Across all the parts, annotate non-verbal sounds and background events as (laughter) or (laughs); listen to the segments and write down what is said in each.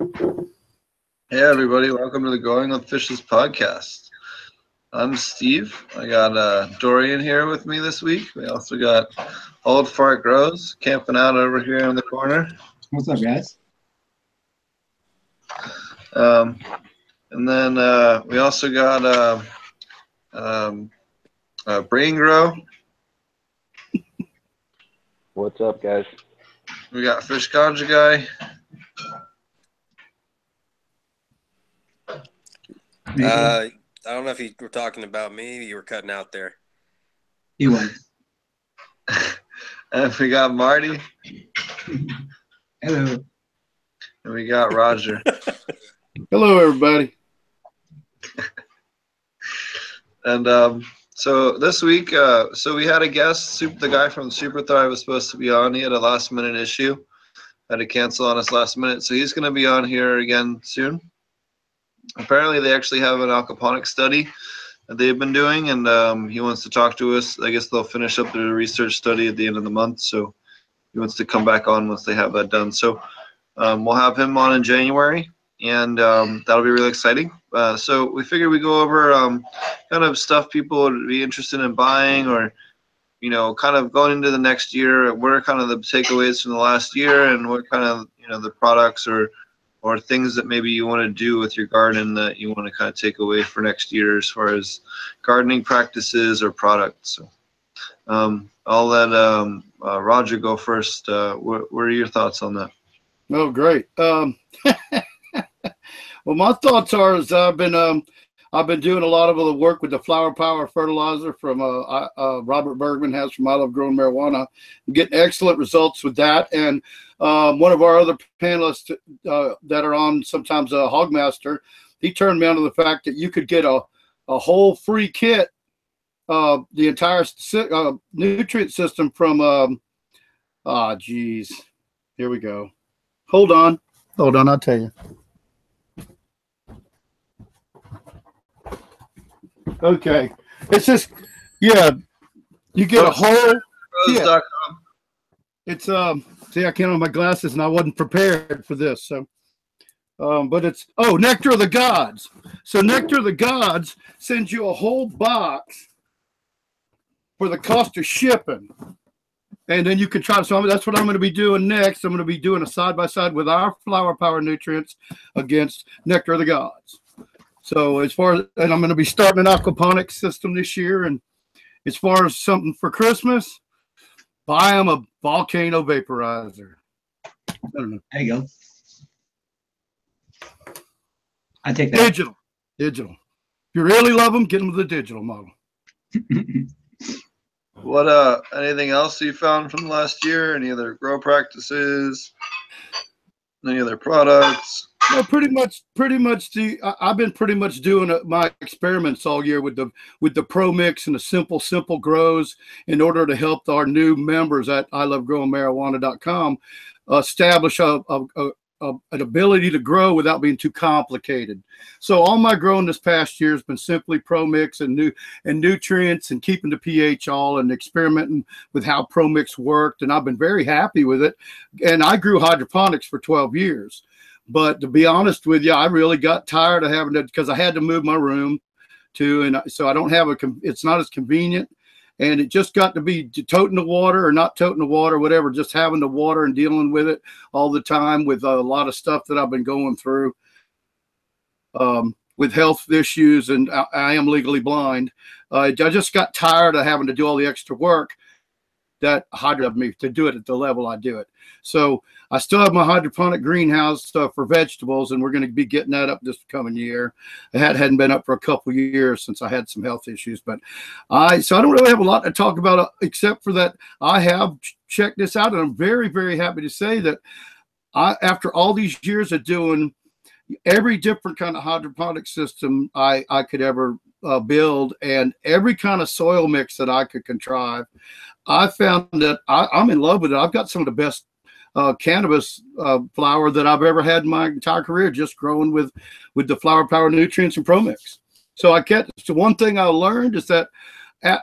Hey, everybody. Welcome to the Growing with Fishes podcast. I'm Steve. I got uh, Dorian here with me this week. We also got Old Fart Grows camping out over here in the corner. What's up, guys? Um, and then uh, we also got uh, um, uh, Brain Grow. What's up, guys? We got Fish Ganja Guy. Uh, I don't know if you were talking about me. You were cutting out there. He was. (laughs) And we got Marty. Hello. And we got Roger. (laughs) Hello, everybody. (laughs) And um, so this week, uh, so we had a guest, super, the guy from Super Thrive was supposed to be on. He had a last minute issue, had to cancel on us last minute. So he's going to be on here again soon. Apparently, they actually have an aquaponics study that they've been doing, and um, he wants to talk to us. I guess they'll finish up their research study at the end of the month. So he wants to come back on once they have that done. So um, we'll have him on in January, and um, that'll be really exciting. Uh, so we figured we go over um, kind of stuff people would be interested in buying, or you know, kind of going into the next year. What are kind of the takeaways from the last year, and what kind of you know the products or or things that maybe you want to do with your garden that you want to kind of take away for next year as far as gardening practices or products. So, um, I'll let um, uh, Roger go first. Uh, what, what are your thoughts on that? Oh, great. Um, (laughs) well, my thoughts are is I've been um, I've been doing a lot of the work with the flower power fertilizer from uh, uh, Robert Bergman has from I Love Growing Marijuana. I'm getting excellent results with that. And um, one of our other panelists uh, that are on sometimes a Hogmaster, he turned me on to the fact that you could get a, a whole free kit, uh, the entire uh, nutrient system from, um, ah, geez, here we go. Hold on. Hold on, I'll tell you. Okay. It's just, yeah, you get a whole. Yeah. It's um. See, I can't on my glasses, and I wasn't prepared for this. So, um, but it's oh, Nectar of the Gods. So Nectar of the Gods sends you a whole box for the cost of shipping, and then you can try. So I'm- that's what I'm going to be doing next. I'm going to be doing a side by side with our flower power nutrients against Nectar of the Gods. So as far as and I'm going to be starting an aquaponics system this year, and as far as something for Christmas, buy them a volcano vaporizer. I don't know. There you go. I take that. Digital, digital. If you really love them, get them the digital model. (laughs) What uh anything else you found from last year? Any other grow practices? Any other products? Well, pretty much, pretty much the I've been pretty much doing uh, my experiments all year with the with the Pro Mix and the simple simple grows in order to help our new members at I Love Growing Marijuana.com establish a, a, a, a an ability to grow without being too complicated. So all my growing this past year has been simply Pro Mix and new and nutrients and keeping the pH all and experimenting with how Pro Mix worked, and I've been very happy with it. And I grew hydroponics for 12 years. But to be honest with you, I really got tired of having to because I had to move my room to, and so I don't have a. It's not as convenient, and it just got to be toting the water or not toting the water, whatever. Just having the water and dealing with it all the time with a lot of stuff that I've been going through. Um, with health issues, and I, am legally blind. Uh, I just got tired of having to do all the extra work that hydro me to do it at the level I do it. So I still have my hydroponic greenhouse stuff for vegetables, and we're going to be getting that up this coming year. It had, hadn't been up for a couple years since I had some health issues, but I so I don't really have a lot to talk about uh, except for that I have checked this out, and I'm very very happy to say that I after all these years of doing every different kind of hydroponic system I I could ever uh, build, and every kind of soil mix that I could contrive. I found that I, I'm in love with it. I've got some of the best uh, cannabis uh, flower that I've ever had in my entire career, just growing with with the flower power nutrients and ProMix. So I kept. So one thing I learned is that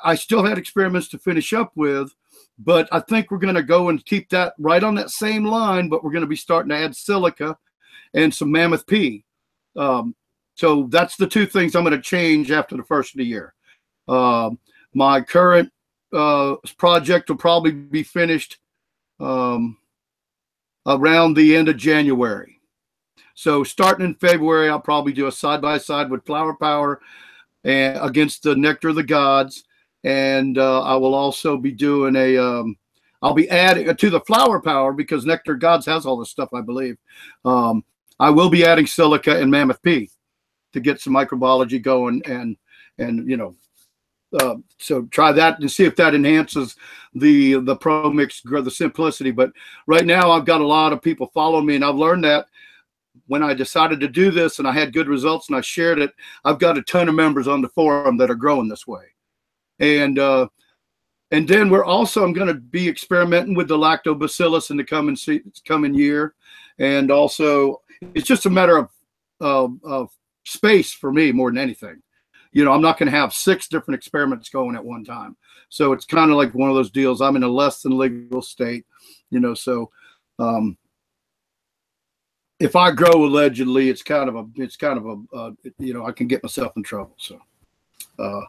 I still had experiments to finish up with, but I think we're going to go and keep that right on that same line. But we're going to be starting to add silica and some Mammoth P. Um, so that's the two things I'm going to change after the first of the year. Um, my current uh, project will probably be finished um, around the end of January. So starting in February, I'll probably do a side by side with Flower Power and against the Nectar of the Gods, and uh, I will also be doing a. Um, I'll be adding to the Flower Power because Nectar Gods has all this stuff, I believe. Um, I will be adding silica and Mammoth P to get some microbiology going, and and you know uh, so try that and see if that enhances the the pro mix the simplicity. But right now i've got a lot of people following me and i've learned that when i decided to do this and i had good results and i shared it i've got a ton of members on the forum that are growing this way. And uh and then we're also i'm going to be experimenting with the lactobacillus in the coming se- coming year. And also it's just a matter of of, of space for me more than anything you know, I'm not going to have six different experiments going at one time. So it's kind of like one of those deals. I'm in a less than legal state, you know. So um, if I grow allegedly, it's kind of a, it's kind of a, uh, you know, I can get myself in trouble. So, uh,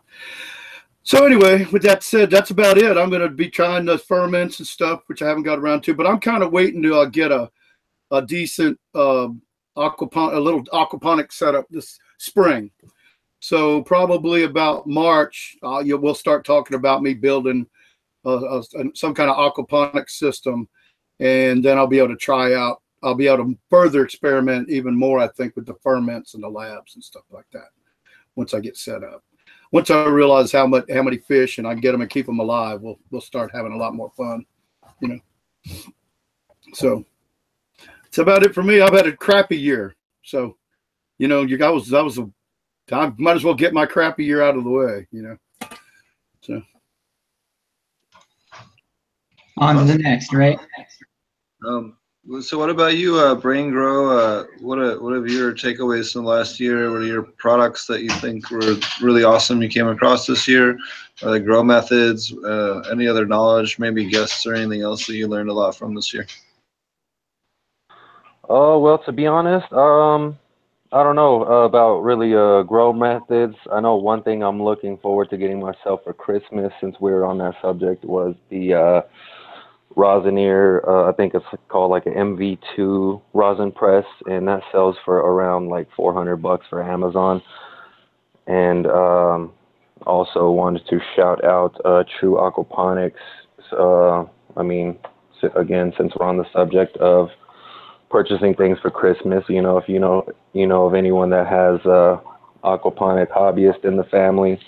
so anyway, with that said, that's about it. I'm going to be trying the ferments and stuff, which I haven't got around to, but I'm kind of waiting to uh, get a, a decent uh, aquaponic, a little aquaponic setup this spring. So probably about March, uh, you, we'll start talking about me building uh, some kind of aquaponic system, and then I'll be able to try out. I'll be able to further experiment even more, I think, with the ferments and the labs and stuff like that. Once I get set up, once I realize how much how many fish and I get them and keep them alive, we'll we'll start having a lot more fun, you know. So it's about it for me. I've had a crappy year, so you know, you I was that was a I might as well get my crappy year out of the way, you know. So on to the next, right? Um, so what about you, uh, Brain Grow? Uh, what are, what have your takeaways from last year? What are your products that you think were really awesome you came across this year? Are the grow methods? Uh, any other knowledge? Maybe guests or anything else that you learned a lot from this year? Oh well, to be honest, um, I don't know uh, about really uh, grow methods. I know one thing I'm looking forward to getting myself for Christmas, since we are on that subject, was the uh, Rosinier. Uh, I think it's called like an MV2 rosin press, and that sells for around like 400 bucks for Amazon. And um, also wanted to shout out uh, True Aquaponics. Uh, I mean, again, since we're on the subject of purchasing things for Christmas. You know, if you know you know of anyone that has a aquaponic hobbyist in the family,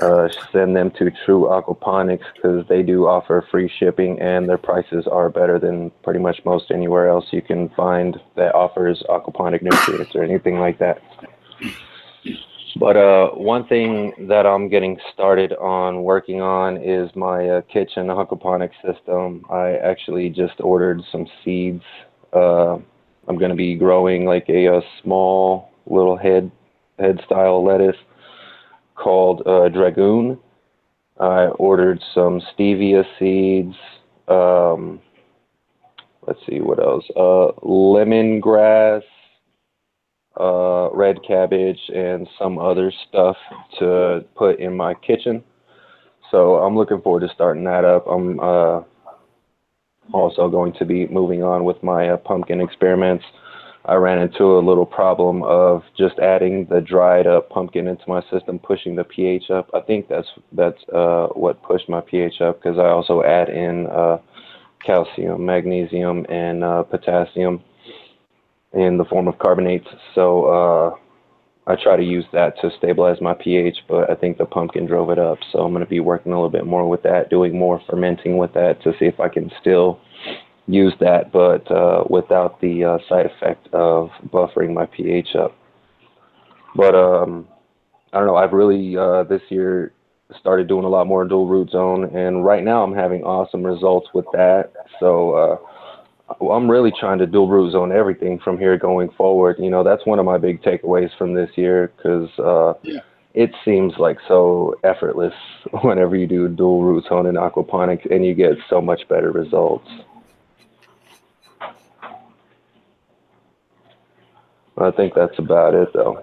uh, send them to True Aquaponics because they do offer free shipping and their prices are better than pretty much most anywhere else you can find that offers aquaponic nutrients or anything like that. But uh, one thing that I'm getting started on working on is my uh, kitchen aquaponic system. I actually just ordered some seeds uh, I'm going to be growing like a, a, small little head head style lettuce called uh, Dragoon. I ordered some stevia seeds. Um, let's see what else. Uh, lemongrass, uh, red cabbage, and some other stuff to put in my kitchen. So I'm looking forward to starting that up. I'm uh, also going to be moving on with my uh, pumpkin experiments. I ran into a little problem of just adding the dried up pumpkin into my system, pushing the pH up. I think that's that's uh, what pushed my pH up because I also add in uh, calcium, magnesium, and uh, potassium in the form of carbonates. So uh, I try to use that to stabilize my pH, but I think the pumpkin drove it up. So I'm going to be working a little bit more with that, doing more fermenting with that to see if I can still use that, but uh, without the uh, side effect of buffering my pH up. But um, I don't know. I've really uh, this year started doing a lot more dual root zone, and right now I'm having awesome results with that. So uh, I'm really trying to dual root zone everything from here going forward. You know, that's one of my big takeaways from this year because uh, yeah. it seems like so effortless (laughs) whenever you do dual root zone in aquaponics and you get so much better results. I think that's about it, though.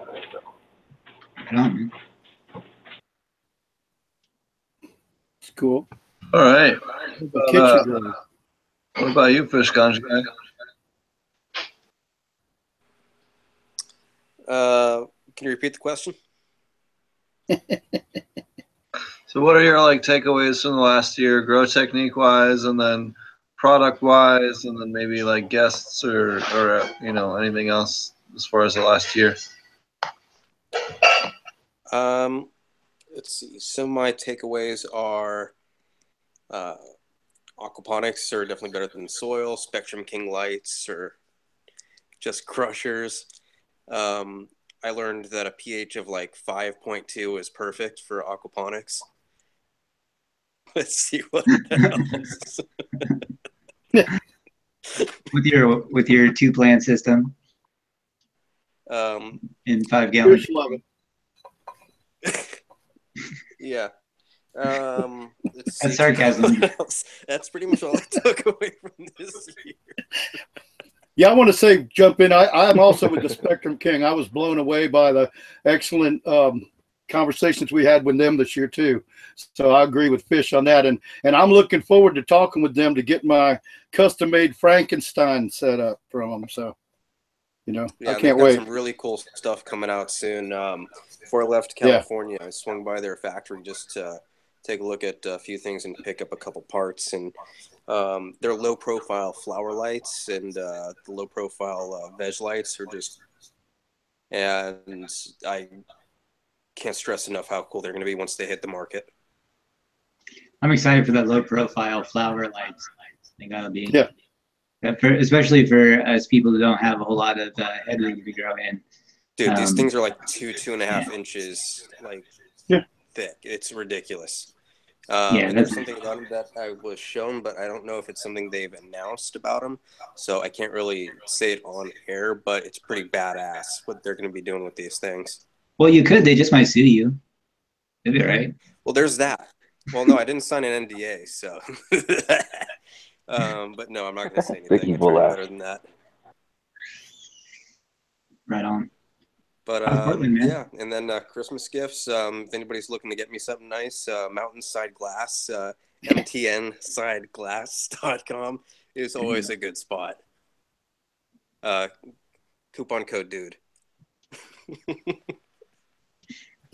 Right on. It's cool. All right. The kitchen Uh, grows. What about you, Fish guy? Uh, can you repeat the question? (laughs) So what are your like takeaways from the last year, grow technique wise, and then product wise, and then maybe like guests or or you know anything else as far as the last year? Um, let's see. Some of my takeaways are uh, aquaponics are definitely better than soil. Spectrum King lights or just crushers. Um, I learned that a pH of like 5.2 is perfect for aquaponics. (laughs) Let's see what else. (laughs) With your with your two plant system um, in five gallons. Fish love it. yeah. Um, let's That's sarcasm. (laughs) That's pretty much all I took away from this year. Yeah, I want to say, jump in. I, I'm also with the Spectrum King. I was blown away by the excellent um, conversations we had with them this year too. So I agree with Fish on that, and and I'm looking forward to talking with them to get my custom-made Frankenstein set up from them. So, you know, Yeah, I can't wait. Some really cool stuff coming out soon. Um, before I left Yeah. California, I swung by their factory just to take a look at a few things and pick up a couple parts. And um, their low profile flower lights and uh, the low profile uh, veg lights are just, and I can't stress enough how cool they're going to be once they hit the market. I'm excited for that low profile flower lights. I think that'll be Yeah. Yeah, For, especially for us people who don't have a whole lot of uh, headroom to grow in. Dude, these Um, things are like two, two and a half inches, like Yeah. thick. It's ridiculous. Um, Yeah, there's something about them that I was shown, but I don't know if it's something they've announced about them. So I can't really say it on air, but it's pretty badass what they're going to be doing with these things. Well, you could. They just might sue you. It'd be all right. Well, there's that. Well, no, I didn't sign an NDA, so. (laughs) um, but no, I'm not going to say (laughs) anything. Vicky I try Bulak. better than that. Right on. But How's um, yeah, and then uh, Christmas gifts. Um, if anybody's looking to get me something nice, uh, Mountainside Glass, uh, MTNsideglass.com is always a good spot. Uh, coupon code dude. (laughs)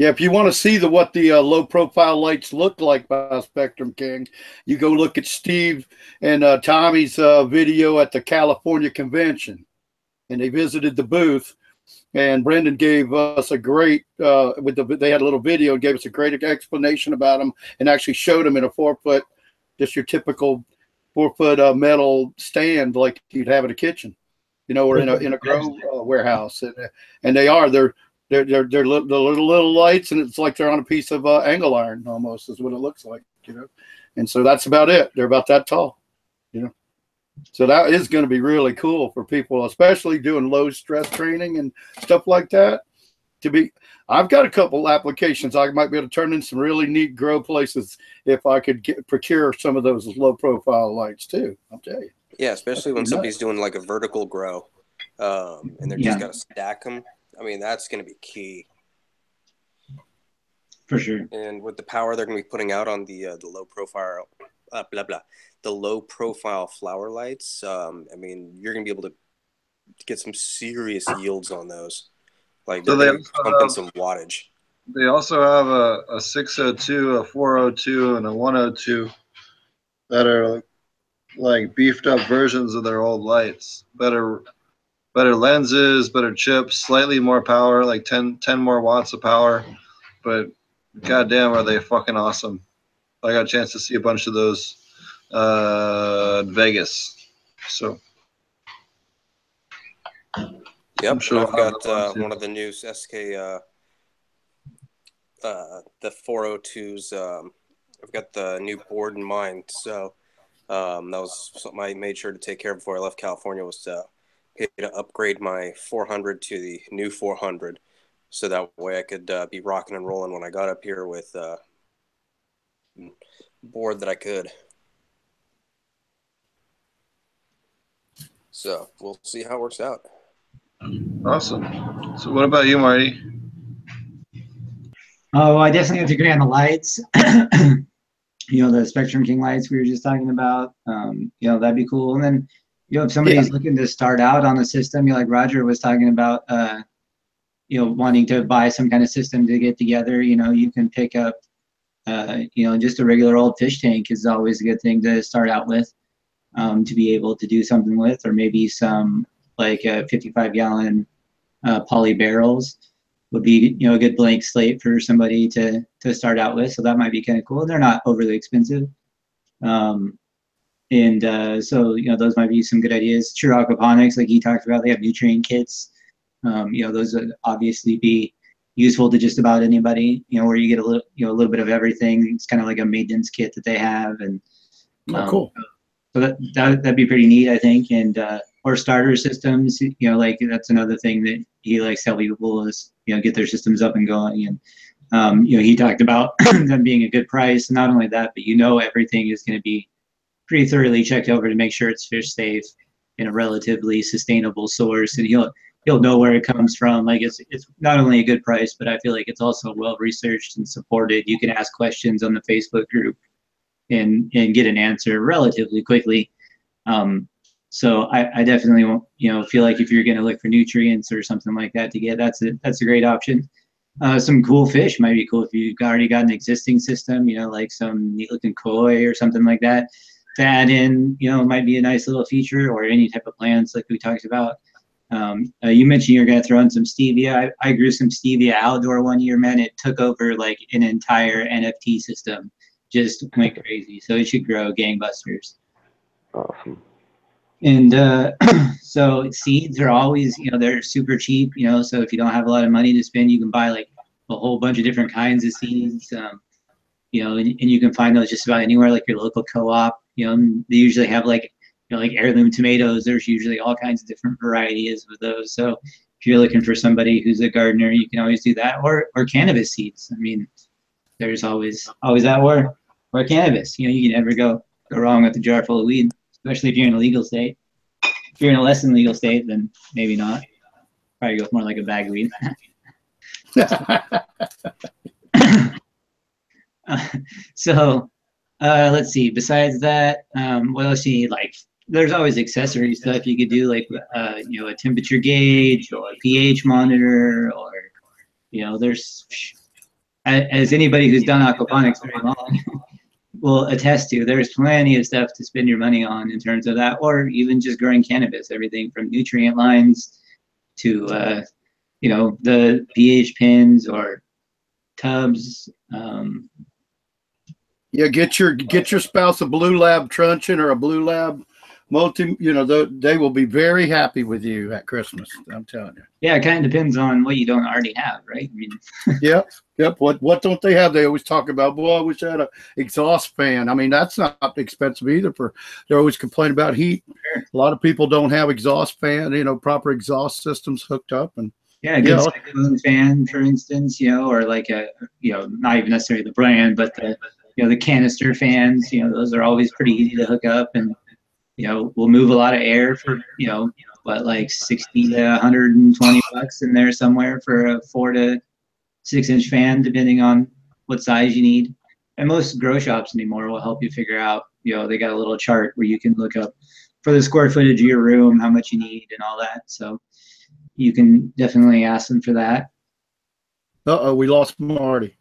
Yeah, if you want to see the what the uh, low profile lights look like by Spectrum King, you go look at Steve and uh, Tommy's uh, video at the California convention, and they visited the booth. And Brendan gave us a great uh, with the they had a little video and gave us a great explanation about them and actually showed them in a four foot, just your typical four foot uh, metal stand like you'd have in a kitchen, you know, or in a in a (laughs) grow uh, warehouse. And, and they are they're they're they're they're little, the little little lights, and it's like they're on a piece of uh, angle iron almost is what it looks like, you know. And so that's about it. They're about that tall. So that is going to be really cool for people, especially doing low stress training and stuff like that. To be, I've got a couple applications. I might be able to turn in some really neat grow places if I could get procure some of those low profile lights too. I'll tell you. Yeah, especially when Nuts. somebody's doing like a vertical grow, um, and they're just Yeah. got to stack them. I mean, that's going to be key. For sure. And with the power they're going to be putting out on the uh, the low profile, uh, blah blah, the low profile flower lights. Um, I mean, you're going to be able to get some serious yields on those. Like So they're they gonna be also pumping have- some wattage. They also have a, a 602, a 402, and a 102 that are like beefed up versions of their old lights. Better better lenses, better chips, slightly more power, like 10, 10 more watts of power. But goddamn, are they fucking awesome. I got a chance to see a bunch of those uh, Vegas. So Yep, I'm sure I've got uh, one of the new SK, uh, uh, the 402s. Um, I've got the new board in mind, so um, that was something I made sure to take care of before I left California was to pay to upgrade my 400 to the new 400, so that way I could uh, be rocking and rolling when I got up here with uh, board that I could. So we'll see how it works out. Awesome. So what about you, Marty? Oh, I definitely have to agree on the lights. (clears throat) you know, the Spectrum King lights we were just talking about. Um, you know, that'd be cool. And then, you know, if somebody's looking to start out on a system, you know, like Roger was talking about, uh, you know, wanting to buy some kind of system to get together, you know, you can pick up, uh, you know, just a regular old fish tank is always a good thing to start out with, um, to be able to do something with, or maybe some like uh, 55 gallon uh, poly barrels would be you know a good blank slate for somebody to to start out with. So that might be kind of cool. They're not overly expensive, um, and uh, so you know those might be some good ideas. True aquaponics, like he talked about, they have nutrient kits. Um, you know those would obviously be useful to just about anybody. You know where you get a little you know a little bit of everything. It's kind of like a maintenance kit that they have, and Oh, um, cool. So that, that that'd be pretty neat, I think. And uh, or starter systems, you know, like that's another thing that he likes to help people is you know get their systems up and going. And um, you know, he talked about (clears throat) them being a good price. Not only that, but you know, everything is going to be pretty thoroughly checked over to make sure it's fish safe in a relatively sustainable source. And he'll he'll know where it comes from. Like it's it's not only a good price, but I feel like it's also well researched and supported. You can ask questions on the Facebook group and and get an answer relatively quickly. Um, so I, I definitely you know feel like if you're going to look for nutrients or something like that to get that's a that's a great option. Uh, some cool fish might be cool if you've already got an existing system, you know, like some neat looking koi or something like that. To add in, you know, might be a nice little feature or any type of plants like we talked about. Um, uh, you mentioned you're going to throw in some stevia. I, I grew some stevia outdoor one year, man. It took over like an entire NFT system, just went crazy. So it should grow gangbusters. Awesome. And uh, (clears throat) so seeds are always, you know, they're super cheap, you know. So if you don't have a lot of money to spend, you can buy like a whole bunch of different kinds of seeds, um, you know, and, and you can find those just about anywhere, like your local co-op. You know, they usually have like, you know, like heirloom tomatoes. There's usually all kinds of different varieties of those. So if you're looking for somebody who's a gardener, you can always do that, or or cannabis seeds. I mean, there's always always that, or or cannabis. You know, you can never go go wrong with a jar full of weed especially if you're in a legal state. If you're in a less than legal state, then maybe not. Probably go with more like a bag of weed. (laughs) So uh, let's see. Besides that, um, what else do you need? Like, there's always accessory stuff you could do, like uh, you know, a temperature gauge or a pH monitor, or you know, there's as anybody who's done aquaponics very long will attest to, there's plenty of stuff to spend your money on in terms of that, or even just growing cannabis. Everything from nutrient lines to uh, you know the pH pins or tubs. Um, Yeah, get your get your spouse a Bluelab truncheon or a Bluelab multi. You know, the, they will be very happy with you at Christmas. I'm telling you. yeah, it kind of depends on what you don't already have, right? I mean, (laughs) Yep, yep. What what don't they have? They always talk about. Boy, I wish I had a exhaust fan. I mean, that's not expensive either. For they're always complaining about heat. A lot of people don't have exhaust fan. You know, proper exhaust systems hooked up, and yeah, a good Yeah. cyclone fan, for instance, you know, or like a you know, not even necessarily the brand, but the you know the canister fans. You know, those are always pretty easy to hook up, and you know, we'll move a lot of air for you know, what like sixty to one hundred and twenty bucks in there somewhere for a four to six inch fan, depending on what size you need. And most grow shops anymore will help you figure out. You know, they got a little chart where you can look up for the square footage of your room, how much you need, and all that. So you can definitely ask them for that. uh oh, we lost Marty.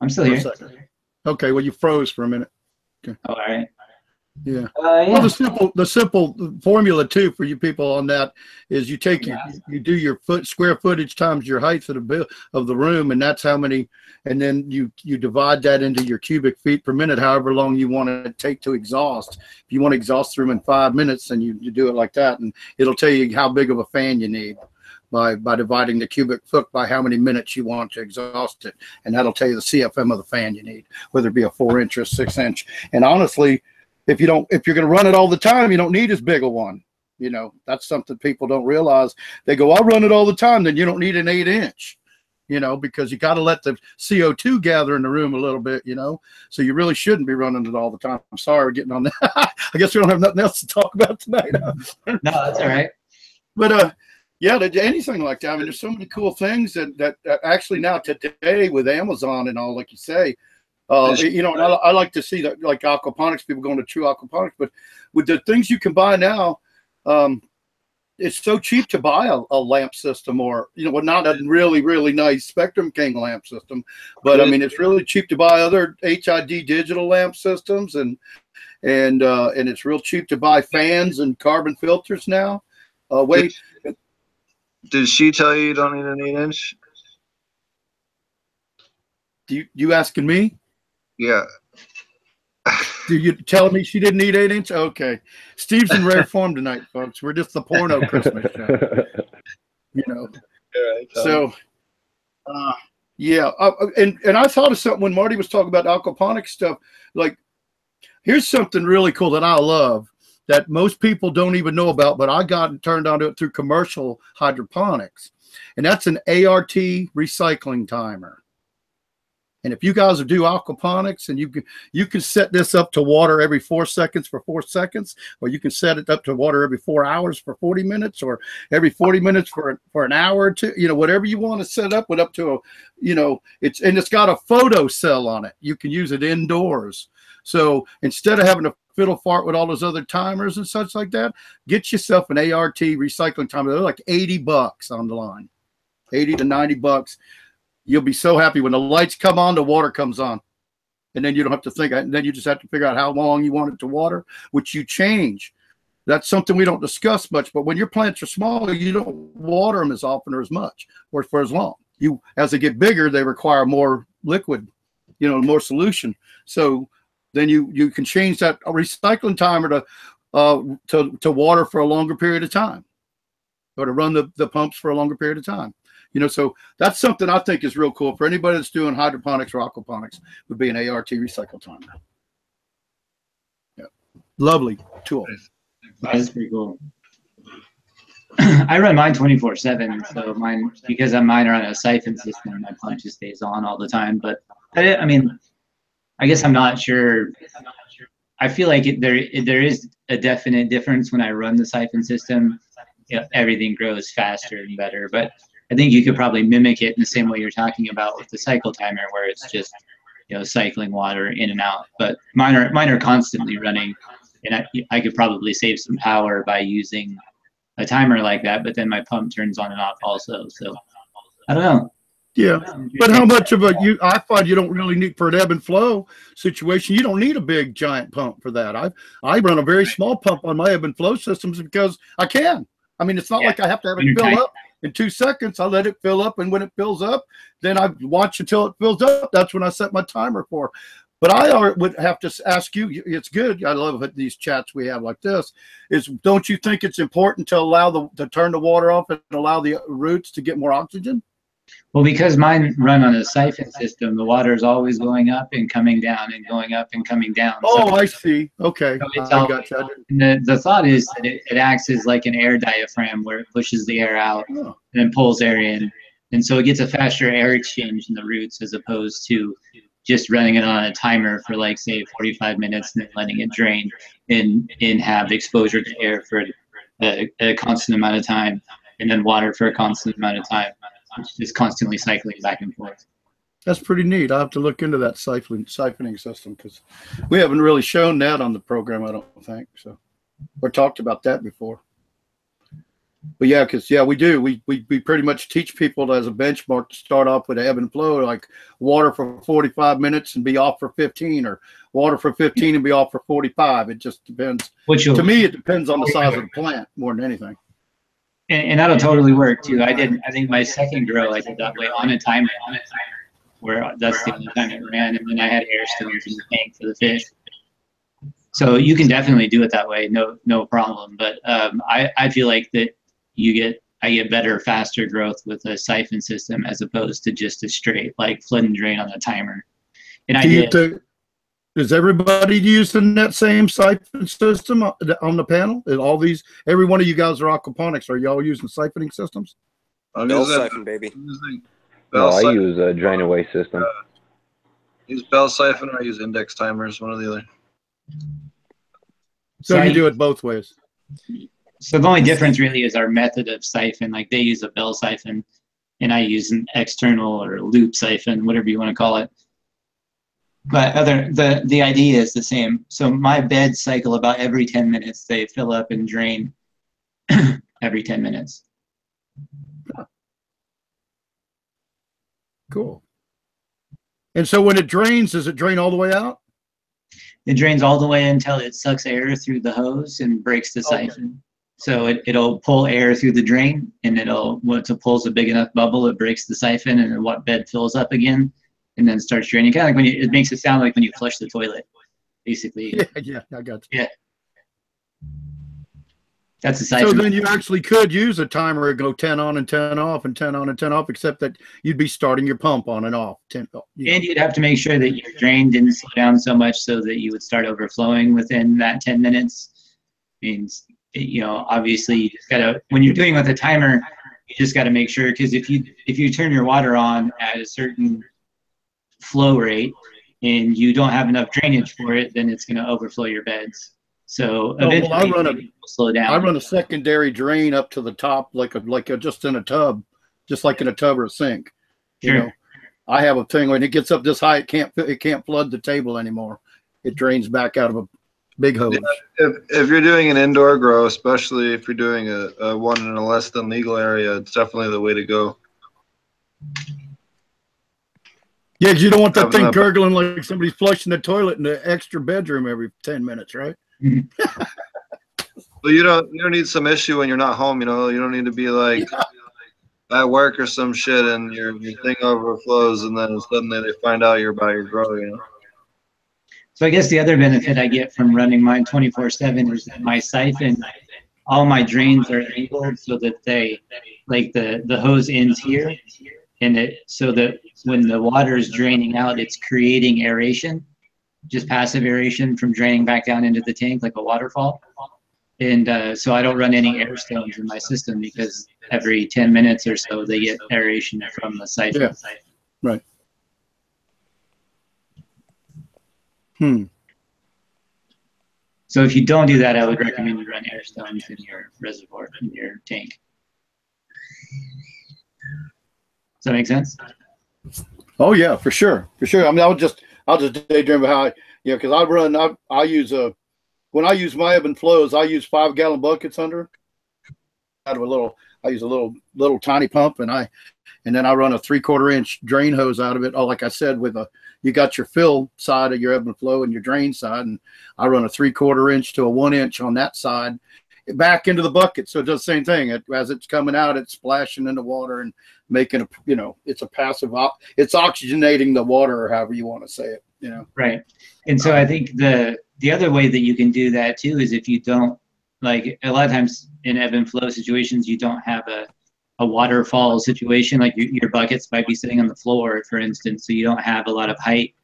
I'm still here. Okay, well you froze for a minute. Oh, all right. Yeah. Uh, Well, the simple the simple formula too for you people on that is you take your you do your foot square footage times your height of the bill of the room, and that's how many, and then you you divide that into your cubic feet per minute, however long you want to take to exhaust. If you want to exhaust the room in five minutes, then you, you do it like that, and it'll tell you how big of a fan you need by by dividing the cubic foot by how many minutes you want to exhaust it, and that'll tell you the CFM of the fan you need, whether it be a four inch or six inch. And honestly, if you don't if you're going to run it all the time you don't need as big a one. You know that's something people don't realize. They go i'll run it all the time then you don't need an eight inch you know because you got to let the co2 gather in the room a little bit you know? So you really shouldn't be running it all the time. I'm sorry we're getting on that. (laughs) I guess we don't have nothing else to talk about tonight (laughs) No, that's all right. but uh Yeah, anything like that. I mean, there's so many cool things that that, that actually now today with Amazon and all, like you say, uh, you know, and I, I like to see that like aquaponics people going to true aquaponics, but with the things you can buy now, um, it's so cheap to buy a, a lamp system or you know, well, not a really really nice Spectrum King lamp system, but I mean, it's really cheap to buy other HID digital lamp systems and and uh, and it's real cheap to buy fans and carbon filters now. Uh, wait, Did she tell you you don't need an eight inch? you you asking me? Yeah. Do you tell me she didn't need eight inch? Okay, Steve's in rare (laughs) form tonight, folks. We're just the porno Christmas show, you know. So, uh, yeah, uh, uh, and and I thought of something when Marty was talking about aquaponics stuff. Like, here's something really cool that I love that most people don't even know about, but I got turned onto it through commercial hydroponics, and that's an ART recycling timer. And if you guys do aquaponics and you can you can set this up to water every four seconds for four seconds, or you can set it up to water every four hours for 40 minutes, or every 40 minutes for for an hour or two, you know, whatever you want to set up with up to a, you know, it's and it's got a photo cell on it. You can use it indoors. So instead of having to fiddle fart with all those other timers and such like that, get yourself an ART recycling timer. They're like 80 bucks on the line. 80 to 90 bucks. You'll be so happy when the lights come on, the water comes on. And then you don't have to think, and then you just have to figure out how long you want it to water, which you change. That's something we don't discuss much, but when your plants are smaller, you don't water them as often or as much or for as long. You, as they get bigger, they require more liquid, you know, more solution. So then you you can change that recycling timer to uh, to to water for a longer period of time, or to run the the pumps for a longer period of time. You know, so that's something I think is real cool for anybody that's doing hydroponics or aquaponics would be an ART recycle timer. Yeah, lovely tool. That's pretty cool. (clears throat) I run mine 24 seven, so mine because I'm mine are on a siphon system. My plant just stays on all the time. But I, I mean, I guess I'm not sure. I feel like it, there there is a definite difference when I run the siphon system. Everything grows faster and better. But I think you could probably mimic it in the same way you're talking about with the cycle timer, where it's just you know cycling water in and out. But mine are mine are constantly running, and I, I could probably save some power by using a timer like that. But then my pump turns on and off also. So I don't know. Yeah, but how much of a you? I find you don't really need for an ebb and flow situation. You don't need a big giant pump for that. I I run a very small pump on my ebb and flow systems because I can. I mean, it's not Yeah. like I have to have it fill up in two seconds. I let it fill up, and when it fills up, then I watch until it fills up. That's when I set my timer for. But I would have to ask you. It's good. I love these chats we have like this. Is don't you think it's important to allow the to turn the water off and allow the roots to get more oxygen? Well, because mine run on a siphon system, the water is always going up and coming down and going up and coming down. Oh, So- I see. Okay, So it's I all- got you. And the, the thought is that it, it acts as like an air diaphragm where it pushes the air out Oh, and then pulls air in. And so it gets a faster air exchange in the roots as opposed to just running it on a timer for like say 45 minutes and then letting it drain and, and have exposure to air for a, a constant amount of time and then water for a constant amount of time. Just constantly cycling back and forth. That's pretty neat. I have to look into that siphoning siphoning system because we haven't really shown that on the program. I don't think so, or talked about that before. But yeah, because yeah, we do. We, we we pretty much teach people as a benchmark to start off with ebb and flow, like water for 45 minutes and be off for 15, or water for 15 and be off for 45. It just depends. Which To me, it depends on the size of the plant more than anything. And, and that'll totally work too. I did. I think my second grow I did that way on a timer, on a timer, where that's the only time it ran, and then I had air stones in the tank for the fish. So you can definitely do it that way, no no problem. But um, I I feel like that you get I get better, faster growth with a siphon system as opposed to just a straight like flood and drain on the timer. And I Do you did. Think- Is everybody using that same siphon system on the- panel? And all these, every one of you guys are aquaponics. Are y'all using siphoning systems? I'm Bell using, siphon, baby. I'm using No, Bell I use a drain away system. Uh, use Bell siphon or I use index timers, one or the other. So So you I- do it both ways. So the only difference really is our method of siphon. Like they use a bell siphon, and I use an external or loop siphon, whatever you want to call it. But other the the idea is the same. So my beds cycle about every 10 minutes. They fill up and drain (clears throat) every 10 minutes. Cool. And so when it drains, does it drain all the way out? It drains all the way until it sucks air through the hose and breaks the Okay. siphon. So it, it'll pull air through the drain and it'll, once it pulls a big enough bubble, it breaks the siphon and then what bed fills up again and then starts draining. Kind of like when you, it makes it sound like when you flush the toilet, basically. (laughs) Yeah, yeah, I got you. That's the same. So then you actually could use a timer and go 10 on and 10 off and 10 on and 10 off, except that you'd be starting your pump on and off. 10, oh, you know. And you'd have to make sure that your drain didn't slow down so much so that you would start overflowing within that 10 minutes. Means, you know, obviously you just gotta, when you're doing with a timer, you just gotta make sure, because if you, if you turn your water on at a certain flow rate and you don't have enough drainage for it, then it's gonna overflow your beds. So Oh, well, I eventually run a- will slow down. I run a secondary drain up to the top, like a, like a, just in a tub, just like in a tub or a sink. You Sure. know, I have a thing when it gets up this high, it can't, it can't flood the table anymore. It drains back out of a big hose. If, if you're doing an indoor grow, especially if you're doing a, a one in a less than legal area, it's definitely the way to go. Yeah, 'cause you don't want that thing gurgling like somebody's flushing the toilet in the extra bedroom every 10 minutes, right? Well, you don't you don't need some issue when you're not home. You know, you don't need to be like at work or some shit, and your your thing overflows, and then suddenly they find out you're by your grow. You know. So I guess the other benefit I get from running mine 24 seven is that my siphon, all my drains are angled so that they, like the, the hose ends here. And it, so that when the water is draining out, it's creating aeration, just passive aeration from draining back down into the tank like a waterfall. And uh, so I don't run any air stones in my system because every 10 minutes or so they get aeration from the siphon. Yeah. Hmm. So if you don't do that, I would recommend you run air stones in your reservoir, in your tank. That make sense? Oh yeah, for sure, for sure. I mean, I'll just I'll just daydream about how I, you know because I run I I use a when I use my ebb and flows I use five gallon buckets under out of a little I use a little little tiny pump and I and then I run a three quarter inch drain hose out of it. Oh, like I said, with a you got your fill side of your ebb and flow and your drain side, and I run a three quarter inch to a one inch on that side back into the bucket. So it does the same thing. It, as it's coming out, it's splashing in the water and making a you know it's a passive op- it's oxygenating the water or however you want to say it you know Right. And so I think the the other way that you can do that too is if you don't like a lot of times in ebb and flow situations you don't have a a waterfall situation like your, your buckets might be sitting on the floor for instance so you don't have a lot of height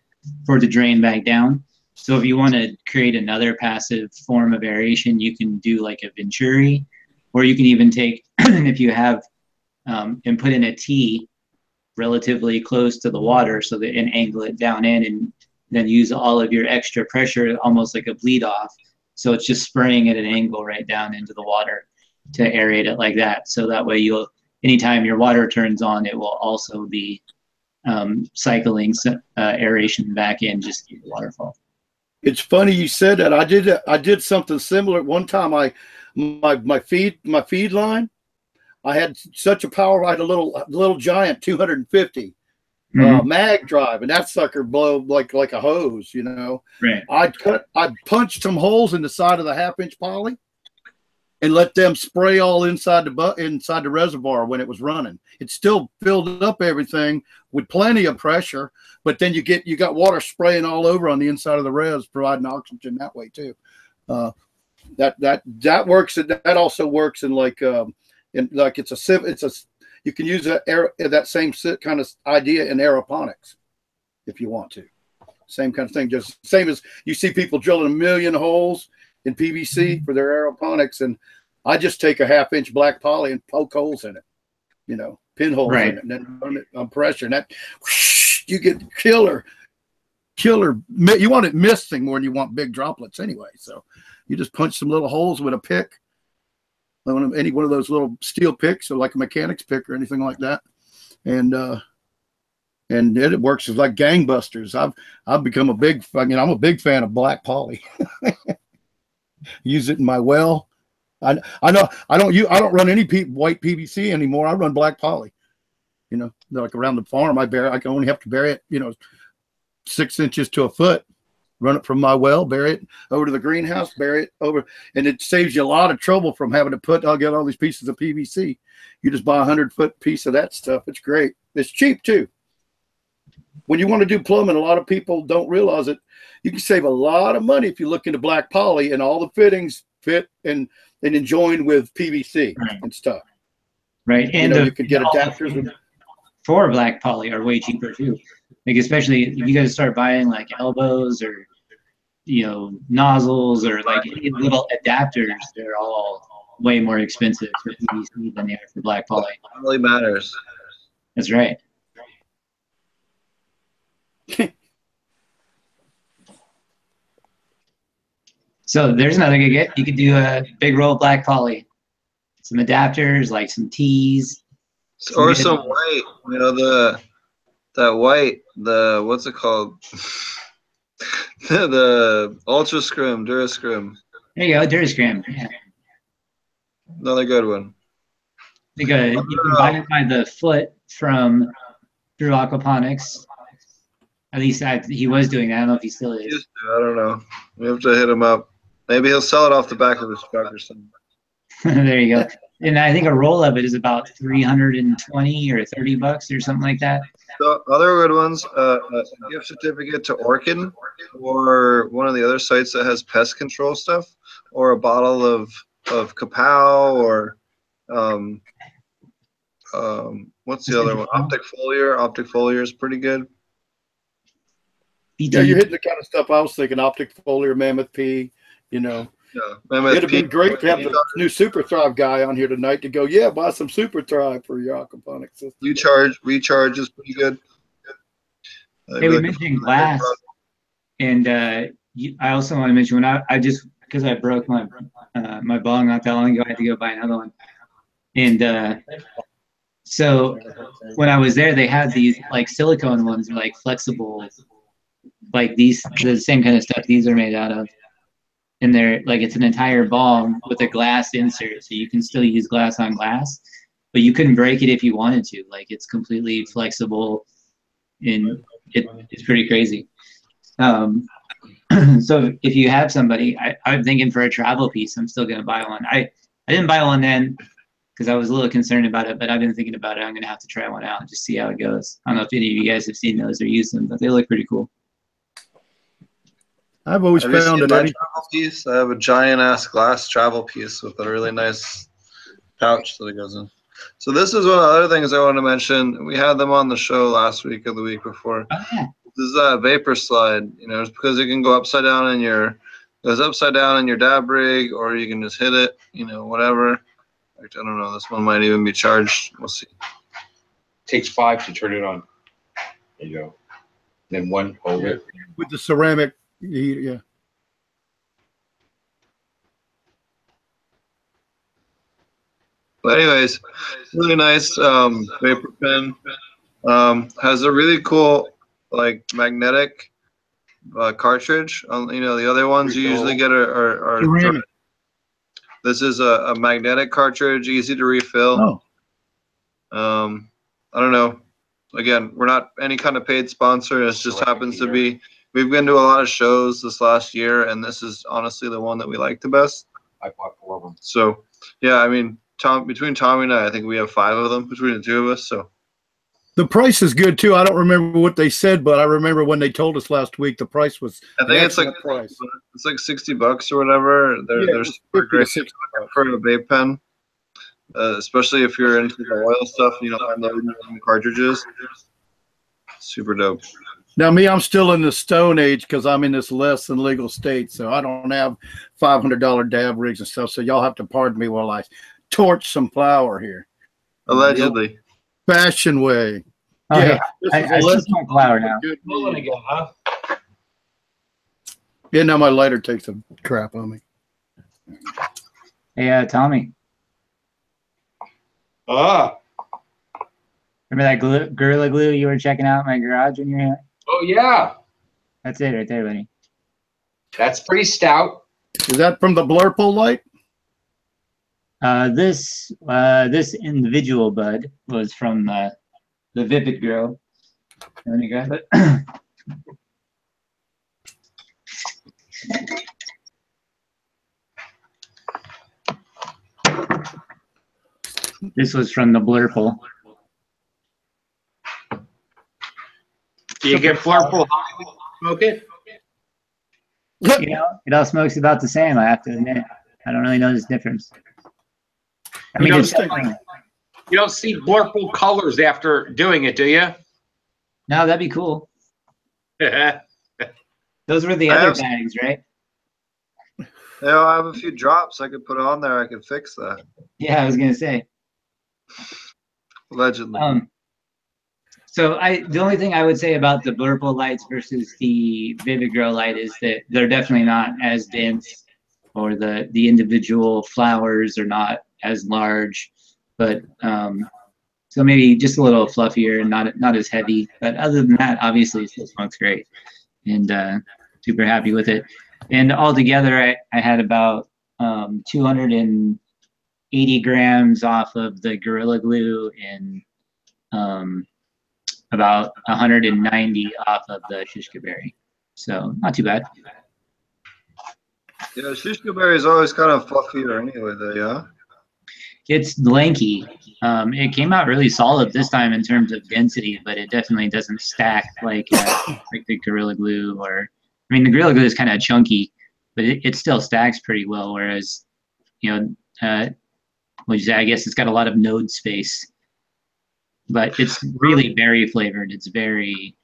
for to drain back down so if you want to create another passive form of aeration you can do like a venturi or you can even take (clears throat) if you have um, and put in a T relatively close to the water so that and angle it down in and then use all of your extra pressure almost like a bleed off. So it's just spraying at an angle right down into the water to aerate it like that. So that way you'll anytime your water turns on it will also be um, cycling uh, aeration back in just to the waterfall it's funny you said that. I did i did something similar. One time i my my feed my feed line i had such a power i had a little little giant 250 uh, mag drive and that sucker blow like like a hose you know? Right. I'd cut, I'd punched some holes in the side of the half inch poly and let them spray all inside the bu- inside the reservoir when it was running. It still filled up everything with plenty of pressure, but then you get you got water spraying all over on the inside of the res, providing oxygen that way too. Uh, that that that works. That also works in like um, in like it's a it's a you can use that air that same kind of idea in aeroponics if you want to same kind of thing. Just same as you see people drilling a million holes in PVC for their aeroponics, and I just take a half inch black poly and poke holes in it, you know, pinholes Right. in it, and then run it on pressure, and that whoosh, you get killer, killer. You want it misting more than you want big droplets anyway. So you just punch some little holes with a pick, any one of those little steel picks or like a mechanic's pick or anything like that. And, uh, and it works like gangbusters. I've, I've become a big, I mean, I'm a big fan of black poly. (laughs) Use it in my well. I, I know I don't you I don't run any P, white PVC anymore. I run black poly. You know, like around the farm, I bury. I can only have to bury it. You know, six inches to a foot. Run it from my well, bury it over to the greenhouse, bury it over, and it saves you a lot of trouble from having to put. I'll get all these pieces of PVC. You just buy a hundred foot piece of that stuff. It's great. It's cheap too. When you want to do plumbing, a lot of people don't realize it. You can save a lot of money if you look into black poly, and all the fittings fit and and enjoin with PVC Right. and stuff. Right. You And know, the- you could get adapters with for black poly are way cheaper too. Like especially if you guys start buying like elbows or you know nozzles or like little adapters, they're all way more expensive for PVC than they are for black poly. It really matters. That's right. So there's another good get. You could do a big roll of black poly, some adapters, like some tees. Or some white, you know, the that white, the what's it called? (laughs) the, the Ultra Scrim, Durascrim. There you go, Durascrim. Yeah. Another good one. Like a, you can uh, buy it by the foot from True Aquaponics. At least I, he was doing that. I don't know if he still He is. to, I don't know. We have to hit him up. Maybe he'll sell it off the back of his truck or something. (laughs) there you go. And I think a roll of it is about 320 or 30 bucks or something like that. So other good ones, uh, a gift certificate to Orkin, or one of the other sites that has pest control stuff, or a bottle of of Kapow, or um, um, what's the other one? Optic Foliar. Optic Foliar is pretty good. Yeah, you're hitting the kind of stuff I was thinking. Optic foliar, Mammoth P. You know, Yeah, it'd have been great to have the new Super Thrive guy on here tonight to go. Yeah, buy some Super Thrive for your aquaponics system. Recharge, recharge is pretty good. Uh, Hey, we like- mentioned glass, and uh, I also want to mention when I, I just because I broke my uh, my bong not that long ago, I had to go buy another one, and uh, so when I was there, they had these like silicone ones, like flexible, like these the same kind of stuff these are made out of, and they're like it's an entire ball with a glass insert, so you can still use glass on glass, but you couldn't break it if you wanted to. Like it's completely flexible, and it, it's pretty crazy. Um, (clears throat) so if you have somebody, I, I'm thinking for a travel piece, I'm still gonna buy one. I I didn't buy one then because I was a little concerned about it, but I've been thinking about it. I'm gonna have to try one out and just see how it goes. I don't know if any of you guys have seen those or used them, but they look pretty cool. I've always Have found seen that my any, travel piece? I have a giant ass glass travel piece with a really nice pouch that it goes in. So this is one of the other things I want to mention. We had them on the show last week or the week before. Oh yeah, This is a vapor slide. You know, it's because it can go upside down in your goes upside down in your dab rig, or you can just hit it. You know, whatever. I don't know. This one might even be charged. We'll see. Takes five to turn it on. There you go. Then one hold it. with the ceramic, yeah. But anyways, really nice um, vapor pen. Um, has a really cool like magnetic uh, cartridge. Um, you know the other ones you usually get are, are, are Ceramic. this is a, a magnetic cartridge, easy to refill. Oh, Um, I don't know. Again, we're not any kind of paid sponsor. It just happens to be. We've been to a lot of shows this last year, and this is honestly the one that we like the best. I bought four of them. So, yeah, I mean, Tom between Tommy and I, I think we have five of them between the two of us. So, the price is good too. I don't remember what they said, but I remember when they told us last week the price was. I think it's like price. it's like sixty bucks or whatever. They're Yeah, they're super great for a vape pen, uh, especially if you're into the oil stuff. and You don't mind loading some cartridges. Super dope. Now, me, I'm still in the stone age because I'm in this less than legal state, so I don't have five hundred dollar dab rigs and stuff. So y'all have to pardon me while I torch some flour here. Allegedly. Fashion way. oh, yeah, yeah. this I, is I a see lesson some flour now. Good Rolling need. again, huh? Yeah, now my lighter takes a crap on me. Hey, uh, Tommy, Ah, Remember that glue, Gorilla Glue you were checking out in my garage when you were here? Oh yeah, That's it right there, buddy. that's pretty stout. Is that from the Blurple light? Uh, this uh, this individual bud was from uh, the Vivid Grow. Let me grab it. (clears throat) this was from the Blurple. Do you get Blurple high smoke it? You know, it all smokes about the same. I have to admit, I don't really know this difference. I You mean, know, it's it's like- definitely- You don't see Blurple colors after doing it, do you? no, that'd be cool. (laughs) Those were the I other have- bags, right? Yeah, I have a few drops I could put on there. I could fix that. Yeah, I was gonna say. Allegedly. Um, so I, the only thing I would say about the Blurple lights versus the Vivid Grow light is that they're definitely not as dense, or the the individual flowers are not as large, but um, so maybe just a little fluffier and not not as heavy. But other than that, obviously, it still smells great, and uh, super happy with it. And altogether, I, I had about um, 280 grams off of the Gorilla Glue and um, about 190 off of the shishka berry. So not too bad. Yeah, shishka berry is always kind of fluffier anyway, though, yeah? It's lanky. Um, it came out really solid this time in terms of density, but it definitely doesn't stack like uh, (coughs) like the Gorilla Glue or I mean the Gorilla Glue is kind of chunky, but it, it still stacks pretty well. Whereas you know, uh, which I guess it's got a lot of node space, but it's really berry flavored. It's very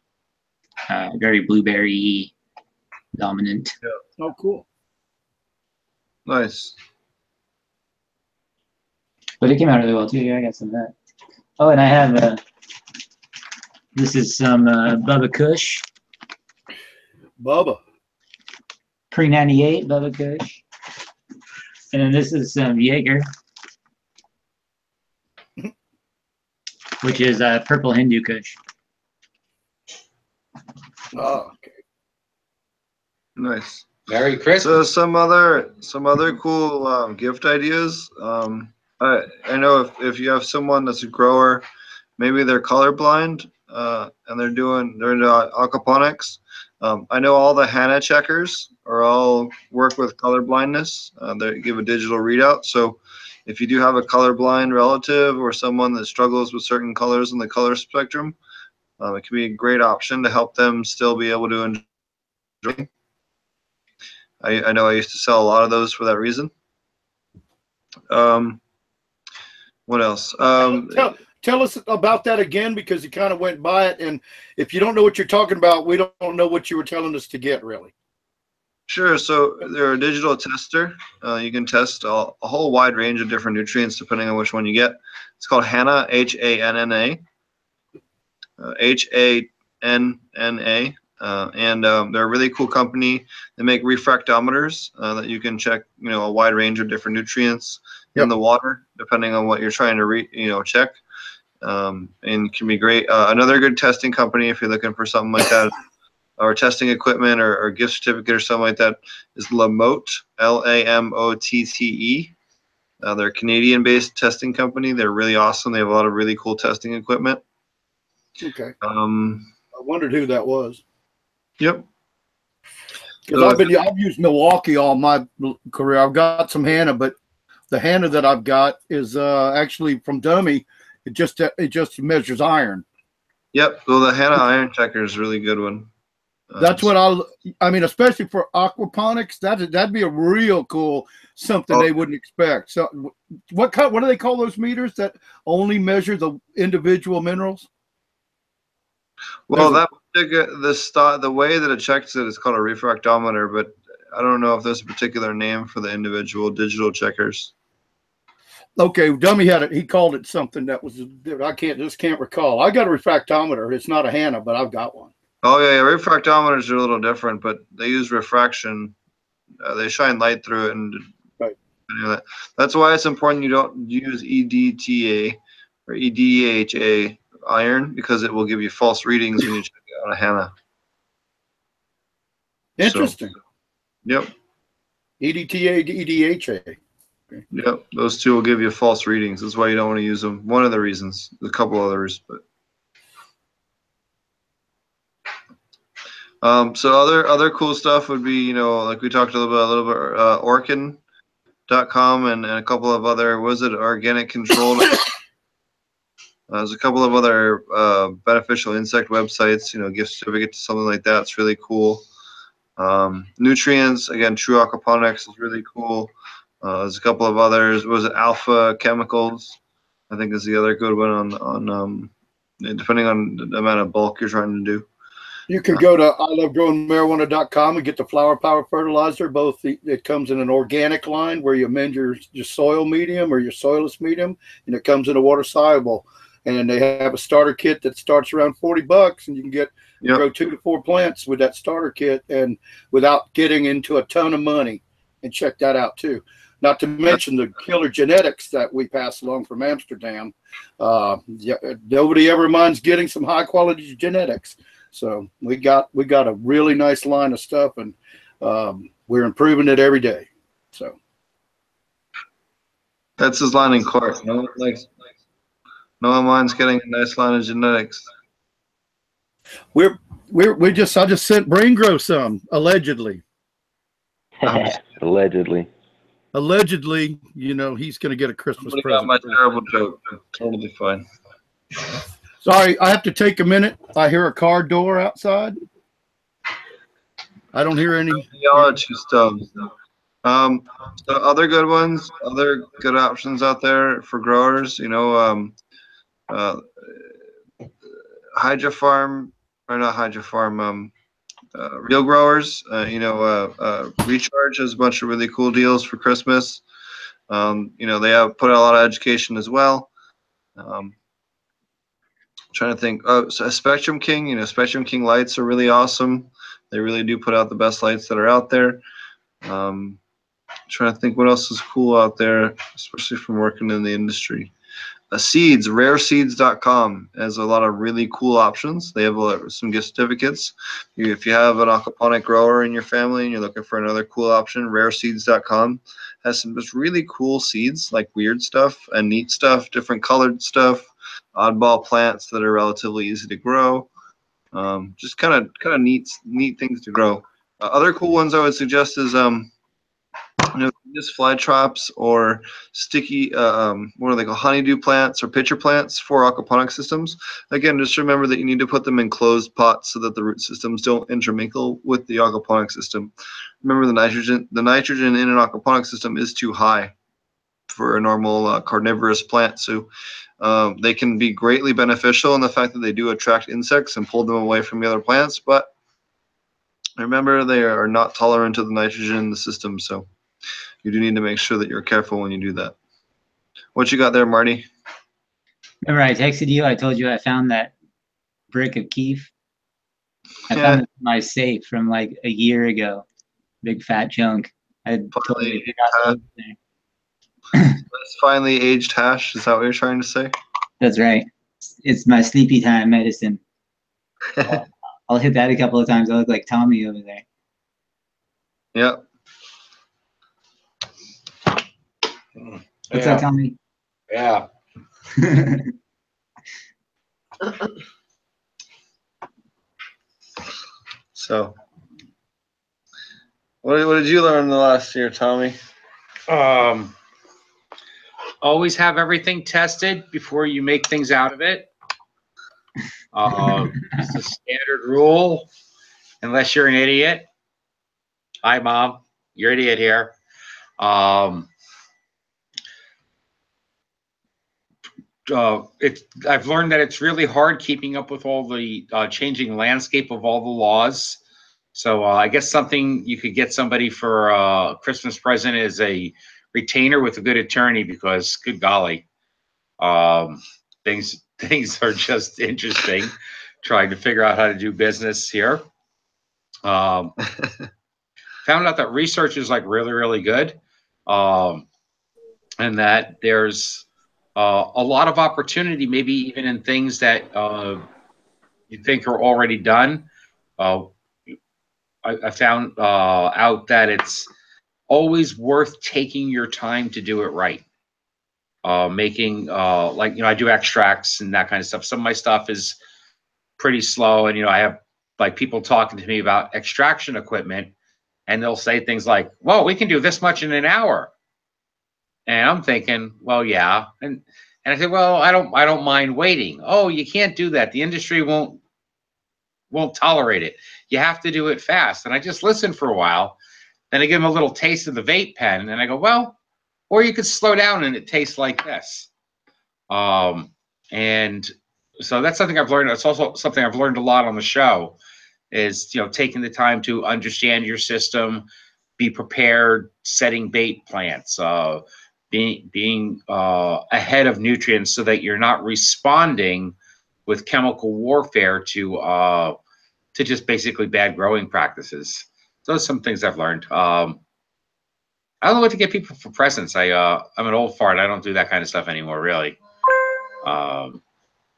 uh, very blueberry dominant. Oh, cool. Nice. But it came out really well too. Yeah, I got some of that. Oh, and I have uh, this is some uh, Bubba Kush, Bubba. pre ninety eight Bubba Kush, and then this is some Jaeger, which is uh, purple Hindu Kush. Oh, okay. Nice. Merry Christmas. So some other some other cool um, gift ideas. Um, I I know if, if you have someone that's a grower, maybe they're colorblind uh, and they're doing they're into aquaponics. Um, I know all the Hanna checkers are all work with color blindness. Uh, they give a digital readout. So if you do have a colorblind relative or someone that struggles with certain colors in the color spectrum, um, it can be a great option to help them still be able to enjoy. I, I know I used to sell a lot of those for that reason. Um, what else? Um, Tell, tell us about that again because you kind of went by it. And if you don't know what you're talking about, we don't know what you were telling us to get really. Sure. So they're a digital tester. Uh, you can test a, a whole wide range of different nutrients depending on which one you get. It's called Hanna, H A N N A. Uh, H A N N A. Uh, and um, they're a really cool company. They make refractometers uh, that you can check, you know, a wide range of different nutrients in the water, depending on what you're trying to re, you know, check. Um, and can be great. Uh, another good testing company if you're looking for something like that, or testing equipment or, or gift certificate or something like that is Lamotte, L-A-M-O-T-T-E. Uh, they're a Canadian-based testing company. They're really awesome. They have a lot of really cool testing equipment. Okay. Um, I wondered who that was. yep. Because I've been I've used Milwaukee all my career. I've got some Hanna, but the Hanna that I've got is uh, actually from Dummy. It just it just measures iron. Yep. Well, the Hanna Iron Checker is a really good one. Uh, That's what I I mean, especially for aquaponics. That that'd be a real cool something Oh. they wouldn't expect. So, what kind? What do they call those meters that only measure the individual minerals? Well, there's that the the way that it checks it is called a refractometer, but I don't know if there's a particular name for the individual digital checkers. Okay, Dummy had it. He called it something that was I can't just can't recall. I got a refractometer. It's not a Hanna, but I've got one. Oh yeah, yeah, refractometers are a little different, but they use refraction. Uh, they shine light through it, and Right. you know that. That's why it's important you don't use EDTA or EDHA iron because it will give you false readings when you check it on a Hanna. Interesting. Yep, EDTA, EDHA. yep. Those two will give you false readings. That's why you don't want to use them. One of the reasons. A couple others, but. Um, so other other cool stuff would be, you know, like we talked a little bit, a little bit, uh, Orkin.com and, and a couple of other, was it organic control? (coughs) Uh, there's a couple of other uh, beneficial insect websites, you know, gift certificate to something like that. It's really cool. Um, nutrients, again, True Aquaponics is really cool. Uh, there's a couple of others. Was it Alpha Chemicals? I think is the other good one on on um, depending on the amount of bulk you're trying to do. You can go to I love growing ilovegrowingmarijuana.com and get the flower power fertilizer. Both the, it comes in an organic line where you amend your, your soil medium or your soilless medium, and it comes in a water soluble. And they have a starter kit that starts around 40 bucks, and you can get Yep. grow two to four plants with that starter kit and without getting into a ton of money. And check that out too. Not to mention the killer genetics that we pass along from Amsterdam. Uh, yeah, nobody ever minds getting some high quality genetics. So we got we got a really nice line of stuff, and um, we're improving it every day. So That's his line in court. No one likes. No one minds getting a nice line of genetics. we're we're we just I just sent Brain Grow some allegedly. (laughs) Allegedly. Allegedly, you know, he's going to get a Christmas Somebody got present. my terrible joke. Totally fine. Sorry, I have to take a minute. I hear a car door outside. I don't hear any. At Stone. Um, so other good ones, other good options out there for growers. You know, um, uh, Hydrofarm or not Hydrofarm. Um, uh, real growers. Uh, you know, uh, uh, Recharge has a bunch of really cool deals for Christmas. Um, you know, they have put out a lot of education as well. Um, trying to think. Oh, so Spectrum King. You know, Spectrum King lights are really awesome. They really do put out the best lights that are out there. Um, trying to think what else is cool out there, especially from working in the industry. Uh, seeds, rareseeds.com has a lot of really cool options. They have some gift certificates. If you have an aquaponic grower in your family and you're looking for another cool option, rareseeds.com has some just really cool seeds, like weird stuff and neat stuff, different colored stuff, oddball plants that are relatively easy to grow. Um, just kind of kind of neat neat things to grow. Uh, other cool ones I would suggest is um, you know, just fly traps or sticky, uh, um, what are they called, honeydew plants or pitcher plants for aquaponic systems. Again, just remember that you need to put them in closed pots so that the root systems don't intermingle with the aquaponic system. Remember the nitrogen, the nitrogen in an aquaponic system is too high for a normal uh, carnivorous plant. So um, they can be greatly beneficial in the fact that they do attract insects and pull them away from the other plants, but remember they are not tolerant to the nitrogen in the system. So you do need to make sure that you're careful when you do that. What you got there, Marty? Remember, I texted you. I told you I found that brick of keef. I Yeah. found it in my safe from like a year ago. Big fat chunk. I had Finally, totally forgot it was there. It's finally aged hash. Is that what you're trying to say? That's right. It's my sleepy time medicine. (laughs) I'll hit that a couple of times. I look like Tommy over there. yep. What's Yeah. up, Tommy? Yeah. (laughs) So, what, did- what did you learn in the last year, Tommy? Um, always have everything tested before you make things out of it. Um, it's a standard rule, unless you're an idiot. Hi, mom. You're an idiot here. Um, uh, I've learned that it's really hard keeping up with all the uh, changing landscape of all the laws. So uh, I guess something you could get somebody for a Christmas present is a retainer with a good attorney because, good golly, um, things (laughs) things are just interesting. Trying to figure out how to do business here. Um, (laughs) found out that research is like really really good, um, and that there's uh, a lot of opportunity, maybe even in things that uh, you think are already done. Uh, I, I found uh, out that it's always worth taking your time to do it right. Uh, making uh, like you know, I do extracts and that kind of stuff. Some of my stuff is pretty slow, and you know, I have like people talking to me about extraction equipment, and they'll say things like, "Well, we can do this much in an hour," and I'm thinking, "Well, yeah," and and I said, "Well, I don't, I don't mind waiting." Oh, you can't do that. The industry won't won't tolerate it. You have to do it fast. And I just listened for a while. Then I give them a little taste of the vape pen, and then I go, "Well, or you could slow down and it tastes like this." Um, and so that's something I've learned. It's also something I've learned a lot on the show is, you know, taking the time to understand your system, be prepared, setting bait plants, uh, being, being uh, ahead of nutrients so that you're not responding with chemical warfare to, uh, to just basically bad growing practices. Those are some things I've learned. Um, I don't know what to get people for presents. I, uh, I'm an old fart. I don't do that kind of stuff anymore, really. Um,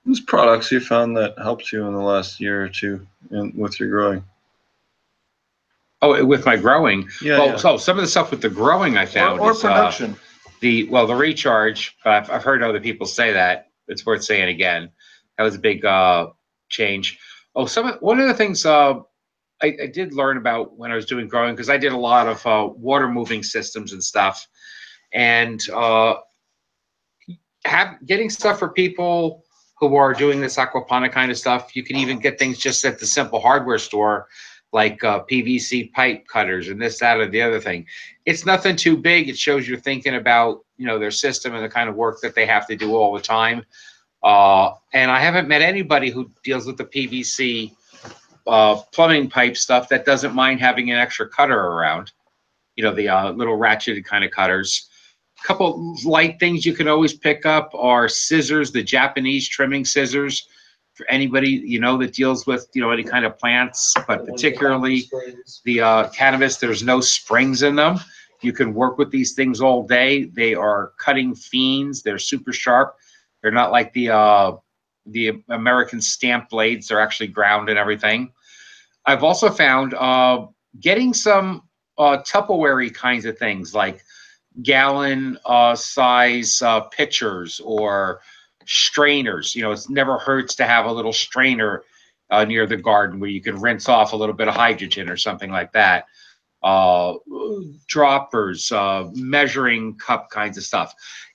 Whose products you found that helped you in the last year or two in, with your growing? Oh, with my growing. Yeah, well, yeah. so some of the stuff with the growing I Or, found or is, uh, production. the well, the recharge. I've, I've heard other people say that. It's worth saying again. That was a big uh, change. Oh, some of, one of the things uh, I, I did learn about when I was doing growing because I did a lot of uh, water moving systems and stuff, and uh, have getting stuff for people who are doing this aquaponic kind of stuff. You can even get things just at the simple hardware store, like uh, PVC pipe cutters and this, that, or the other thing. It's nothing too big. It shows you're thinking about you know their system and the kind of work that they have to do all the time. Uh, and I haven't met anybody who deals with the PVC uh, plumbing pipe stuff that doesn't mind having an extra cutter around. You know the uh, little ratcheted kind of cutters A couple light things you can always pick up are scissors, the Japanese trimming scissors. For anybody you know that deals with you know any kind of plants, but particularly the uh, cannabis, there's no springs in them. You can work with these things all day. They are cutting fiends. They're super sharp. They're not like the uh, the American stamp blades. They're actually ground and everything. I've also found uh, getting some uh, Tupperware kinds of things like gallon uh, size uh, pitchers or strainers. You know, it never hurts to have a little strainer uh, near the garden where you can rinse off a little bit of hydrogen or something like that. Uh, droppers, uh, measuring cup kinds of stuff.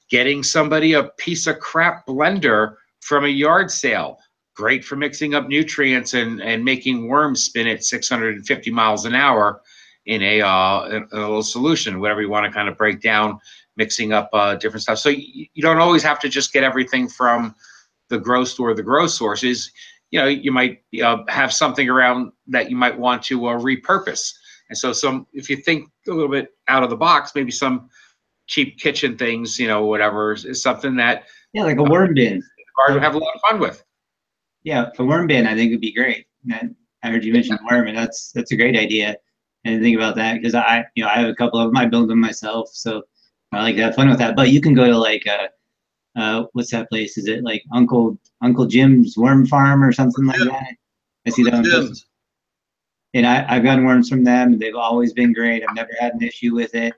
Getting somebody a piece of crap blender from a yard sale. Great for mixing up nutrients and, and making worms spin at 650 miles an hour in a, uh, in a little solution, whatever you want to kind of break down, mixing up uh, different stuff. So you, you don't always have to just get everything from the grow store, the grow sources. You know, you might uh, have something around that you might want to uh, repurpose. And so some, if you think a little bit out of the box, maybe some cheap kitchen things, you know, whatever is, something that Yeah, like a worm bin. the garden would have a lot of fun with. Yeah, a worm bin I think would be great. And I heard you mention worm, and that's that's a great idea. And think about that because I, you know, I have a couple of them. I build them myself, so I like to have fun with that. But you can go to like uh, uh, what's that place? Is it like Uncle Uncle Jim's Worm Farm or something like that? I see that on Yeah. And I, I've gotten worms from them. They've always been great. I've never had an issue with it.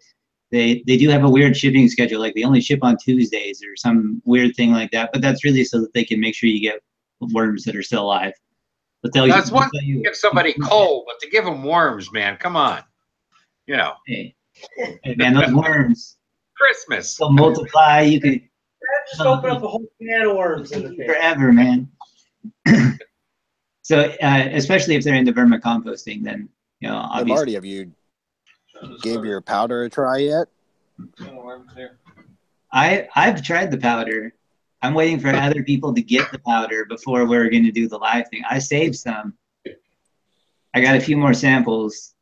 They they do have a weird shipping schedule, like they only ship on Tuesdays or some weird thing like that. But that's really so that they can make sure you get worms that are still alive. But they'll That's one they'll you, Give somebody cold, but to give them worms, man, come on. You know, hey, hey, man, those worms Christmas. they'll multiply. You could Just open up a whole can of worms in the pit. forever, man. so uh, especially if they're into vermicomposting, then you know Hey. Marty, have you gave your powder a try yet? I I've tried the powder. I'm waiting for other people to get the powder before we're going to do the live thing. I saved some. I got a few more samples.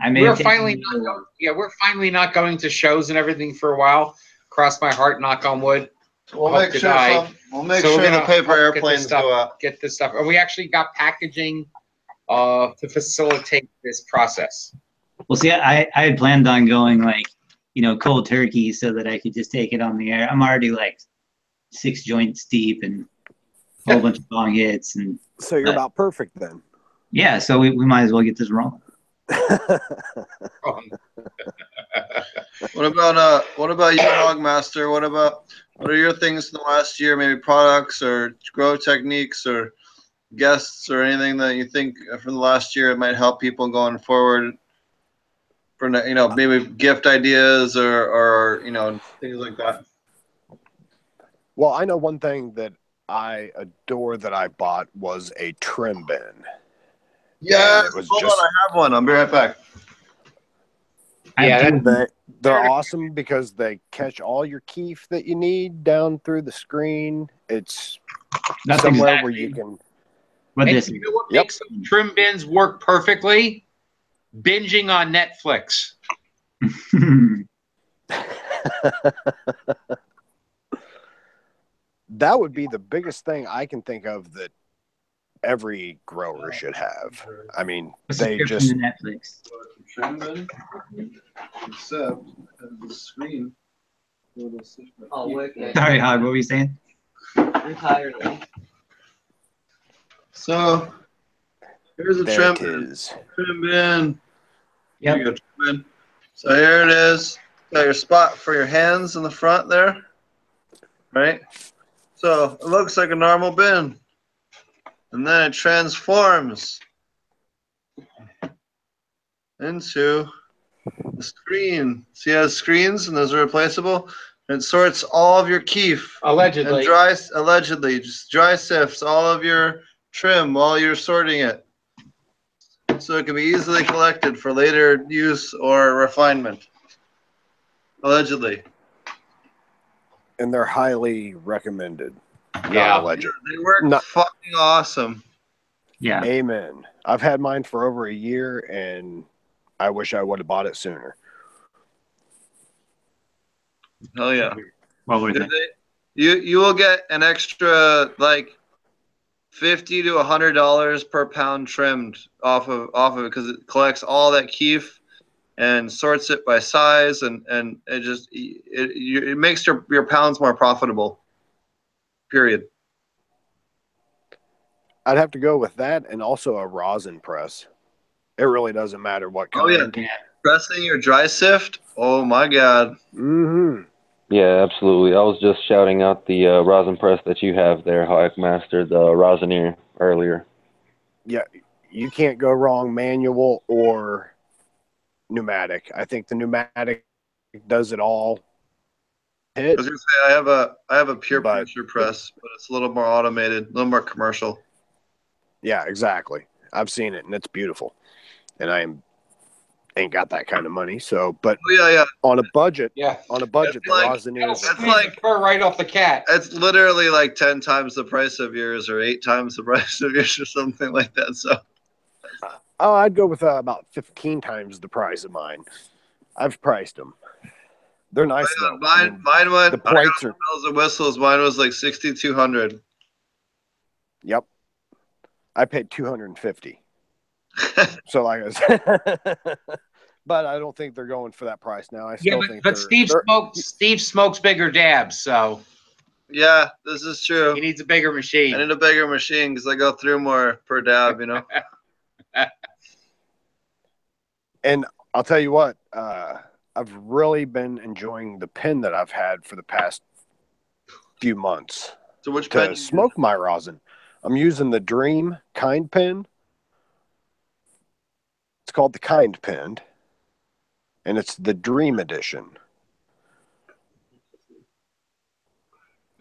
I may We're finally not going, yeah, we're finally not going to shows and everything for a while. Cross my heart, knock on wood. We'll hope make to sure die. some, we'll make So we're sure the gonna paper get this airplanes stuff. go out. Get this stuff, and we actually got packaging uh, to facilitate this process. Well, see, I I had planned on going like you know cold turkey so that I could just take it on the air. I'm already like six joints deep and a whole bunch of long hits and So you're Uh, about perfect then. yeah, so we, we might as well get this wrong. What about uh? What about you, Hogmaster? What about what are your things in the last year? Maybe products or grow techniques or guests or anything that you think from the last year it might help people going forward. For ne- you know, maybe gift ideas or or you know things like that. Well, I know one thing that I adore that I bought was a trim bin. Yeah, hold just- on, I have one. I'll be right back. Yeah, have They, they're awesome because they catch all your keef that you need down through the screen. It's that's somewhere exactly where you can. what this you know what Yep. makes some trim bins work perfectly? Binging on Netflix. (laughs) (laughs) (laughs) that would be the biggest thing I can think of that every grower should have. I mean, A they subscription just to Netflix. Except the screen. Oh, wicked. Sorry, Hog, what were you saying? Entirely. So here's a there trim it bin. Trim bin. Yep. Here go. So here it is. Got your spot for your hands in the front there. Right? So it looks like a normal bin. And then it transforms into the screen. See how it has screens and those are replaceable? And it sorts all of your keef Allegedly. and dry allegedly just dry sifts all of your trim while you're sorting it so it can be easily collected for later use or refinement allegedly And they're highly recommended. Not Yeah. alleged. they work No. fucking awesome Yeah. Amen. I've had mine for over a year and I wish I would have bought it sooner. hell yeah Well worth Did it. they- you you will get an extra like 50 to 100 dollars per pound trimmed off of off of it because it collects all that keef and sorts it by size and and it just it, it makes your your pounds more profitable period I'd have to go with that and also a rosin press. It really doesn't matter what kind. Oh, yeah. kind. Pressing your dry sift oh my god Mm-hmm. Yeah, absolutely. I was just shouting out the uh, rosin press that you have there, Hogmaster, the Rosineer earlier. Yeah, you can't go wrong manual or pneumatic. I think the pneumatic does it all. I was gonna say I have a I have a pure But- pressure press, but it's a little more automated, a little more commercial. Yeah, exactly. I've seen it and it's beautiful. And I am ain't got that kind of money. So, but Oh yeah, yeah. on a budget, Yeah. on a budget, the like- rosin That'll That's like- fur right off the cat. It's literally like ten times the price of yours, or eight times the price of yours, or something like that. So oh, I'd go with uh, about fifteen times the price of mine. I've priced them. They're nice yeah, though. I mine, mean, mine went. the I got plates are bells and whistles. Mine was like sixty two hundred. Yep. I paid 250. (laughs) So like I said, (laughs) but I don't think they're going for that price now. I Yeah, still but, think but Steve they're- smokes Steve smokes bigger dabs, so yeah, this is true. he needs a bigger machine. I need a bigger machine because I go through more per dab. You know. (laughs) and I'll tell you what, uh, I've really been enjoying the pen that I've had for the past few months So which pen? to smoke my rosin. I'm using the Dream Kind pen. It's called the Kind pen, and it's the Dream edition.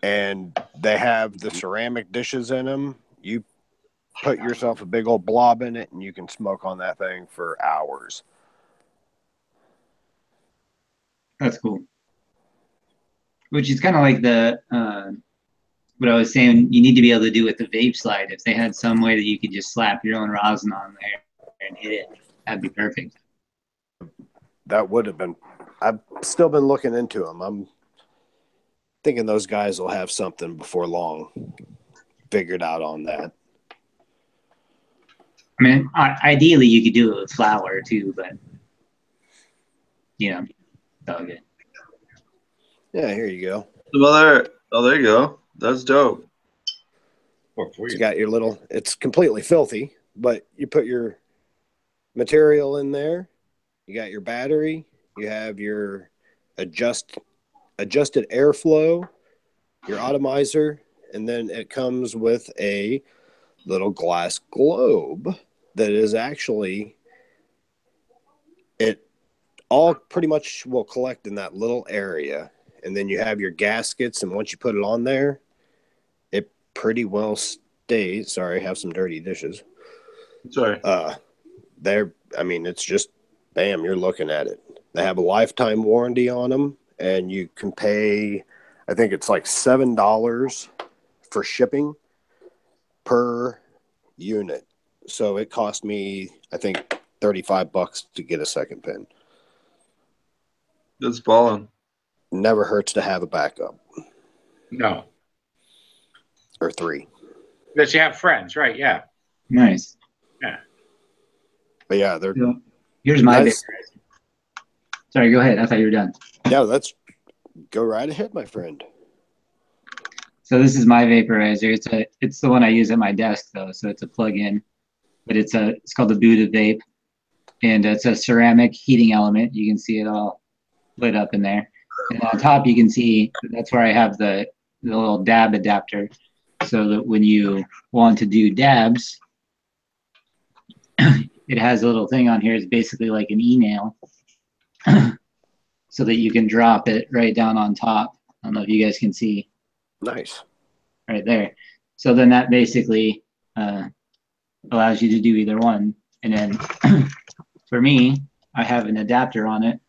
And they have the ceramic dishes in them. You put yourself a big old blob in it, and you can smoke on that thing for hours. That's cool. Which is kind of like the uh, what I was saying. You need to be able to do with the vape slide. If they had some way that you could just slap your own rosin on there and hit it, that'd be perfect. That would have been. I've still been looking into them. I'm thinking those guys will have something before long figured out on that. I mean, ideally you could do it with flour too, but you know, it's all good. Yeah, here you go. Some other. Oh, there you go. That's dope. Or for you. got your little. It's completely filthy, but you put your material in there. You got your battery. You have your adjust adjusted airflow, your atomizer, and then it comes with a little glass globe that is actually it all pretty much will collect in that little area. And then you have your gaskets and once you put it on there it pretty well stays. Sorry i have some dirty dishes. Sorry. uh they're i mean it's just bam you're looking at it. They have a lifetime warranty on them and you can pay i think it's like seven dollars for shipping per unit so it cost me i think 35 bucks to get a second pin That's balling. never hurts to have a backup No. or three Because you have friends, right? Yeah. Nice. Yeah. But yeah they're So here's my Nice. vaporizer. Sorry, go ahead. I thought you were done. yeah let's go right ahead my friend So this is my vaporizer. It's a it's the one I use at my desk though, so it's a plug-in. But it's a it's called the Buddha Vape, and it's a ceramic heating element. You can see it all lit up in there. And on top you can see that's where I have the the little dab adapter, so that when you want to do dabs, (clears throat) it has a little thing on here. It's basically like an e-nail, (clears throat) so that you can drop it right down on top. I don't know if you guys can see nice right there. So then that basically uh, allows you to do either one. And then (clears throat) for me, I have an adapter on it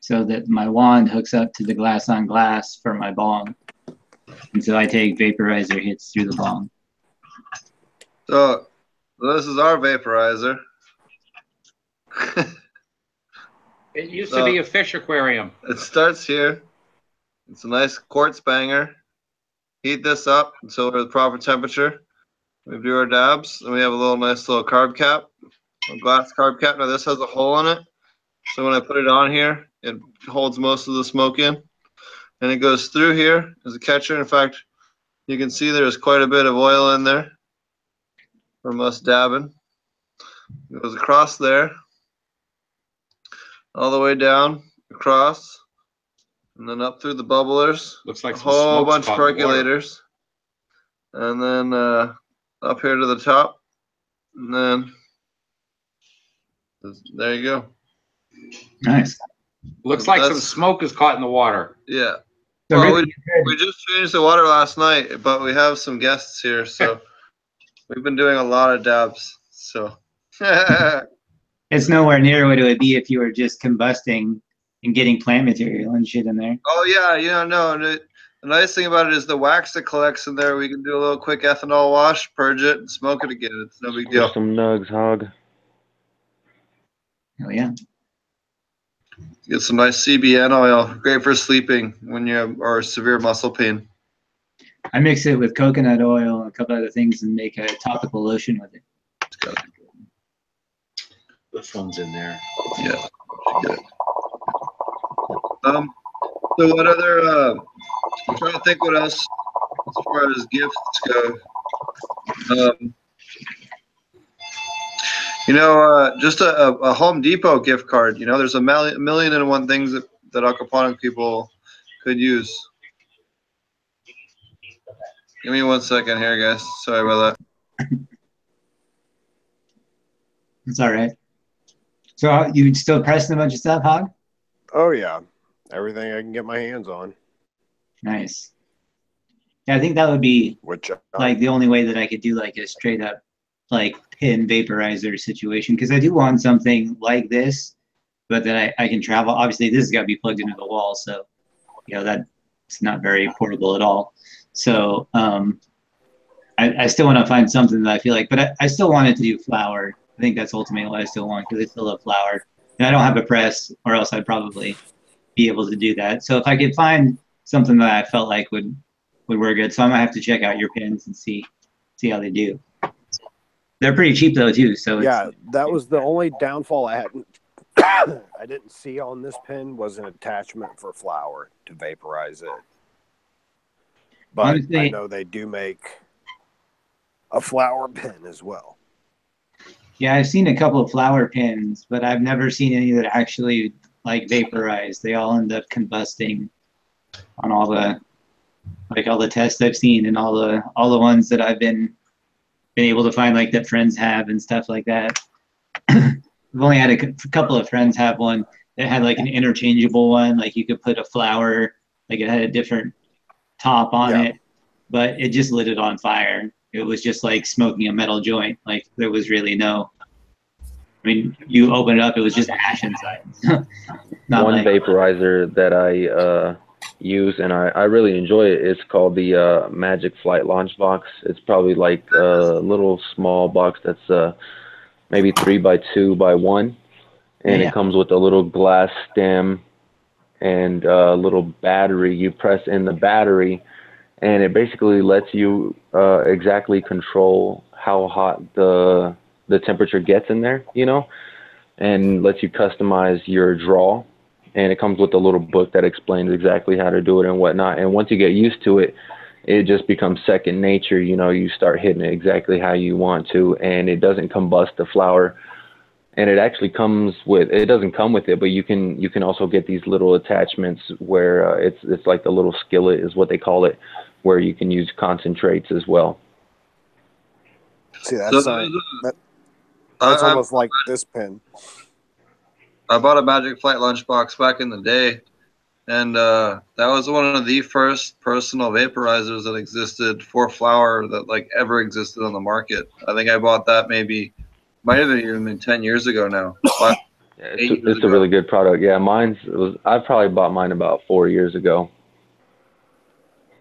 so that my wand hooks up to the glass on glass for my bong. And so I take vaporizer hits through the bong. So this is our vaporizer. (laughs) It used to be a fish aquarium. It starts here. It's a nice quartz banger. Heat this up until we're the proper temperature. We do our dabs, and we have a little nice little carb cap, a glass carb cap. Now this has a hole in it, so when I put it on here, it holds most of the smoke in, and it goes through here as a catcher. In fact, you can see there's quite a bit of oil in there from us dabbing. It goes across there, all the way down across, and then up through the bubblers Looks like a whole bunch of the water. percolators, and then uh, up here to the top, and then there you go. Nice. Looks like some smoke is caught in the water. Yeah, So Well, really, we just changed the water last night, but we have some guests here, so (laughs) we've been doing a lot of dabs. So (laughs) it's nowhere near what it would be if you were just combusting and getting plant material and shit in there. oh yeah, yeah, no. and it- The nice thing about it is the wax that collects in there. We can do a little quick ethanol wash, purge it, and smoke it again. It's no big deal. Here's some nugs, hog. Hell yeah. Get some nice CBN oil. Great for sleeping when you have or severe muscle pain. I mix it with coconut oil and a couple other things and make a topical lotion with it. The phone's in there. Yeah. Um. So what other? Uh, I'm trying to think what else as far as gifts go. Um. You know, uh, just a, a a Home Depot gift card. You know, there's a million, million and one things that that aquaponic people could use. Give me one second here, guys. Sorry about that. It's all right. So uh, you still pressing a bunch of stuff, Hog? oh yeah everything i can get my hands on Nice. Yeah, I think that would be which uh, like the only way that I could do like a straight up like pin vaporizer situation because I do want something like this, but that I, I can travel. Obviously, this has got to be plugged into the wall, so you know that it's not very portable at all. So um, I, I still want to find something that I feel like, but I, I still wanted to do flower. I think that's ultimately what I still want because I still love flower, And I don't have a press, or else I'd probably be able to do that. So if I could find something that I felt like would would work good, so I might have to check out your pins and see see how they do. They're pretty cheap though too. So it's, yeah that was the only downfall i hadn't (coughs) i didn't see on this pin was an attachment for flour to vaporize it but I know they do make a flower pin as well. Yeah, I've seen a couple of flower pins, but I've never seen any that actually like vaporize. They all end up combusting on all the like all the tests I've seen and all the all the ones that I've been been able to find like that friends have and stuff like that. (clears throat) I've only had a cou- couple of friends have one that had like an interchangeable one, like you could put a flower, like it had a different top on Yeah. it, but it just lit it on fire. It was just like smoking a metal joint. Like there was really no. I mean, you open it up, it was just ash inside. (laughs) Not One like, vaporizer that I uh, use and I, I really enjoy it. It's called the uh, Magic Flight Launch Box. It's probably like a little small box that's uh, maybe three by two by one, and Yeah. it comes with a little glass stem and a little battery. You press in the battery, and it basically lets you uh, exactly control how hot the the temperature gets in there. You know, and lets you customize your draw and it comes with a little book that explains exactly how to do it and whatnot. And once you get used to it, it just becomes second nature. You know, you start hitting it exactly how you want to, and it doesn't combust the flour. And it actually comes with it doesn't come with it, but you can you can also get these little attachments where uh, it's it's like the little skillet is what they call it, where you can use concentrates as well. See, So that's uh, that- that's I, I, almost like this pen. I bought a Magic Flight Launch Box back in the day, and uh, that was one of the first personal vaporizers that existed for flower that like ever existed on the market. I think I bought that maybe might have even been ten years ago now. (laughs) Yeah, it's, years it's a really good product. Yeah, mine's was I probably bought mine about four years ago.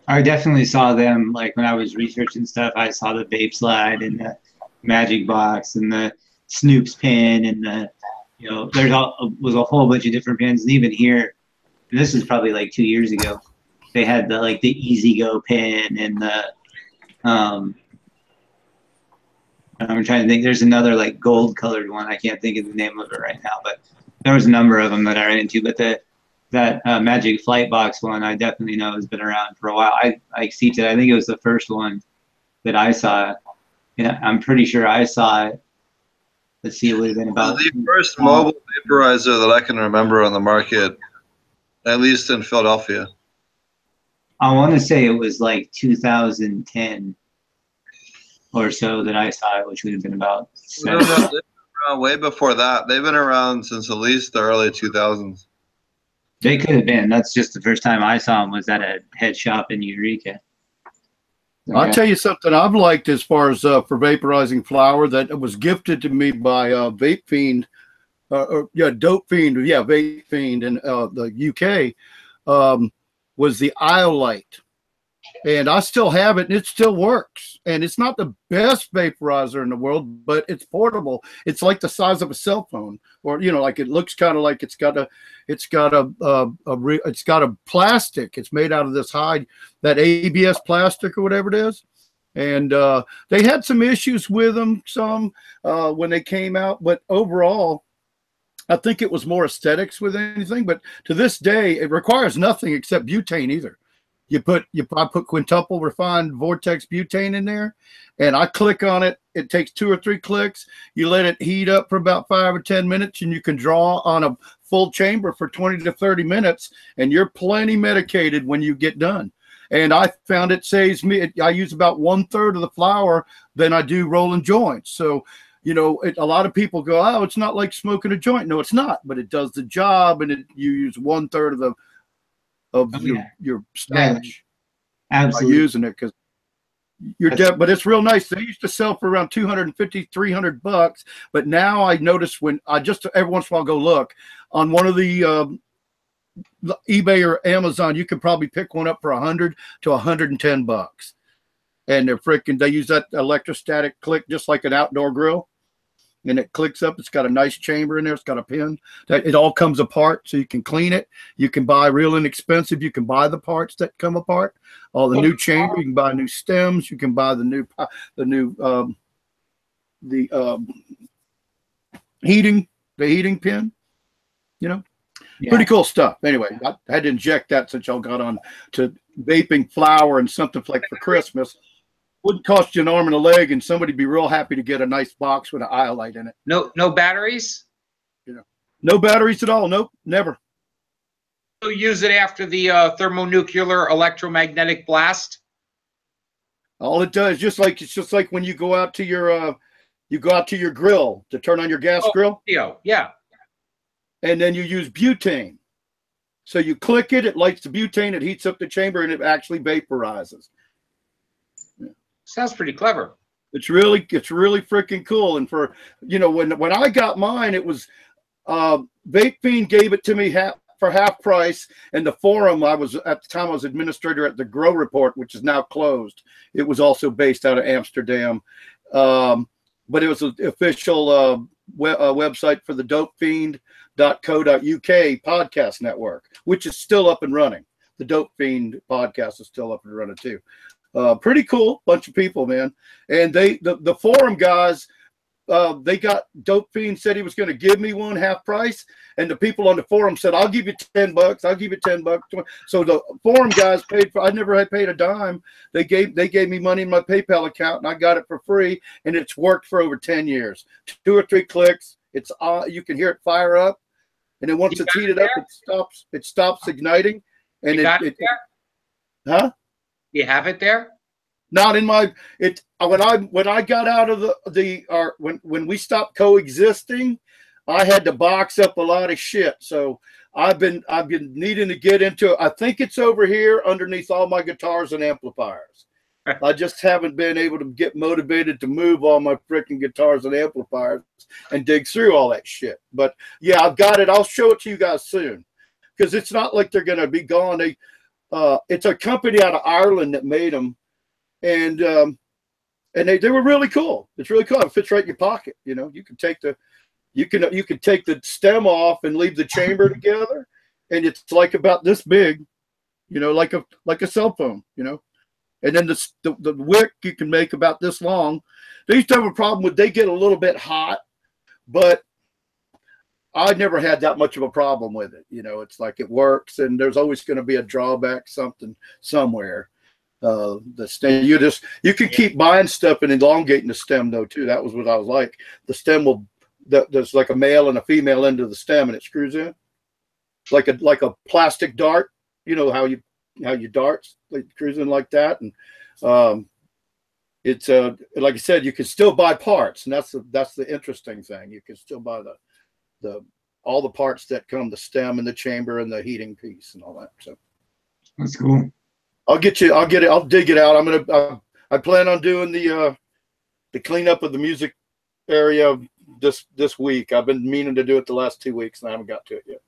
I definitely saw them like when I was researching stuff. I saw the vape slide and the magic box and the Snoop's pin and the you know there's all was a whole bunch of different pins and even here and this is probably like two years ago they had the like the easy go pin and the um I'm trying to think there's another like gold colored one I can't think of the name of it right now but there was a number of them that I ran into but the that uh, Magic Flight Box one, I definitely know has been around for a while. I I see it. I think it was the first one that I saw. Yeah, I'm pretty sure I saw it. Let's see, it would have been about. the first mobile vaporizer that I can remember on the market, at least in Philadelphia. I want to say it was like 2010 or so that I saw it, which would have been about. No, no, they've been around way before that. They've been around since at least the early 2000s. They could have been. That's just the first time I saw them was at a head shop in Eureka. I'll tell you something I've liked as far as uh, for vaporizing flower that was gifted to me by uh, Vape Fiend, uh, or yeah, Dope Fiend, yeah, Vape Fiend in uh, the UK, um, was the Iolite, and I still have it, and it still works. And it's not the best vaporizer in the world, but it's portable. It's like the size of a cell phone, or you know, like it looks kind of like it's got a, it's got a, a, a re, it's got a plastic. It's made out of this hide that ABS plastic or whatever it is. And uh, they had some issues with them, some uh, when they came out, but overall, I think it was more aesthetics with anything. But to this day, it requires nothing except butane either. You put you I put quintuple refined vortex butane in there, and I click on it. It takes two or three clicks. You let it heat up for about five or ten minutes, and you can draw on a full chamber for twenty to thirty minutes, and you're plenty medicated when you get done and I found it saves me. I use about one third of the flour than I do rolling joints. So, you know, it, a lot of people go, "Oh, it's not like smoking a joint." No, it's not, but it does the job, and it, you use one third of the of Oh, your yeah. your stash by Absolutely. using it because you're dead. But it's real nice. They used to sell for around 250, 300 bucks, but now I notice when I just every once in a while go look on one of the um, the eBay or Amazon, you can probably pick one up for 100 to 110 bucks. And they're freaking, they use that electrostatic click just like an outdoor grill. And it clicks up. It's got a nice chamber in there. It's got a pin that it all comes apart so you can clean it. You can buy real inexpensive. You can buy the parts that come apart. All the new chamber. You can buy new stems. You can buy the new, the new, um, the um, heating, the heating pin. You know, Yeah. Pretty cool stuff. Anyway, I had to inject that since y'all got on to vaping flour and something like for Christmas. Wouldn't cost you an arm and a leg, and somebody'd be real happy to get a nice box with an iolite in it. No, no batteries. No batteries at all. Nope, never. So use it after the uh, thermonuclear electromagnetic blast. All it does, just like it's just like when you go out to your uh, you go out to your grill to turn on your gas Oh. grill, Theo, yeah. and then you use butane. So you click it, it lights the butane, it heats up the chamber, and it actually vaporizes. Sounds pretty clever. It's really it's really freaking cool. And for you know when when I got mine, it was uh, Vape Fiend gave it to me half for half price. And the forum I was at the time I was administrator at the Grow Report, which is now closed. It was also based out of Amsterdam, um, but it was an official uh, we- uh, website for the DopeFiend.co.uk podcast network, which is still up and running. The Dope Fiend podcast is still up and running too. Uh, pretty cool bunch of people, man. And they the, the forum guys, uh, they got Dope Fiend said he was going to give me one half price, and the people on the forum said, "I'll give you ten bucks. I'll give you ten bucks." So the forum guys paid for. I never had paid a dime. They gave they gave me money in my PayPal account, and I got it for free, and it's worked for over ten years. Two or three clicks, it's uh, you can hear it fire up, and then once You it's it heated up, it stops. It stops igniting, and You it, got it, it huh? You have it there? not in my it uh, when i when i got out of the the or when when we stopped coexisting i had to box up a lot of shit. So i've been i've been needing to get into i think it's over here underneath all my guitars and amplifiers. (laughs) I just haven't been able to get motivated to move all my freaking guitars and amplifiers and dig through all that shit. But yeah i've got it. I'll show it to you guys soon. Because it's not like they're gonna be gone. They uh, it's a company out of ireland that made them and um, and they, they were really cool. It's really cool. It fits right in your pocket. You know, you can take the you can you can take the stem off and leave the chamber together, and it's like about this big, you know, like a like a cell phone. You know, and then the the, the wick you can make about this long. They used to have a problem with they get a little bit hot, but I never had that much of a problem with it. You know, it's like it works, and there's always going to be a drawback, something somewhere uh the stem you just you can keep buying stuff and elongating the stem though too that was what i was like the stem will that there's like a male and a female end of the stem and it screws in like a like a plastic dart you know how you how you darts like cruising like that and um it's uh like i said you can still buy parts and that's the that's the interesting thing you can still buy the the all the parts that come the stem and the chamber and the heating piece and all that so That's cool. I'll get you. I'll get it. I'll dig it out. I'm gonna. I, I plan on doing the uh, the cleanup of the music area this this week. I've been meaning to do it the last two weeks, and I haven't got to it yet.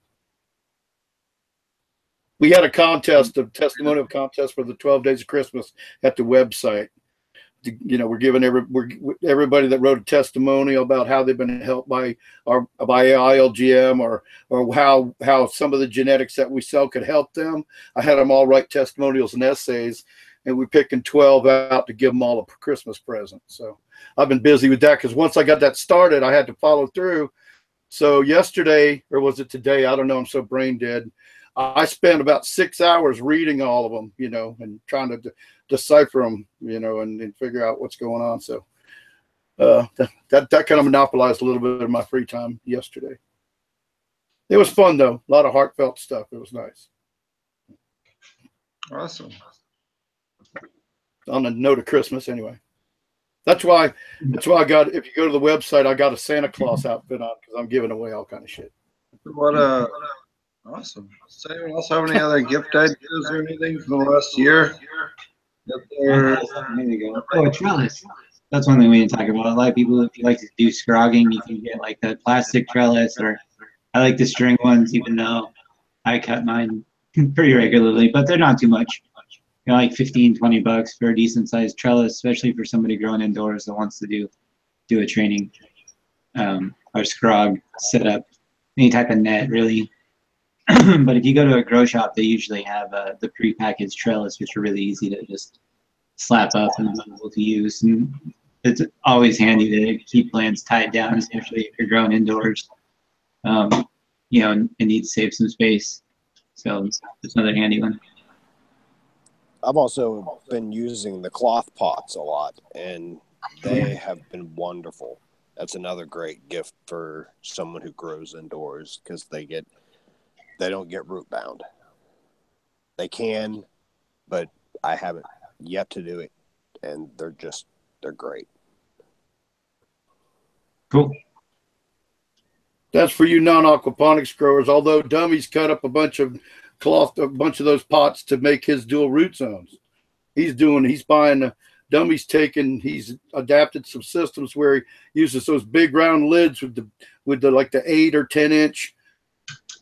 We had a contest, a testimonial contest for the 12 Days of Christmas at the website. You know, we're giving every we're everybody that wrote a testimonial about how they've been helped by our by ILGM or or how how some of the genetics that we sell could help them. I had them all write testimonials and essays, and we're picking 12 out to give them all a Christmas present. So I've been busy with that because once I got that started, I had to follow through. So yesterday, or was it today? I don't know. I'm so brain dead. I spent about six hours reading all of them, you know, and trying to de- decipher them, you know, and, and figure out what's going on. So uh, that, that that kind of monopolized a little bit of my free time yesterday. It was fun though. A lot of heartfelt stuff. It was nice. Awesome. on the note of Christmas anyway. That's why that's why I got if you go to the website, I got a Santa Claus outfit on because I'm giving away all kind of shit. What uh awesome. Does anyone else have any other gift ideas or anything from the last year? That There you go. Oh, a trellis. That's one thing we didn't talk about. A lot of people, if you like to do scrogging, you can get like a plastic trellis, or I like the string ones, even though I cut mine (laughs) pretty regularly, but they're not too much. You know, like 15, 20 bucks for a decent sized trellis, especially for somebody growing indoors that wants to do do a training um, or scrog setup, any type of net really. (clears throat) but if you go to a grow shop, they usually have uh, the prepackaged trellis, which are really easy to just slap up and able to use. And it's always handy to keep plants tied down, especially if you're growing indoors. Um, you know, and, and need to save some space. So it's another handy one. I've also been using the cloth pots a lot, and they have been wonderful. That's another great gift for someone who grows indoors because they get they don't get root bound. They can, but I haven't yet to do it, and they're just they're great. Cool. That's for you non-aquaponics growers. Although Dummy's cut up a bunch of cloth, a bunch of those pots to make his dual root zones. He's doing. He's buying. Uh, Dummy's taken. He's adapted some systems where he uses those big round lids with the with the like the eight or ten inch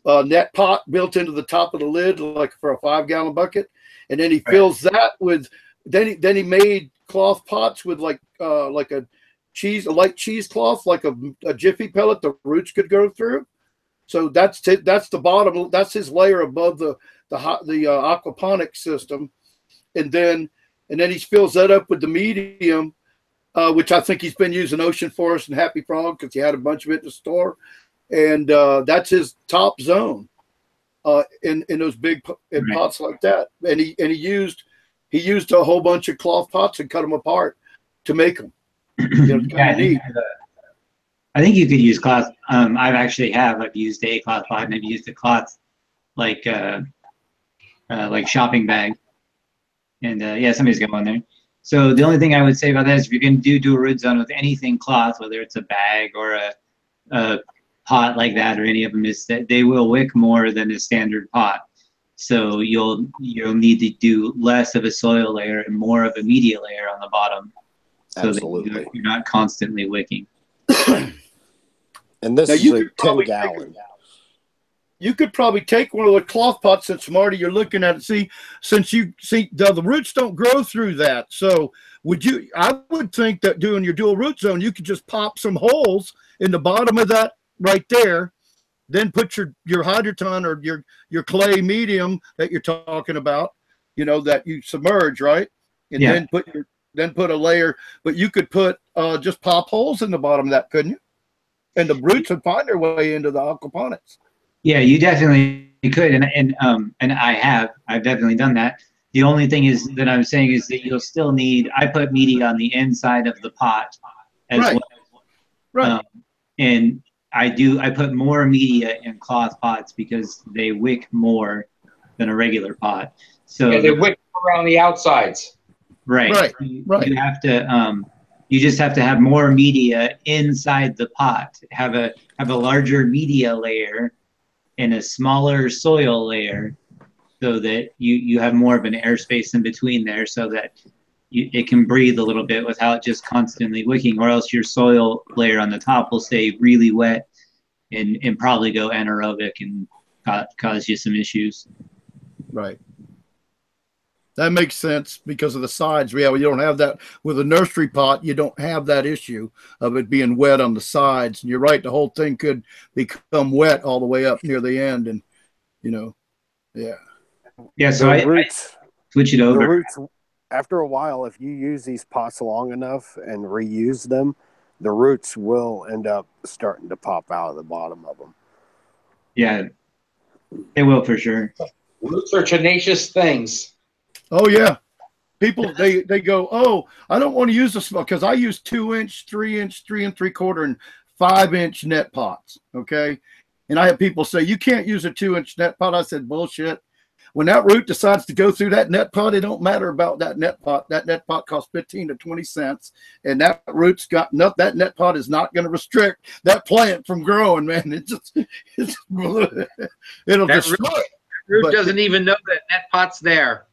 uh, net pot built into the top of the lid, like for a five gallon bucket, and then he fills that with. Then he then he made cloth pots with like uh like a cheese, a light cheesecloth, like a, a jiffy pellet the roots could go through. So that's t- that's the bottom. That's his layer above the the hot the uh, aquaponic system, and then and then he fills that up with the medium, uh, which I think he's been using Ocean Forest and Happy Frog because he had a bunch of it in the store, and uh, that's his top zone, uh, in in those big in Right. pots like that. And he and he used he used a whole bunch of cloth pots and cut them apart to make them. You know, Yeah, I kind of neat. think, I think you could use cloth. Um, I've actually have. I've used a cloth pot and I've used a cloth like uh, uh, like shopping bag. And uh, yeah, somebody's got one there. So the only thing I would say about that is if you're going to do do a root zone with anything cloth, whether it's a bag or a, a pot like that or any of them, is that they will wick more than a standard pot. So you'll you'll need to do less of a soil layer and more of a media layer on the bottom so Absolutely. that you're, you're not constantly wicking. (coughs) And this Now, is you a could ten probably take gallon. you could probably take one of the cloth pots since Marty, you're looking at it. See, since you see the, the roots don't grow through that. So would you I would think that doing your dual root zone, you could just pop some holes in the bottom of that right there, then put your your hydroton or your your clay medium that you're talking about, you know, that you submerge, right? And Yeah. then put your then put a layer, but you could put uh just pop holes in the bottom of that, couldn't you? And the roots would find their way into the aquaponics. Yeah, you definitely could, and and um and I have. I've definitely done that. The only thing is that I'm saying is that you'll still need. I put media on the inside of the pot as Right. well, Right. um, and I do. I put more media in cloth pots because they wick more than a regular pot. So Yeah, they wick around the outsides. Right. Right, You, right. you have to um you just have to have more media inside the pot. Have a have a larger media layer and a smaller soil layer so that you you have more of an airspace in between there so that you, it can breathe a little bit without just constantly wicking or else your soil layer on the top will stay really wet and and probably go anaerobic and ca- cause you some issues. Right. That makes sense because of the sides. Yeah, well, you don't have that with a nursery pot. You don't have that issue of it being wet on the sides. And you're right; the whole thing could become wet all the way up near the end, and you know, yeah. Yeah, so the I, I switch it the over. roots. After a while, if you use these pots long enough and reuse them, the roots will end up starting to pop out of the bottom of them. Yeah, it will for sure. Roots are tenacious things. Oh yeah. People they they go, oh, I don't want to use this because I use two inch, three inch, three and three quarter, and five inch net pots. Okay. And I have people say, you can't use a two inch net pot. I said, bullshit. When that root decides to go through that net pot, it don't matter about that net pot. That net pot costs 15 to 20 cents. And that root's got enough. That net pot is not going to restrict that plant from growing, man. It just, (laughs) it's, it'll That destroy it. Root But- doesn't even know that net pot's there.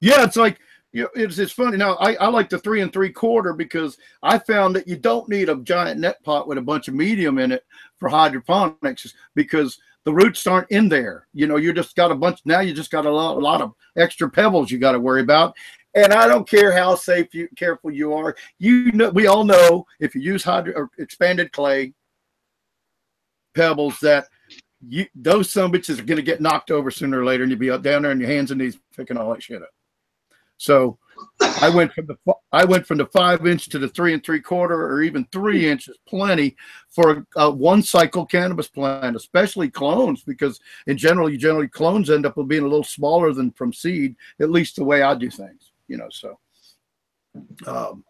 Yeah, it's like you know, it's it's funny. Now I, I like the three and three quarter because I found that you don't need a giant net pot with a bunch of medium in it for hydroponics because the roots aren't in there. You know, you just got a bunch now you just got a lot a lot of extra pebbles you got to worry about. And I don't care how safe you careful you are. You know we all know if you use hydro or expanded clay pebbles that you those some bitches are gonna get knocked over sooner or later and you'll be up down there on your hands and knees picking all that shit up. So I went from the I went from the five inch to the three and three quarter, or even three inches, plenty for a one cycle cannabis plant, especially clones, because in general, you generally clones end up being a little smaller than from seed, at least the way I do things, you know. So, um,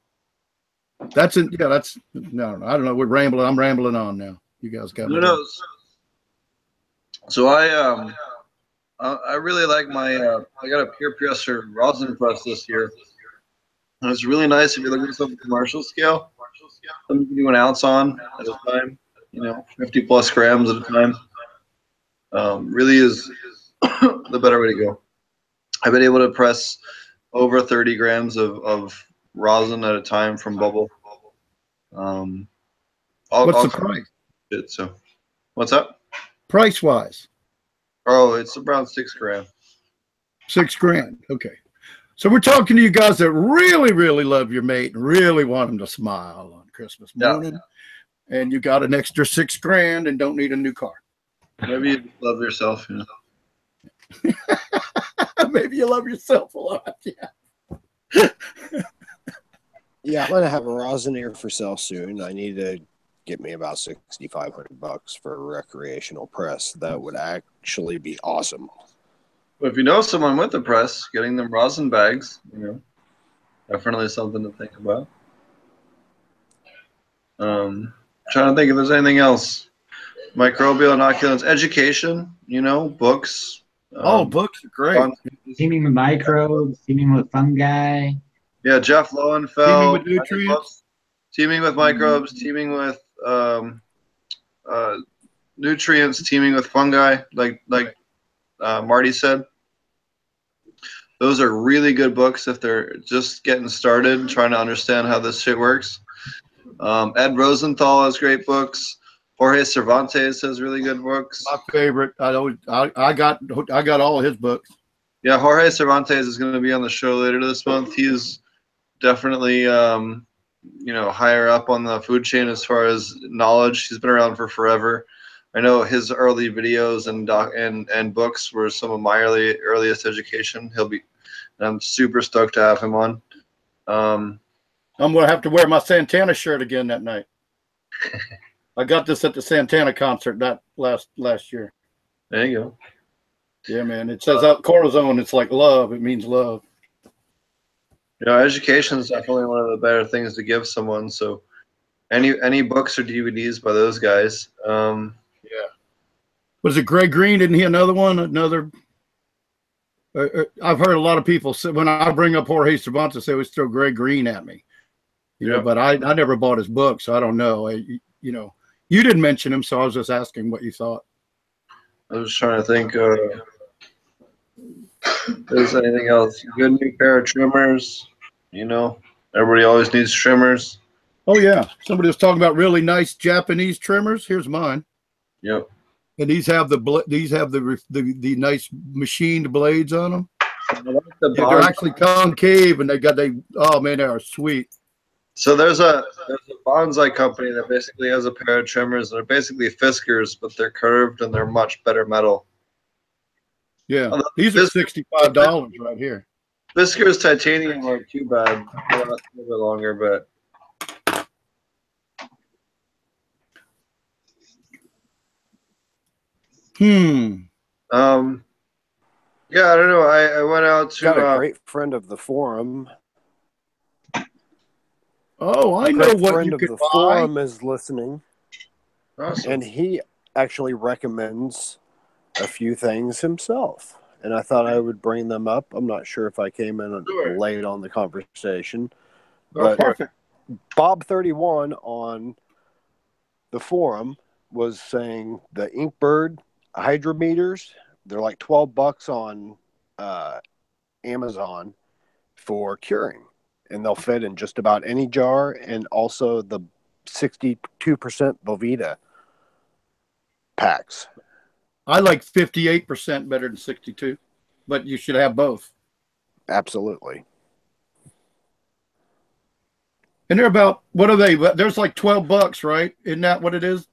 that's it. Yeah, that's no, no, I don't know. We're rambling. I'm rambling on now. You guys got. Who knows? So I um I I really like my uh, I got a PurePressure rosin press this year. And it's really nice if you're looking for something commercial scale. Something you can do an ounce on at a time, you know, 50 plus grams at a time. Um, really is (coughs) the better way to go. I've been able to press over 30 grams of, of rosin at a time from bubble. Um, all, What's all the price? shit, so what's up? Price wise, Oh, it's around six grand. six grand. Okay. So we're talking to you guys that really, really love your mate and really want them to smile on Christmas Yeah. morning. And you got an extra six grand and don't need a new car. Maybe you love yourself. You know. (laughs) Maybe you love yourself a lot. Yeah. (laughs) Yeah, I'm gonna have a rosin here for sale soon. I need to get me about sixty five hundred bucks for a recreational press. That would actually be awesome. But if you know someone with a press, getting them rosin bags, you know, definitely something to think about. Um, trying to think if there's anything else. Microbial inoculants, education, you know, books. Oh, um, books are great. fun- Teaming with microbes, teaming with fungi. Yeah, Jeff Lowenfels. Teaming with nutrients. books. Teaming with microbes, teaming with um, uh, nutrients, teaming with fungi, like like uh, Marty said. Those are really good books if they're just getting started, trying to understand how this shit works. Um, Ed Rosenthal has great books. Jorge Cervantes has really good books. My favorite. I always, I, I got I got all his books. Yeah, Jorge Cervantes is going to be on the show later this month. He's definitely, um, you know, higher up on the food chain as far as knowledge. He's been around for forever. I know his early videos and doc and and books were some of my early earliest education. He'll be, and I'm super stoked to have him on. Um, I'm gonna have to wear my Santana shirt again that night. (laughs) I got this at the Santana concert that last last year. there you go. Yeah, man. It says out Corazon. It's like love. It means love. You know, education is definitely one of the better things to give someone. So, any any books or DVDs by those guys. Um, yeah. Was it Greg Green? Didn't he another one? Another. Uh, uh, I've heard a lot of people say when I bring up Jorge Cervantes, they always throw Greg Green at me. You know, Yeah. but I, I never bought his book, so I don't know. I, you know, you didn't mention him, so I was just asking what you thought. I was trying to think. Uh, there's anything else? Good new pair of trimmers. You know, everybody always needs trimmers. Oh yeah, somebody was talking about really nice Japanese trimmers. Here's mine, Yep. and these have the bl- these have the, the the nice machined blades on them. Like the Yeah, they're actually concave, and they got they. Oh man, they are sweet. So there's a there's a bonsai company that basically has a pair of trimmers. They're basically Fiskars, but they're curved and they're much better metal. Yeah, these are sixty five dollars right here. Fiskars titanium aren't too bad. They last a little bit longer, but Hmm. um, yeah, I don't know. I, I went out to Got a uh, great friend of the forum. Oh, I A know great what friend you of could the buy. forum is listening, awesome. and he actually recommends a few things himself. And I thought I would bring them up. I'm not sure if I came in Sure. late on the conversation. Go but- for. Perfect. Bob31 on the forum was saying the Inkbird hydrometers, they're like 12 bucks on uh, Amazon for curing. And they'll fit in just about any jar and also the 62% Boveda packs. I like fifty eight percent better than sixty two, but you should have both. Absolutely. And they're about what are they? There's like twelve bucks, right? Isn't that what it is,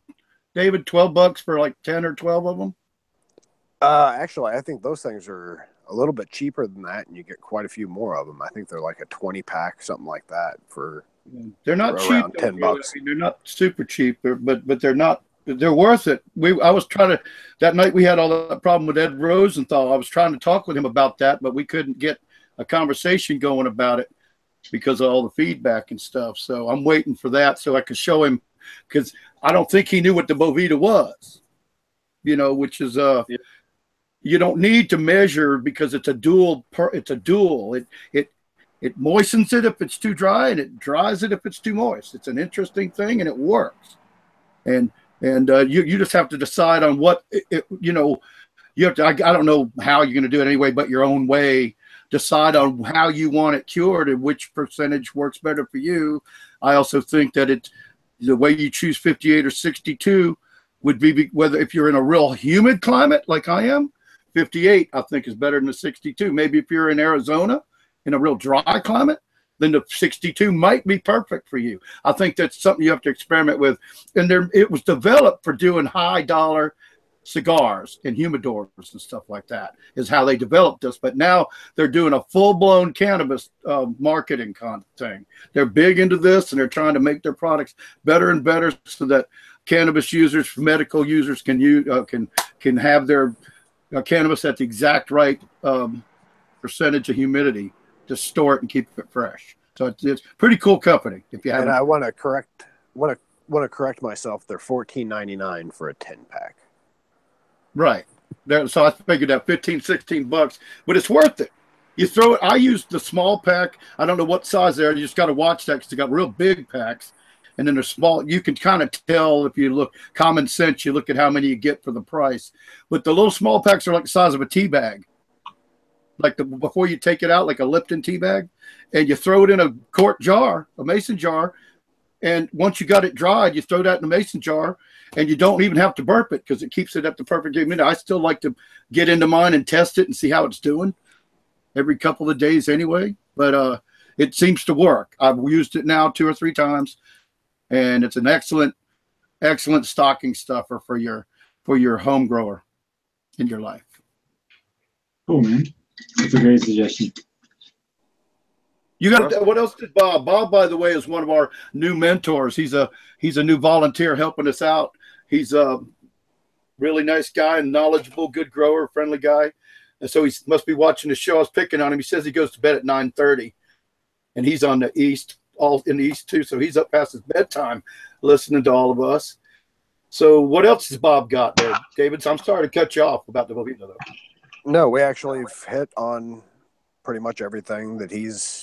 David? Twelve bucks for like ten or twelve of them. Uh, actually, I think those things are a little bit cheaper than that, and you get quite a few more of them. I think they're like a twenty pack, something like that. For They're not For cheap. around 10 bucks. I mean, they're not super cheap, but but they're not. They're worth it. We I was trying to that night we had all that problem with Ed Rosenthal. I was trying to talk with him about that, but we couldn't get a conversation going about it because of all the feedback and stuff. So I'm waiting for that so I could show him because I don't think he knew what the Boveda was. You know, which is uh Yeah. you don't need to measure because it's a dual per it's a dual. It it it moistens it if it's too dry and it dries it if it's too moist. It's an interesting thing and it works. And and uh, you you just have to decide on what it, it- you know. You have to. I, I don't know how you're going to do it anyway, but your own way. Decide on how you want it cured and which percentage works better for you. I also think that it the way you choose 58 or 62 would be whether if you're in a real humid climate like I am, 58 I think is better than the 62. Maybe if you're in Arizona in a real dry climate, then the 62 might be perfect for you. I think that's something you have to experiment with. And there, it was developed for doing high dollar cigars and humidors and stuff like that is how they developed this. But now they're doing a full blown cannabis uh, marketing kind of thing. They're big into this and they're trying to make their products better and better so that cannabis users, medical users can use, uh, can, can have their uh, cannabis at the exact right um, percentage of humidity to store it and keep it fresh. So it's, it's pretty cool company. If you and haven't, I want to correct want to want to correct myself. They're fourteen ninety nine for a ten pack. right there. So I figured out 15, 16 bucks, but it's worth it. You throw it. I use the small pack. I don't know what size they are. You just got to watch that because they got real big packs. And then they're small. You can kind of tell if you look common sense. You look at how many you get for the price. But the little small packs are like the size of a tea bag. Like the before you take it out, like a Lipton tea bag, and you throw it in a quart jar, a mason jar, and once you got it dried, you throw that in a mason jar, and you don't even have to burp it because it keeps it at the perfect minute. I still like to get into mine and test it and see how it's doing every couple of days anyway. But uh, it seems to work. I've used it now two or three times, and it's an excellent, excellent stocking stuffer for your for your home grower in your life. Cool, man. That's a great suggestion. You got uh, what else did Bob? Bob, by the way, is one of our new mentors. He's a he's a new volunteer helping us out. He's a really nice guy and knowledgeable, good grower, friendly guy. And so he must be watching the show. I was picking on him. He says he goes to bed at nine thirty, and he's on the east, all in the east too. So he's up past his bedtime, listening to all of us. So what else has Bob got there, David? So I'm sorry to cut you off about the Boveda though. No, we actually have hit on pretty much everything that he's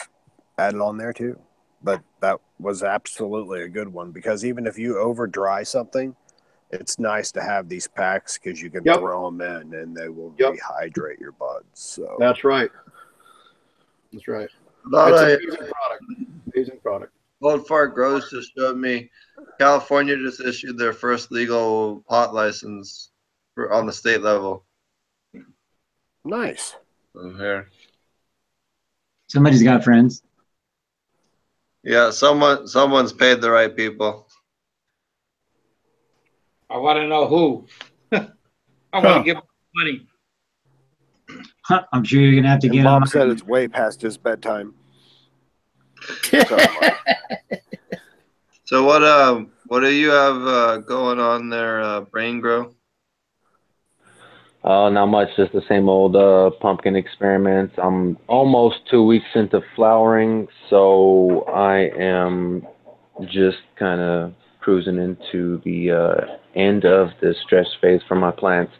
added on there too. But that was absolutely a good one because even if you over dry something, it's nice to have these packs because you can Yep. throw them in and they will Yep. rehydrate your buds. So That's right. That's right. A lot It's of an amazing product. Amazing product. Old Fart Grows just showed me California just issued their first legal pot license for on the state level. Nice. So here. Somebody's got friends. Yeah, someone someone's paid the right people. I want to know who. (laughs) I want Huh. to give money. Huh, I'm sure you're gonna have to And get on. Said it's way past his bedtime. (laughs) So, So what um what do you have uh, going on there, uh, Brain Grow? Uh, not much, just the same old uh, pumpkin experiments. I'm almost two weeks into flowering, so I am just kind of cruising into the uh, end of the stress phase for my plants.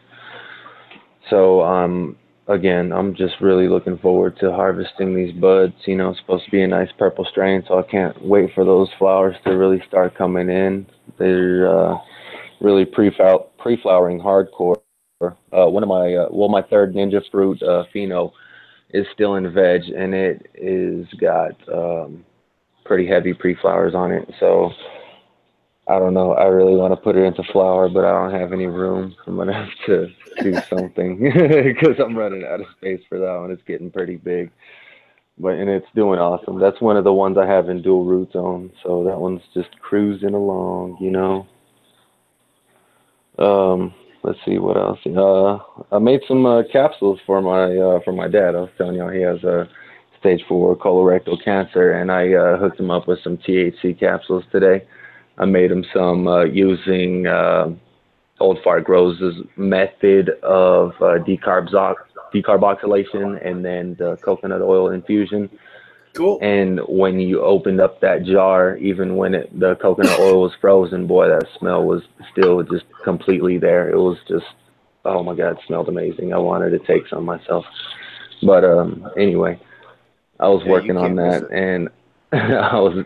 So, um, again, I'm just really looking forward to harvesting these buds. You know, it's supposed to be a nice purple strain, so I can't wait for those flowers to really start coming in. They're uh, really pre-flow- pre-flowering hardcore. Uh, one of my uh, well, my third ninja fruit uh, pheno is still in veg, and it is got um, pretty heavy pre-flowers on it. So I don't know. I really want to put it into flower, but I don't have any room. (laughs) I'm gonna have to do something (laughs) because I'm running out of space for that one. It's getting pretty big, but and it's doing awesome. That's one of the ones I have in dual root zone, so that one's just cruising along, you know. Um, let's see what else. Uh, I made some uh, capsules for my uh, for my dad. I was telling y'all he has a stage four colorectal cancer, and I uh, hooked him up with some THC capsules today. I made him some uh, using uh, Old Fart Grows' method of uh, decarboxylation and then the coconut oil infusion. Cool. And when you opened up that jar, even when it, the coconut oil was frozen, boy, that smell was still just completely there. It was just, oh my God, it smelled amazing. I wanted to take some myself. But um, anyway, I was Yeah, working on that, and (laughs) I was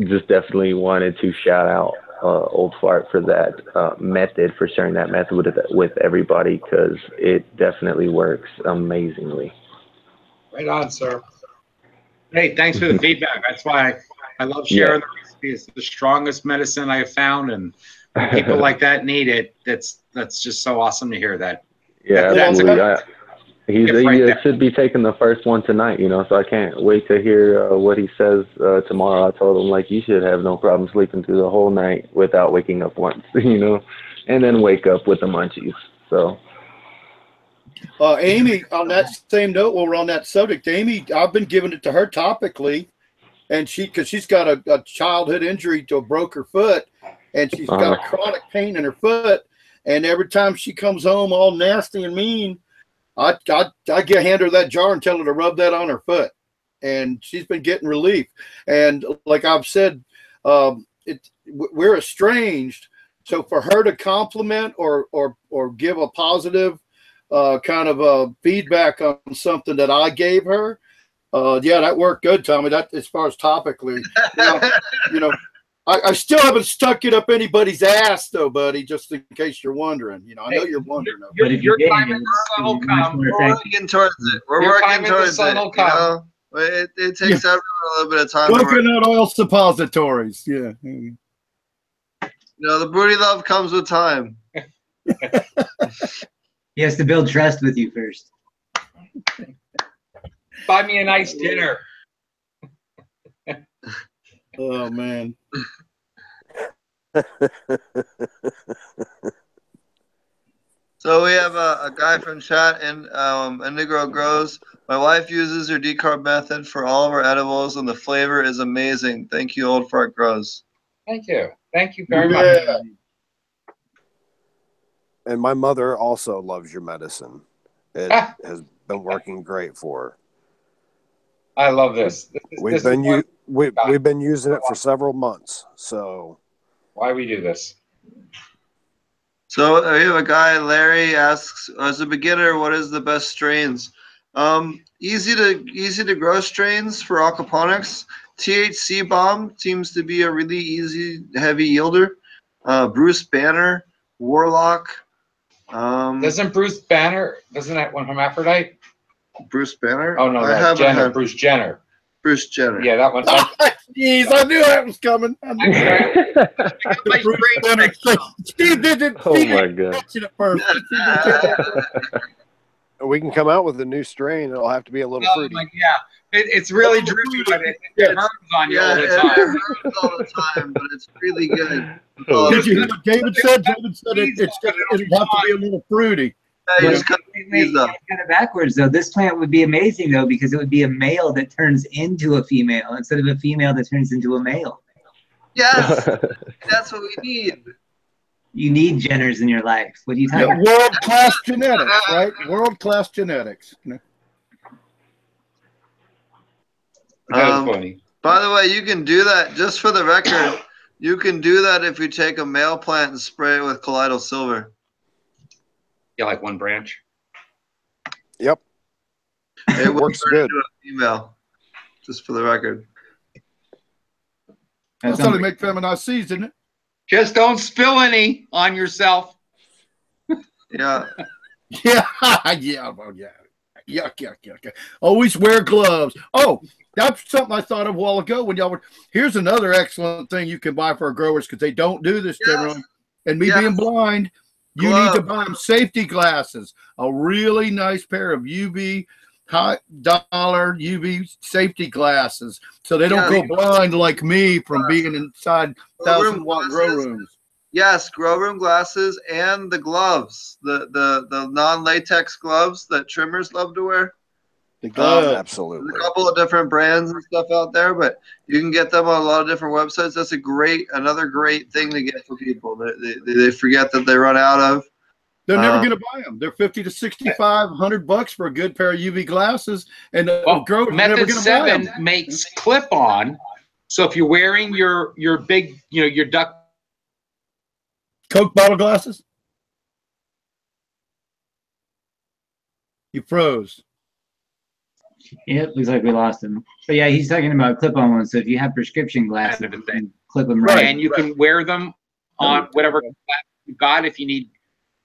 just definitely wanted to shout out uh, Old Fart for that uh, method, for sharing that method with with everybody, because it definitely works amazingly. Right on, sir. Hey, thanks for the feedback. That's why I, I love sharing the recipe. It's the strongest medicine I have found, and people like that need it. That's that's just so awesome to hear that. Yeah, That's absolutely. I, he's, It's he right uh, there. should be taking the first one tonight, you know, so I can't wait to hear uh, what he says uh, tomorrow. I told him, like, you should have no problem sleeping through the whole night without waking up once, (laughs) you know, and then wake up with the munchies. So, Uh, Amy, on that same note, while we're on that subject, Amy, I've been giving it to her topically, and she because she's got a, a childhood injury to a broke her foot, and she's got a Uh-huh. chronic pain in her foot, and every time she comes home all nasty and mean, I I I get hand her that jar and tell her to rub that on her foot, and she's been getting relief. And like I've said, um, it we're estranged, so for her to compliment or or or give a positive uh, kind of uh, feedback on something that I gave her. Uh, yeah, that worked good, Tommy. That as far as topically, Now, (laughs) you know, I, I still haven't stuck it up anybody's ass though, buddy. Just in case you're wondering, you know, I know you're wondering. though. Your, But if your you did, time it in sun it will was come. We're working towards it. We're Your time working in the towards sun it. will You know, it, it takes everyone a little bit of time. Working work. Coconut oil suppositories. Yeah. You know, the booty love comes with time. (laughs) (laughs) He has to build trust with you first. Buy me a nice dinner. Oh man. So we have a, a guy from chat in um, Indigro Grows. My wife uses her decarb method for all of our edibles, and the flavor is amazing. Thank you, Old Fart Grows. Thank you. Thank you very much. Yeah. And my mother also loves your medicine. It Ah. has been working great for her. I love this. this is, We've this been u- we, we've been using it for several months. So why we do this. So uh, we have a guy, Larry asks, as a beginner, what is the best strains? Um, easy to easy to grow strains for aquaponics. THC bomb seems to be a really easy heavy yielder. Uh, Bruce Banner, Warlock. Um, Doesn't Bruce Banner? Doesn't that one from Aphrodite? Bruce Banner? Oh no, I that's haven't Jenner. had Bruce Jenner. Bruce Jenner. Yeah, that one. (laughs) Jeez, I knew that was coming. (laughs) I knew My Bruce Banner. Steve didn't. oh Steve my didn't God. catch it at first. (laughs) we can come out with a new strain. It'll have to be a little fruity. yeah, it, it's really oh, drippy, but it, Yes. it burns on you Yeah, all it, the it time. all the time, but it's really good. (laughs) Oh, Did you hear what David said? David said it, it's gonna, it'll have to be a little fruity. Yeah, you just cut Wait, wait, these up. kind of backwards though. This plant would be amazing though because it would be a male that turns into a female instead of a female that turns into a male. Yes, (laughs) that's what we need. You need Jenners in your life. What are you talking about? World class genetics, right? World class genetics. That was Um, funny. By the way, you can do that just for the record. You can do that if you take a male plant and spray it with colloidal silver. Yeah, like one branch. Yep. It will Works good. into a female. Just for the record. That's how they make feminized seeds, isn't it? Just don't spill any on yourself. Yeah. (laughs) Yeah, (laughs) yeah, well, yeah. Yuck, yuck, yuck. Always wear gloves. Oh, that's something I thought of a while ago when y'all were. Here's another excellent thing you can buy for our growers because they don't do this Yes. generally. And me Yes. being blind, you need to buy them safety glasses. A really nice pair of UV high dollar UV safety glasses, so they don't Yeah. go blind like me from being inside thousand watt grow rooms. Yes, grow room glasses and the gloves, the the the non-latex gloves that trimmers love to wear. The Um, glove. There's Absolutely. a couple of different brands and stuff out there, but you can get them on a lot of different websites. That's a great, another great thing to get for people. They, they, they forget that they run out of. They're never Uh, going to buy them. They're 50 to sixty-five hundred bucks for a good pair of UV glasses. And uh, Well, growers are never Method buy Seven them. makes clip-on. So if you're wearing your your big, you know, your duck Coke bottle glasses? You froze. Yep, looks like we lost him. But yeah, he's talking about clip-on ones. So if you have prescription glasses, Kind of a you can clip them right. right. and you can wear them on whatever glass you got. If you need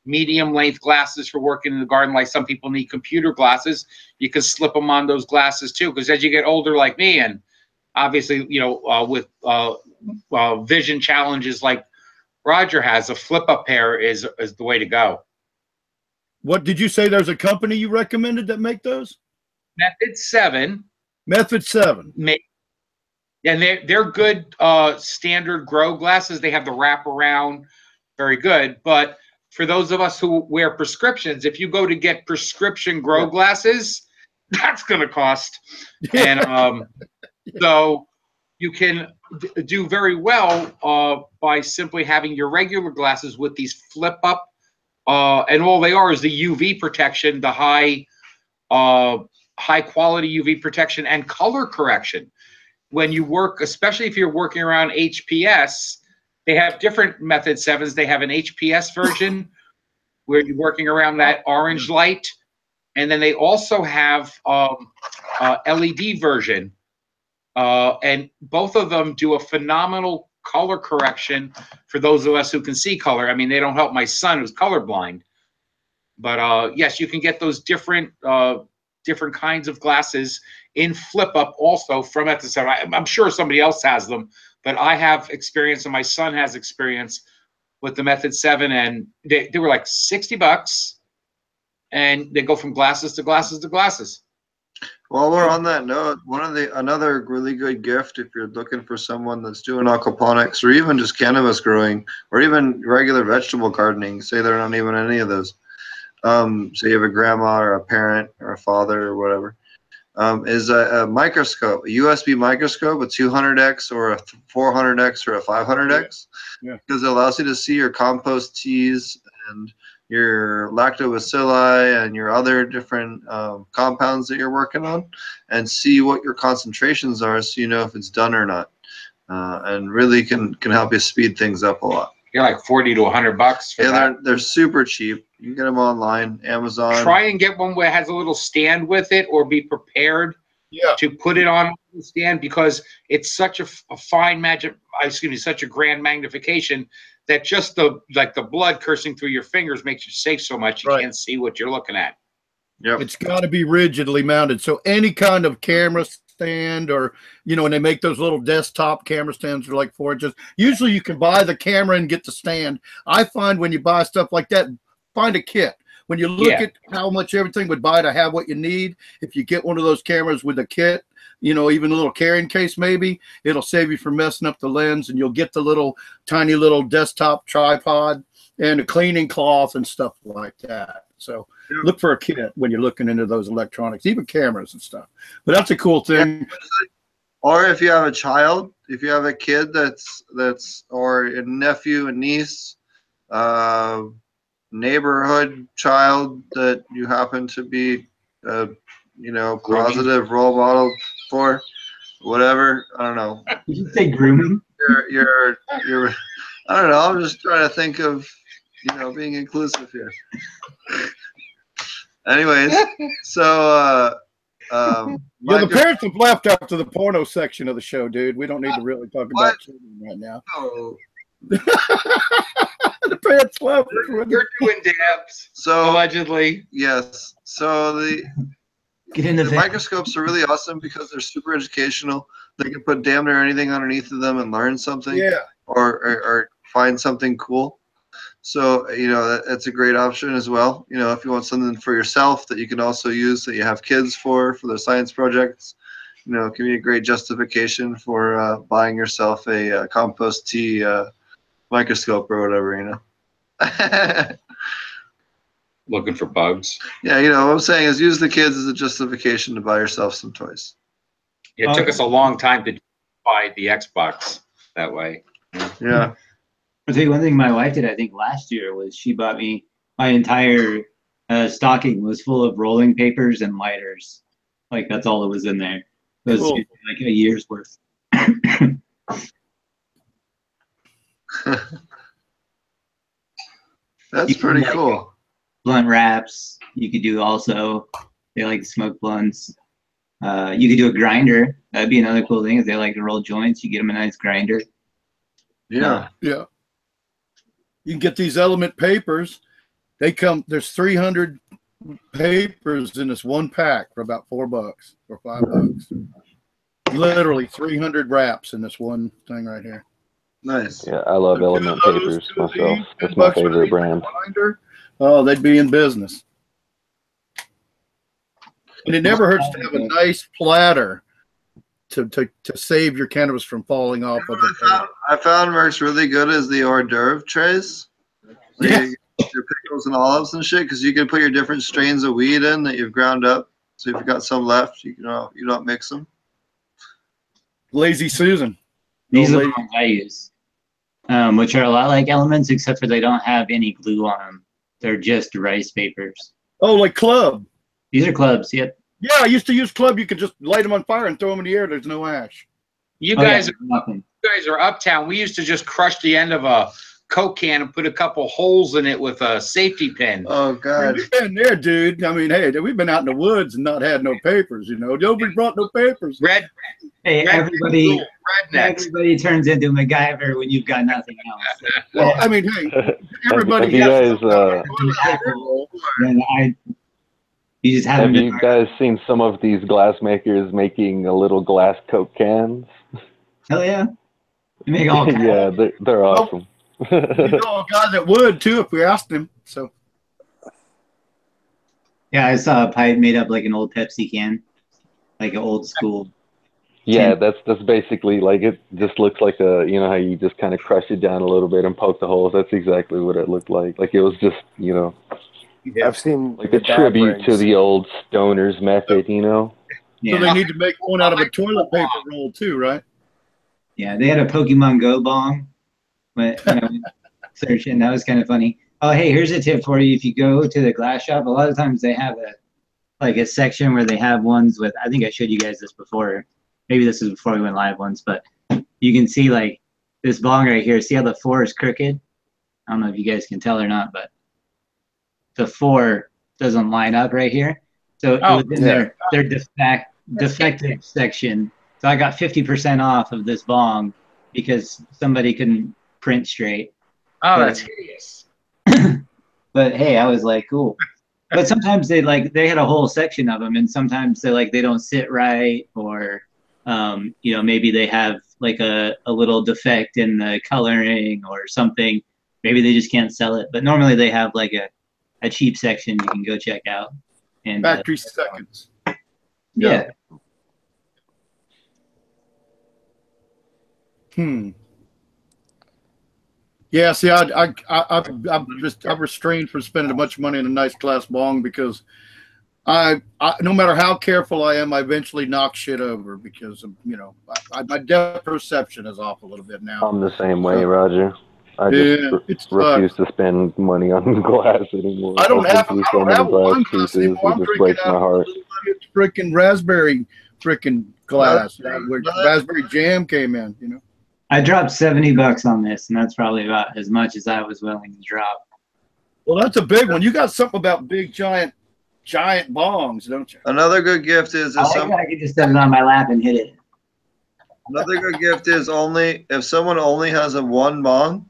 medium length glasses for working in the garden, like some people need computer glasses, you can slip them on those glasses too. Because as you get older, like me, and obviously, you know, uh, with uh, uh, vision challenges like Roger has, a flip up pair is is the way to go. What did you say? There's a company you recommended that make those? Method seven Method 7. make and they're they're good uh standard grow glasses they have the wrap around very good but for those of us who wear prescriptions if you go to get prescription grow glasses (laughs) that's going to cost (laughs) and um so you can do very well uh by simply having your regular glasses with these flip up uh and all they are is the uv protection the high uh high quality uv protection and color correction when you work, especially if you're working around HPS, they have different method sevens. They have an HPS version where you're working around that orange light, and then they also have um, uh, LED version, uh, and both of them do a phenomenal color correction for those of us who can see color. I mean, they don't help my son who's colorblind, but uh, yes, you can get those different uh, different kinds of glasses in flip up also from at the center. I, I'm sure somebody else has them, but I have experience and my son has experience with the Method 7 and they, they were like 60 bucks and they go from glasses to glasses to glasses. While we're on that note, one of the another really good gift if you're looking for someone that's doing aquaponics or even just cannabis growing or even regular vegetable gardening, say they're not even any of those. Um, say you have a grandma or a parent or a father or whatever, um, is a, a microscope, a USB microscope, a 200x or a 400x or a 500x, Yeah. because it allows you to see your compost teas and your lactobacilli and your other different um, compounds that you're working on and see what your concentrations are so you know if it's done or not uh, and really can can help you speed things up a lot You're like 40 to 100 bucks for yeah that. they're, they're super cheap you can get them online amazon Try and get one where it has a little stand with it or be prepared Yeah. to put it on the stand because it's such a fine magic, excuse me, such a grand magnification that just the like the blood coursing through your fingers makes you safe so much you Right. can't see what you're looking at. Yeah, It's got to be rigidly mounted. So any kind of camera stand or, you know, when they make those little desktop camera stands are like four inches. Usually you can buy the camera and get the stand. I find when you buy stuff like that, find a kit. When you look Yeah. at how much everything would buy to have what you need, if you get one of those cameras with a kit, you know, even a little carrying case, maybe it'll save you from messing up the lens and you'll get the little tiny little desktop tripod and a cleaning cloth and stuff like that. So Yeah. look for a kit when you're looking into those electronics, even cameras and stuff. But that's a cool thing. or if you have a child if you have a kid that's that's or a nephew and niece uh, neighborhood child that you happen to be a you know Grooming. positive role model for whatever i don't know (laughs) Did you say grooming? you're you're you're i don't know i'm just trying to think of you know being inclusive here (laughs) anyways (laughs) so uh um Yeah, the Micah- parents have left after the porno section of the show, dude. We don't need to really talk about children right now. Oh, the parents left. You're doing dabs so allegedly. yes so the Get in the, the microscopes are really awesome because they're super educational they can put damn near anything underneath of them and learn something Yeah. or, or, or find something cool so you know that, that's a great option as well you know if you want something for yourself that you can also use that you have kids for for their science projects you know it can be a great justification for uh, buying yourself a, uh compost tea uh, microscope or whatever, you know. (laughs) Looking for bugs. yeah, you know what I'm saying is use the kids as a justification to buy yourself some toys. It took us a long time to buy the Xbox that way. Yeah. I'll tell you one thing my wife did, I think last year, was she bought me my entire uh, stocking was full of rolling papers and lighters. Like that's all that was in there. It was Cool. like a year's worth. (coughs) (laughs) That's You can pretty like- cool. Blunt wraps. You could do also. They like to smoke blunts. Uh, you could do a grinder. That'd be another cool thing. If they like to roll joints, you get them a nice grinder. Yeah. Yeah. You can get these element papers. They come, there's 300 papers in this one pack for about four bucks or five bucks. Literally 300 wraps in this one thing right here. Nice. Yeah, I love Element those, Papers myself. these, That's my favorite brand. binder. Oh, they'd be in business. And it never hurts to have a nice platter to, to, to save your cannabis from falling off of the I found, I found works really good is the hors d'oeuvre trays. (laughs) Like Yeah. Your pickles and olives and shit, because you can put your different strains of weed in that you've ground up. So if you got some left, you can uh, you don't mix them. Lazy Susan. These No are the ones I use, um, which are a lot like elements, except for they don't have any glue on them. They're just rice papers. Oh, like club. These are clubs. Yep. Yeah, I used to use club. You could just light them on fire and throw them in the air. There's no ash. You Oh, yeah, guys, nothing. you guys are uptown. We used to just crush the end of a Coke can and put a couple holes in it with a safety pin. Oh god. we've been there, dude. I mean, hey, we've been out in the woods and not had no papers. You know, nobody brought no papers. Red, Hey, red everybody, rednecks. everybody turns into MacGyver when you've got nothing else. (laughs) Well, I mean, hey, everybody have you guys, uh, toilet paper roll. Then I, you just Have haven't been. you guys seen some of these glass makers making a little glass Coke cans? Hell yeah. You make all (laughs) kinds. yeah, they're, they're awesome. You know a guy that would too if we asked him. So Yeah, I saw a pipe made up like an old Pepsi can, like an old school. yeah, that's that's basically like it. Just looks like a you know how you just kind of crush it down a little bit and poke the holes. That's exactly what it looked like. Like it was just you know I've seen like the a tribute dab to the old stoners method. You know. so Yeah, they need to make one out of a toilet paper roll too, right? yeah. They had a Pokemon Go bong. When, when I went searching, that was kind of funny. Oh, hey, here's a tip for you. If you go to the glass shop, a lot of times they have a like a section where they have ones with. I think I showed you guys this before. Maybe this is before we went live once, but you can see like this bong right here. See how the four is crooked? I don't know if you guys can tell or not, but the four doesn't line up right here. So it Oh, was in their their defect defective section. So I got 50% off of this bong because somebody couldn't print straight. Oh, that's (clears throat) hideous. But hey, I was like, cool. But sometimes they like they had a whole section of them, and sometimes they like they don't sit right, or um, you know maybe they have like a, a little defect in the coloring or something. Maybe they just can't sell it. But normally they have like a, a cheap section you can go check out. And uh, Factory seconds. yeah, Hmm. Yeah, see, I, I, I, I, I'm just, I'm restrained from spending a bunch of money in a nice glass bong because I, I, no matter how careful I am, I eventually knock shit over because of, you know, I, I, my depth perception is off a little bit now. I'm the same way, Roger. I just Yeah, re- it's, uh, refuse to spend money on (laughs) glass anymore. I don't I've have, been I don't have glass one glass pieces. anymore. I'm It just breaks my heart. it's freaking raspberry, freaking glass, where raspberry jam came in, you know. I dropped 70 bucks on this, and that's probably about as much as I was willing to drop. Well, that's a big one. You got something about big, giant, giant bongs, don't you? Another good gift is I if like some, I could just set it on my lap and hit it. another good gift is only if someone only has a one bong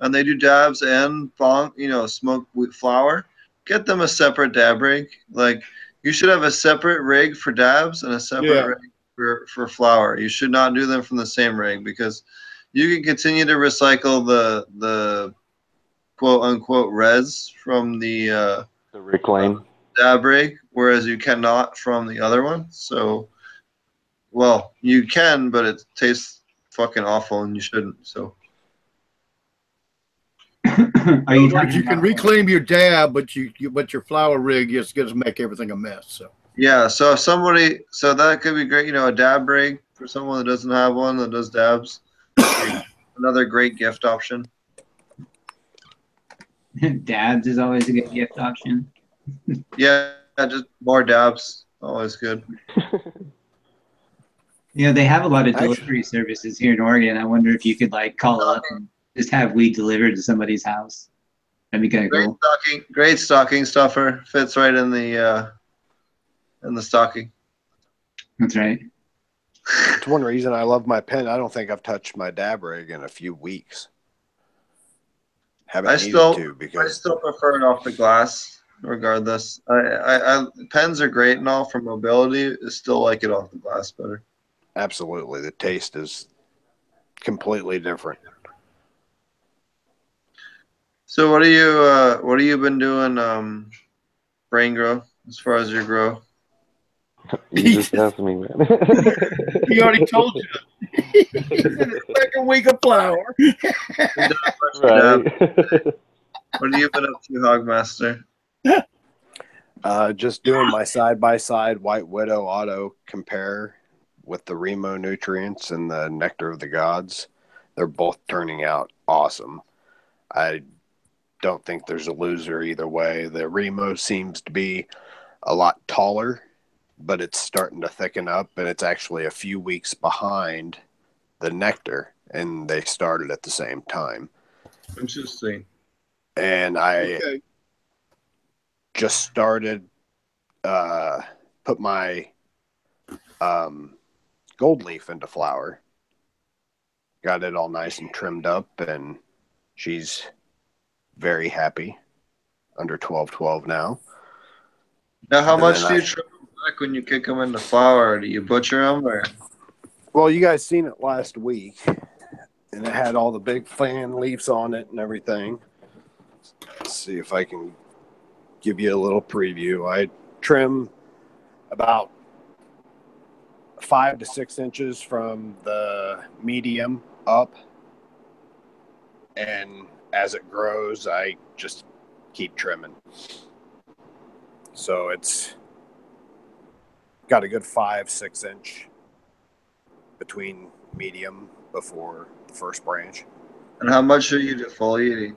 and they do dabs and bong, you know, smoke with flower, get them a separate dab rig. Like you should have a separate rig for dabs and a separate Yeah. rig for, for flower. You should not do them from the same rig because you can continue to recycle the the quote unquote res from the uh, The reclaim. dab rig, whereas you cannot from the other one. So, well, you can, but it tastes fucking awful, and you shouldn't. So, Are you you can reclaim your dab, but you, you but your flour rig just gonna make everything a mess. So Yeah, so if somebody, so that could be great. You know, a dab rig for someone that doesn't have one that does dabs. (coughs) Another great gift option. (laughs) Dabs is always a good gift option. (laughs) Yeah, just more dabs, always good. (laughs) You know, they have a lot of Actually- delivery services here in Oregon. I wonder if you could like call up and just have weed delivered to somebody's house. That'd be kind of Great cool. stocking, great stocking stuffer. Fits right in the uh, in the stocking. That's right. It's one reason I love my pen. I don't think I've touched my dab rig in a few weeks. Haven't I still- to I still prefer it off the glass, regardless. I, I, I pens are great and all for mobility. I still like it off the glass better. absolutely the taste is completely different. So what are you uh, what have you been doing, um, brain grow as far as your grow? You (laughs) just asked me, man. (laughs) he already told you. (laughs) Second week of flower. right. What have you been up to, Hogmaster? Uh, just doing my side by side White Widow auto compare with the Remo nutrients and the Nectar of the Gods. They're both turning out awesome. I don't think there's a loser either way. The Remo seems to be a lot taller, but it's starting to thicken up, and it's actually a few weeks behind the Nectar, and they started at the same time. Interesting. And I Okay. just started uh put my um gold leaf into flower got it all nice and trimmed up and she's very happy under 12 12 now Now, how And much do you I- trim back when you kick them into flour? Do you butcher them or? well you guys seen it last week and it had all the big fan leaves on it and everything Let's see if i can give you a little preview i trim about five to six inches from the medium up and as it grows i just keep trimming so it's got a good five six inch between medium before the first branch And how much are you defoliating?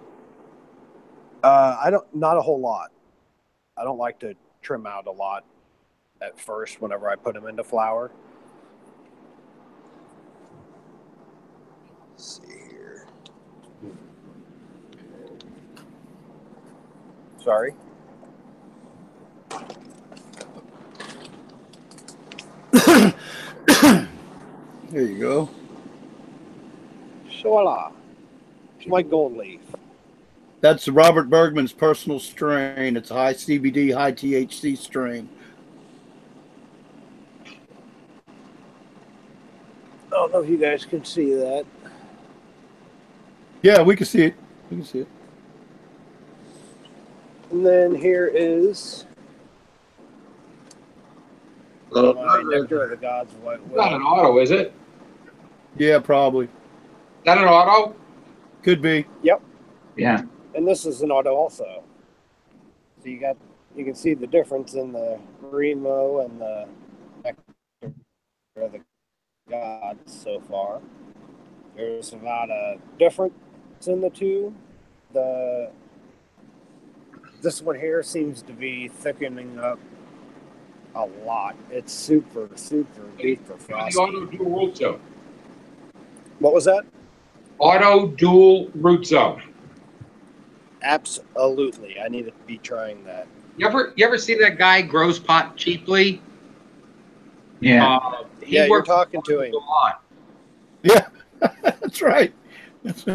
uh, i don't not a whole lot i don't like to trim out a lot at first whenever i put them into flower. Let's see here sorry (coughs) There you go. voila it's my gold leaf That's Robert Bergman's personal strain. It's a high CBD, high THC strain. I don't know if you guys can see that. Yeah, we can see it. We can see it. And then here is Little- my Nectar of the Gods White It's not an auto, is it? Yeah, probably. Is that an auto? Could be. Yep. Yeah. And this is an auto also. So you got you can see the difference in the Remo and the Nectar of the Gods so far. There's about a difference in the two. The this one here seems to be thickening up a lot. It's super, super duper The auto dual root zone. What was that? Auto dual root zone. Absolutely. I need to be trying that. You ever you ever see that guy grows pot cheaply? Yeah. Uh, he Yeah, you're talking to him. a lot. Yeah, (laughs) that's right. That's,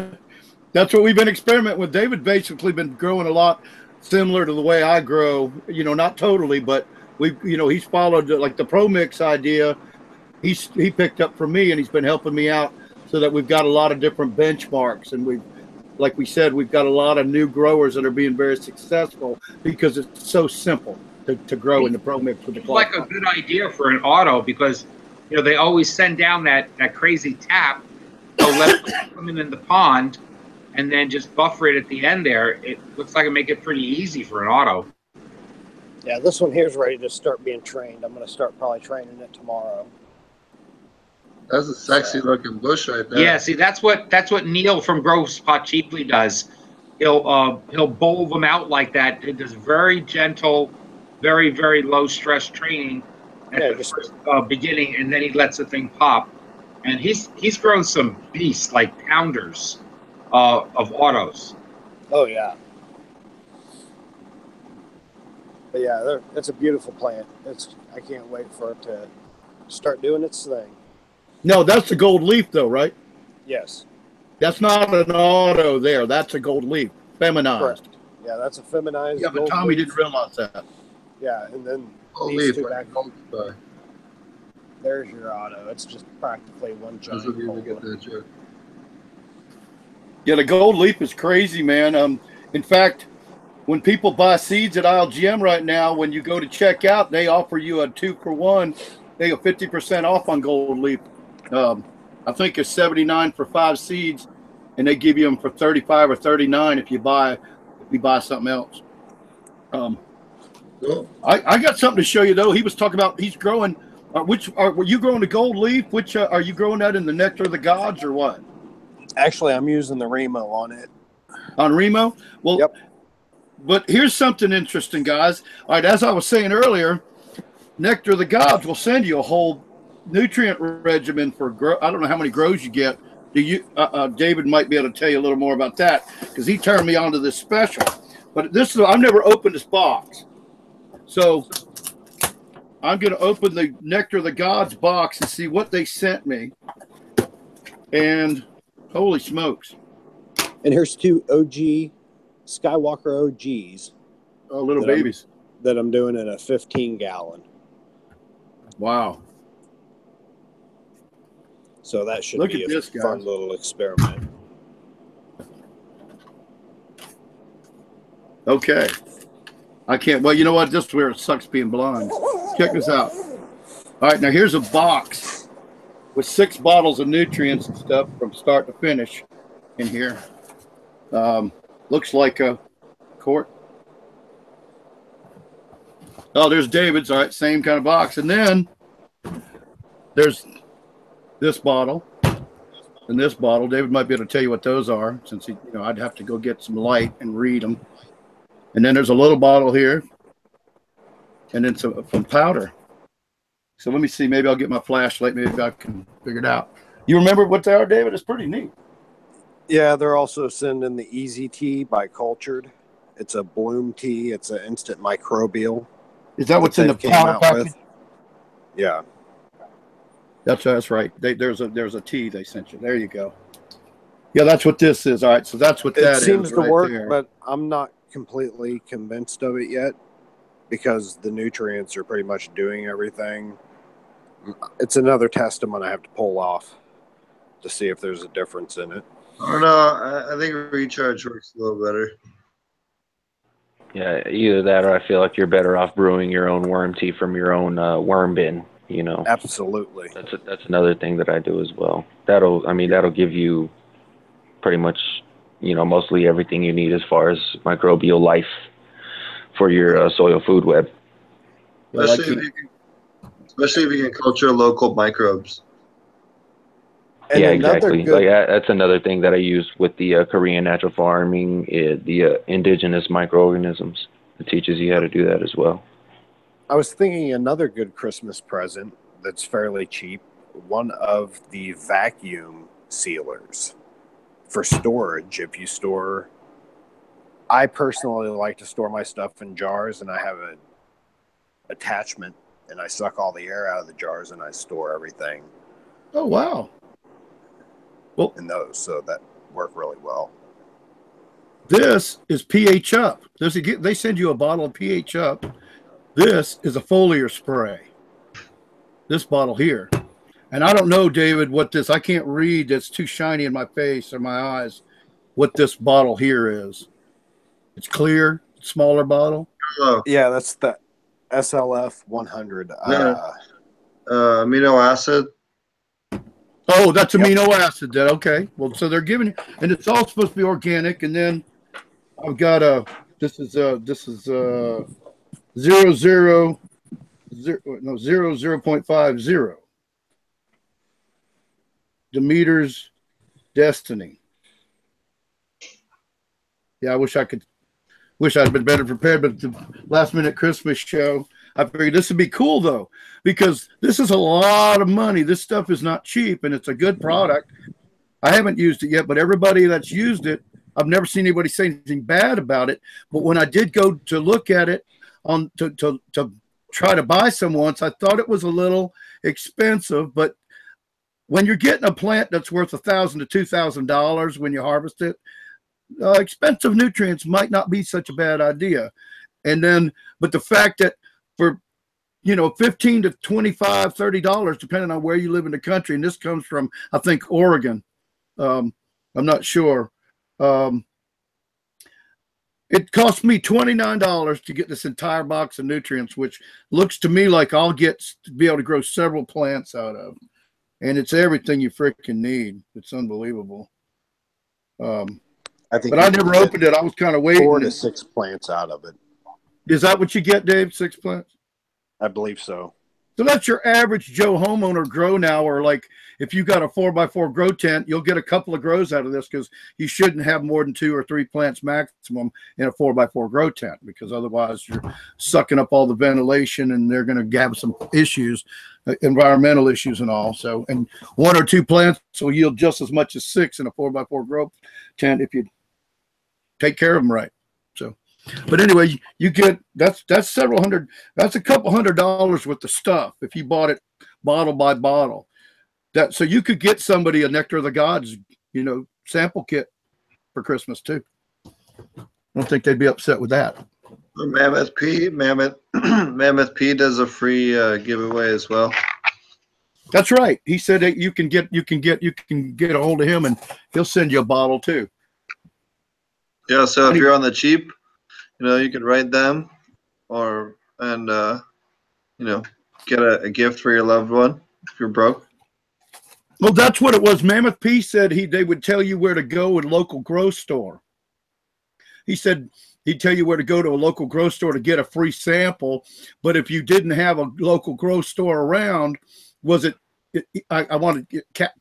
that's what we've been experimenting with. David basically been growing a lot similar to the way I grow. You know, not totally, but we, you know, he's followed like the Pro Mix idea. He's he picked up from me, and he's been helping me out so that we've got a lot of different benchmarks, and we've, like we said, we've got a lot of new growers that are being very successful because it's so simple to, to grow in the Pro Mix with the It's like a good idea for an auto because you know they always send down that that crazy tap. So let in in the pond, and then just buffer it at the end there, it looks like it make it pretty easy for an auto. Yeah, this one here is ready to start being trained. I'm going to start probably training it tomorrow. That's a sexy looking bush right there. Yeah, see, that's what that's what Neil from Grow Spot Cheaply does. He'll uh, he'll bowl them out like that. It does very gentle, very very low stress training at Yeah, the just- first uh, beginning, and then he lets the thing pop. And he's he's grown some beasts like pounders uh, of autos. Oh yeah. But yeah, they're- it's a beautiful plant. It's I can't wait for it to start doing its thing. No, that's the gold leaf though, right? Yes, That's not an auto there. That's a gold leaf, feminized. correct. Yeah, that's a feminized. Yeah, but gold Tommy leaf. didn't realize that. Yeah, and then Gold these leaf, two like back- gold star. there's your auto. It's just practically one Those giant. of you get that joke. Yeah, the gold leaf is crazy, man. Um, in fact, when people buy seeds at ILGM right now, when you go to check out, they offer you a two for one. They go fifty percent off on gold leaf. Um, I think it's seventy nine for five seeds, and they give you them for thirty five or thirty nine if you buy if you buy something else. Um, Cool. I, I got something to show you though. He was talking about he's growing. Uh, which are were you growing the gold leaf? Which uh, are you growing that in the nectar of the gods or what? Actually, I'm using the Remo on it. on Remo. Well, Yep. But here's something interesting, guys. All right, as I was saying earlier, Nectar of the Gods will send you a whole nutrient regimen for grow. I don't know how many grows you get. Do you? Uh, uh, David might be able to tell you a little more about that because he turned me on to this special. But this is I've never opened this box, so I'm going to open the Nectar of the Gods box and see what they sent me. And holy smokes! And here's two OG Skywalker OGs Oh, little That I'm- babies! that I'm doing in a 15 gallon. Wow. So that should Look be a this, fun guys. little experiment. Okay. I can't. Well, you know what? This is where it sucks being blind. Check this out. All right, now here's a box with six bottles of nutrients and stuff from start to finish in here. Um, looks like a court. Oh, there's David's. All right, same kind of box. And then there's this bottle and this bottle. David might be able to tell you what those are, since he, you know, I'd have to go get some light and read them. And then there's a little bottle here, and then some from powder. So let me see. Maybe I'll get my flashlight. Maybe I can figure it out. You remember what they are, David? It's pretty neat. Yeah, they're also sending the Easy Tea by Cultured. It's a bloom tea. It's an instant microbial. Is that what's in the powder package? with. Yeah. That's that's right. They, there's a there's a tea they sent you. There you go. Yeah, that's what this is. All right, so that's what It that is seems to right work, there. but I'm not completely convinced of it yet because the nutrients are pretty much doing everything. It's another test I'm to have to pull off to see if there's a difference in it. I don't know. I, I think recharge works a little better. Yeah, either that or I feel like you're better off brewing your own worm tea from your own uh, worm bin. You know, Absolutely. that's a, that's another thing that I do as well. That'll, I mean, that'll give you pretty much, you know, mostly everything you need as far as microbial life for your uh, soil food web. Well, I Especially, keep- if you especially if you can culture local microbes. And yeah, exactly. good- Like that's another thing that I use with the uh, Korean natural farming, uh, the uh, indigenous microorganisms. It teaches you how to do that as well. I was thinking another good Christmas present that's fairly cheap. One of the vacuum sealers for storage. If you store, I personally like to store my stuff in jars, and I have an attachment, and I suck all the air out of the jars, and I store everything oh wow. In those. So that work really well. This is pH up. There's a, they send you a bottle of pH up. This is a foliar spray. This bottle here. And I don't know, David, what this, I can't read. It's too shiny in my face or my eyes. What this bottle here is. It's clear, smaller bottle. Oh, Yeah, that's the SLF 100. Uh, uh, amino acid. Oh, that's amino acid. Then okay. Well, so they're giving, and it's all supposed to be organic. And then I've got a. This is uh this is uh zero zero zero no zero zero point five zero. Demeter's destiny. Yeah, I wish I could. Wish I'd been better prepared, but the last minute Christmas show, I figured this would be cool though, because this is a lot of money. This stuff is not cheap, and it's a good product. I haven't used it yet, but everybody that's used it, I've never seen anybody say anything bad about it. But when I did go to look at it on to to, to try to buy some once, I thought it was a little expensive, but when you're getting a plant that's worth a thousand to two thousand dollars when you harvest it, uh, expensive nutrients might not be such a bad idea. And then, but the fact that you know 15 to 25 30 dollars depending on where you live in the country. And this comes from i think oregon. Um, i'm not sure. Um, it cost me $29 to get this entire box of nutrients which looks to me like i'll get to be able to grow several plants out of. And it's everything you freaking need. It's unbelievable. Um, I think but i never opened it. I was kind of waiting. four to six plants out of it. is that what you get dave? Six plants I believe so. So that's your average Joe homeowner grow now, or like if you got a four by four grow tent, you'll get a couple of grows out of this because you shouldn't have more than two or three plants maximum in a four by four grow tent because otherwise you're sucking up all the ventilation and they're going to have some issues, uh, environmental issues and all. So, and one or two plants will yield just as much as six in a four by four grow tent if you take care of them right. But anyway, you- you get that's that's several hundred that's a couple hundred dollars worth of stuff if you bought it bottle by bottle. That so you could get somebody a nectar of the gods, you know, sample kit for Christmas too. I don't think they'd be upset with that. Mammoth P, Mammoth, (clears throat) Mammoth P does a free uh, giveaway as well. That's right. He said that you can get you can get you can get a hold of him and he'll send you a bottle too. Yeah, so if you're on the cheap, you know, you could write them or, and, uh, you know, get a, a gift for your loved one if you're broke. Well, that's what it was. Mammoth P said he they would tell you where to go in local grow store. He said he'd tell you where to go to a local grow store to get a free sample, but if you didn't have a local grow store around, was it? I, I wanted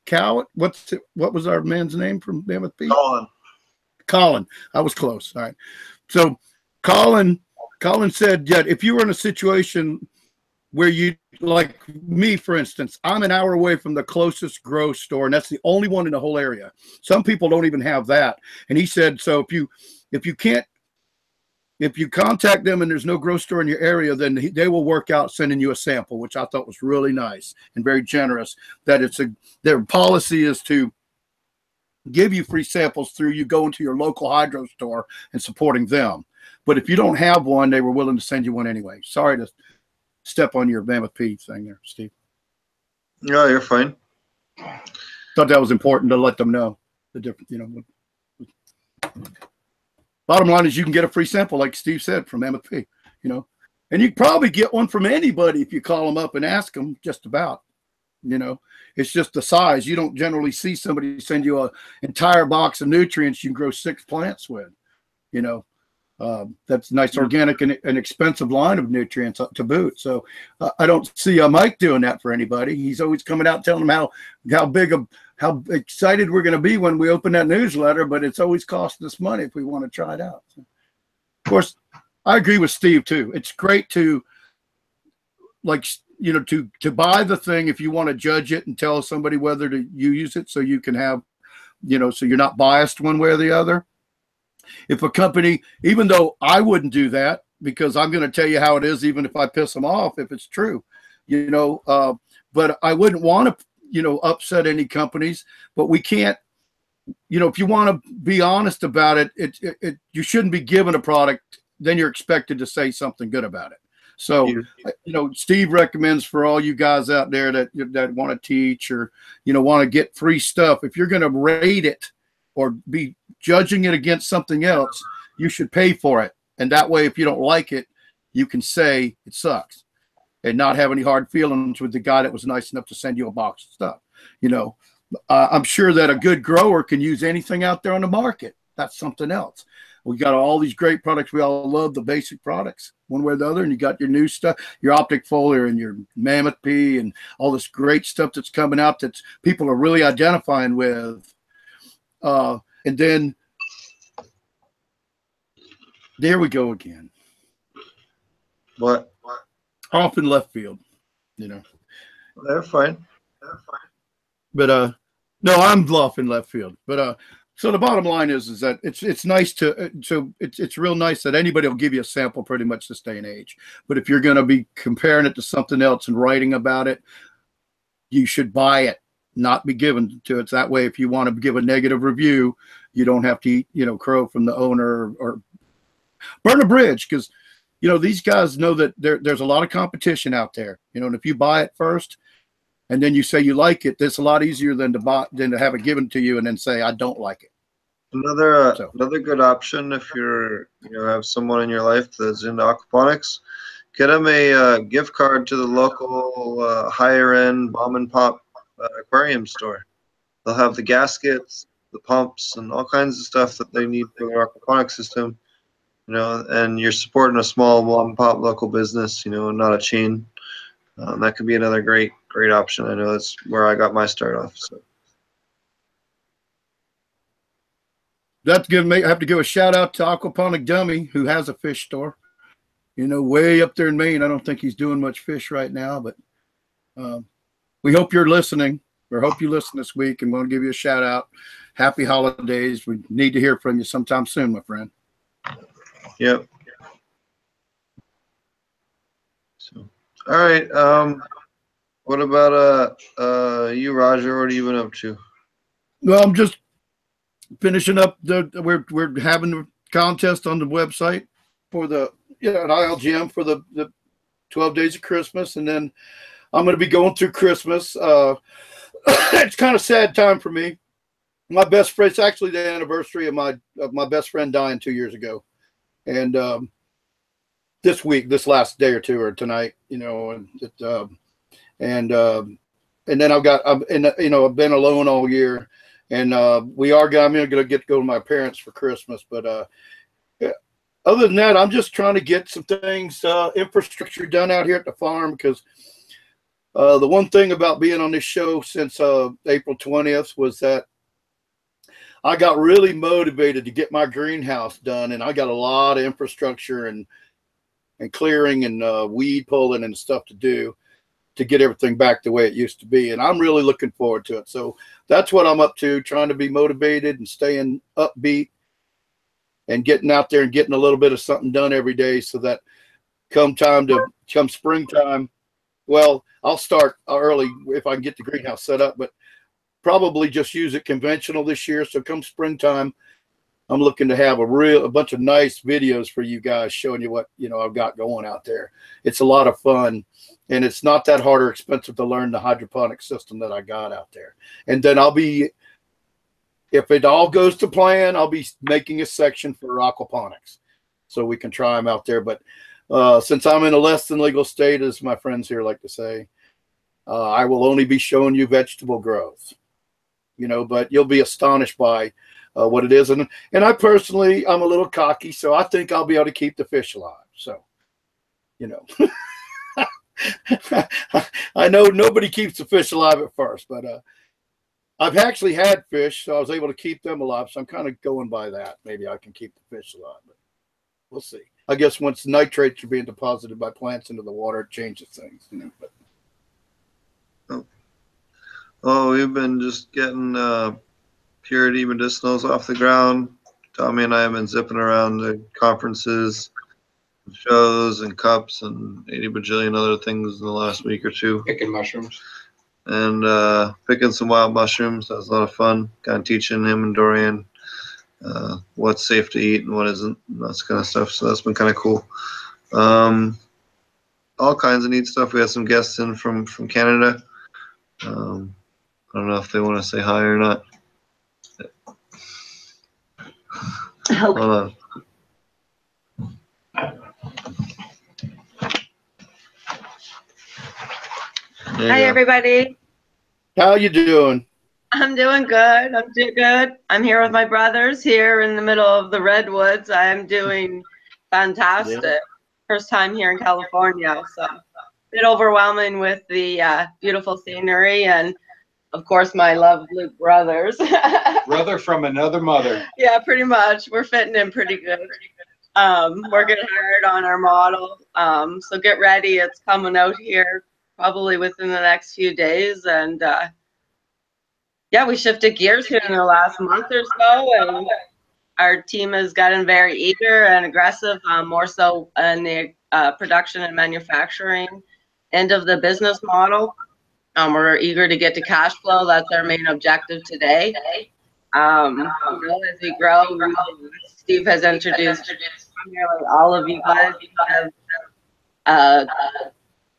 Cow. What's it, what was our man's name from Mammoth P? Colin. Colin. I was close. All right. So Colin, Colin said, yeah, if you were in a situation where you like me, for instance, I'm an hour away from the closest grow store, and that's the only one in the whole area. Some people don't even have that. And he said, so if you if you can't if you contact them and there's no grow store in your area, then they will work out sending you a sample, which I thought was really nice and very generous. That it's a their policy is to give you free samples through you going to your local hydro store and supporting them. But if you don't have one, they were willing to send you one anyway. Sorry to step on your P thing there, Steve. Yeah, you're fine. Thought that was important to let them know the difference, you know. Bottom line is you can get a free sample, like Steve said, from Mammoth P, you know, and you probably get one from anybody if you call them up and ask them just about, you know, it's just the size. You don't generally see somebody send you an entire box of nutrients you can grow six plants with, you know. Um, that's nice organic and an expensive line of nutrients to boot. So uh, I don't see uh, Mike doing that for anybody. He's always coming out telling them how how big of how excited we're going to be when we open that newsletter, but it's always costing us money if we want to try it out. So, of course, I agree with Steve too. It's great to like you know to to buy the thing if you want to judge it and tell somebody whether to you use it so you can have you know so you're not biased one way or the other if a company even though i wouldn't do that because i'm going to tell you how it is even if i piss them off if it's true you know uh, but i wouldn't want to you know upset any companies but we can't you know if you want to be honest about it it, it, it you shouldn't be given a product then you're expected to say something good about it. So You- you know steve recommends for all you guys out there that that want to teach or you know want to get free stuff if you're going to rate it or be judging it against something else you should pay for it and that way if you don't like it you can say it sucks and not have any hard feelings with the guy that was nice enough to send you a box of stuff you know uh, I'm sure that a good grower can use anything out there on the market. That's something else. We got all these great products. We all love the basic products one way or the other. And you got your new stuff, your optic foliar and your mammoth P and all this great stuff that's coming out that people are really identifying with. Uh, and then there we go again. What? Off in left field, you know. They're fine. They're fine. But uh no, I'm off in left field. But uh so the bottom line is is that it's it's nice to uh, so it's it's real nice that anybody will give you a sample pretty much this day and age. But if you're going to be comparing it to something else and writing about it, you should buy it, not be given to it. That way, if you want to give a negative review, you don't have to eat you know crow from the owner or burn a bridge because you know these guys know that there, there's a lot of competition out there. You know, and if you buy it first, and then you say you like it, that's a lot easier than to buy than to have it given to you and then say I don't like it. Another uh, So- another good option if you're you know have someone in your life that's into aquaponics, get them a uh, gift card to the local uh, higher end mom and pop uh, aquarium store. They'll have the gaskets, the pumps, and all kinds of stuff that they need for their aquaponics system. You know, and you're supporting a small mom and pop local business. You know, not a chain. Um, that could be another great great option. I know that's where I got my start off. So. That's give me I have to give a shout out to Aquaponic Dummy who has a fish store. You know, way up there in Maine. I don't think he's doing much fish right now, but um, we hope you're listening. or hope you listen this week, and we'll give you a shout out. Happy holidays. We need to hear from you sometime soon, my friend. Yep. So, all right. Um, what about uh uh you, Roger? What have you been up to? Well, I'm just finishing up the we're we're having the contest on the website for the yeah at ILGM for the the 12 days of Christmas, and then I'm going to be going through Christmas. Uh, (coughs) it's kind of sad time for me. My best friend. It's actually the anniversary of my of my best friend dying two years ago, and um, this week, this last day or two, or tonight, you know, and it, um, and um, and then I've got I've and you know I've been alone all year and uh, we are going. I'm going to get to go to my parents for Christmas, but uh, other than that, I'm just trying to get some things, uh, infrastructure done out here at the farm because uh, the one thing about being on this show since uh, April 20th was that I got really motivated to get my greenhouse done, and I got a lot of infrastructure and and clearing and uh, weed pulling and stuff to do to get everything back the way it used to be. And I'm really looking forward to it. So that's what I'm up to, trying to be motivated and staying upbeat and getting out there and getting a little bit of something done every day so that come time to come springtime, well, I'll start early if I can get the greenhouse set up, but probably just use it conventional this year. So come springtime, I'm looking to have a real a bunch of nice videos for you guys showing you what you know I've got going out there. It's a lot of fun and it's not that hard or expensive to learn the hydroponic system that I got out there. And then I'll be, if it all goes to plan, I'll be making a section for aquaponics, so we can try them out there. But uh, since I'm in a less than legal state, as my friends here like to say, uh, I will only be showing you vegetable growth. You know, but you'll be astonished by uh, what it is. And and I personally, I'm a little cocky, so I think I'll be able to keep the fish alive. So, you know. (laughs) I know nobody keeps the fish alive at first, but uh, I've actually had fish, so I was able to keep them alive. So I'm kind of going by that. Maybe I can keep the fish alive, but we'll see. I guess once nitrates are being deposited by plants into the water, it changes things. You know, but Oh, we've been just getting uh, purity medicinals off the ground. Tommy and I have been zipping around the conferences, shows, and cups, and 80 bajillion other things in the last week or two. Picking mushrooms. And uh, picking some wild mushrooms. That was a lot of fun. Kind of teaching him and Dorian uh, what's safe to eat and what isn't, and that kind of stuff. So that's been kind of cool. Um, all kinds of neat stuff. We had some guests in from from Canada. Um, I don't know if they want to say hi or not. Hold on. There Hi, everybody. how you doing? I'm doing good. I'm doing good. I'm here with my brothers here in the middle of the redwoods. I'm doing fantastic. First time here in California, so a bit overwhelming with the uh, beautiful scenery and, of course, my lovely brothers. (laughs) Brother from another mother. yeah, pretty much. We're fitting in pretty good. Um, working hard on our model. Um, so get ready. It's coming out here probably within the next few days. And uh, yeah, we shifted gears here in the last month or so, and our team has gotten very eager and aggressive, um, more so in the uh, production and manufacturing end of the business model. Um, we're eager to get to cash flow. That's our main objective today. Um, as we grow, Steve has introduced nearly all of you guys a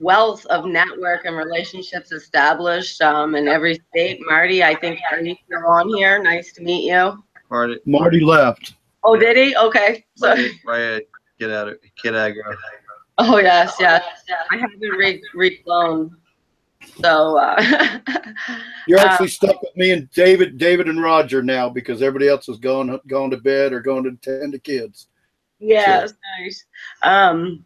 wealth of network and relationships established um, in every state. Marty, I think Marty's still on here. Nice to meet you. Marty, Marty left. Oh, did he? Okay. So, Marty, Marty, get out of Kid Aggro. oh yes, yes. I haven't re reflown. So, uh, (laughs) You're Uh, actually stuck with me and David, David and Roger now because everybody else is going going to bed or going to tend to kids. Yes, nice. Um,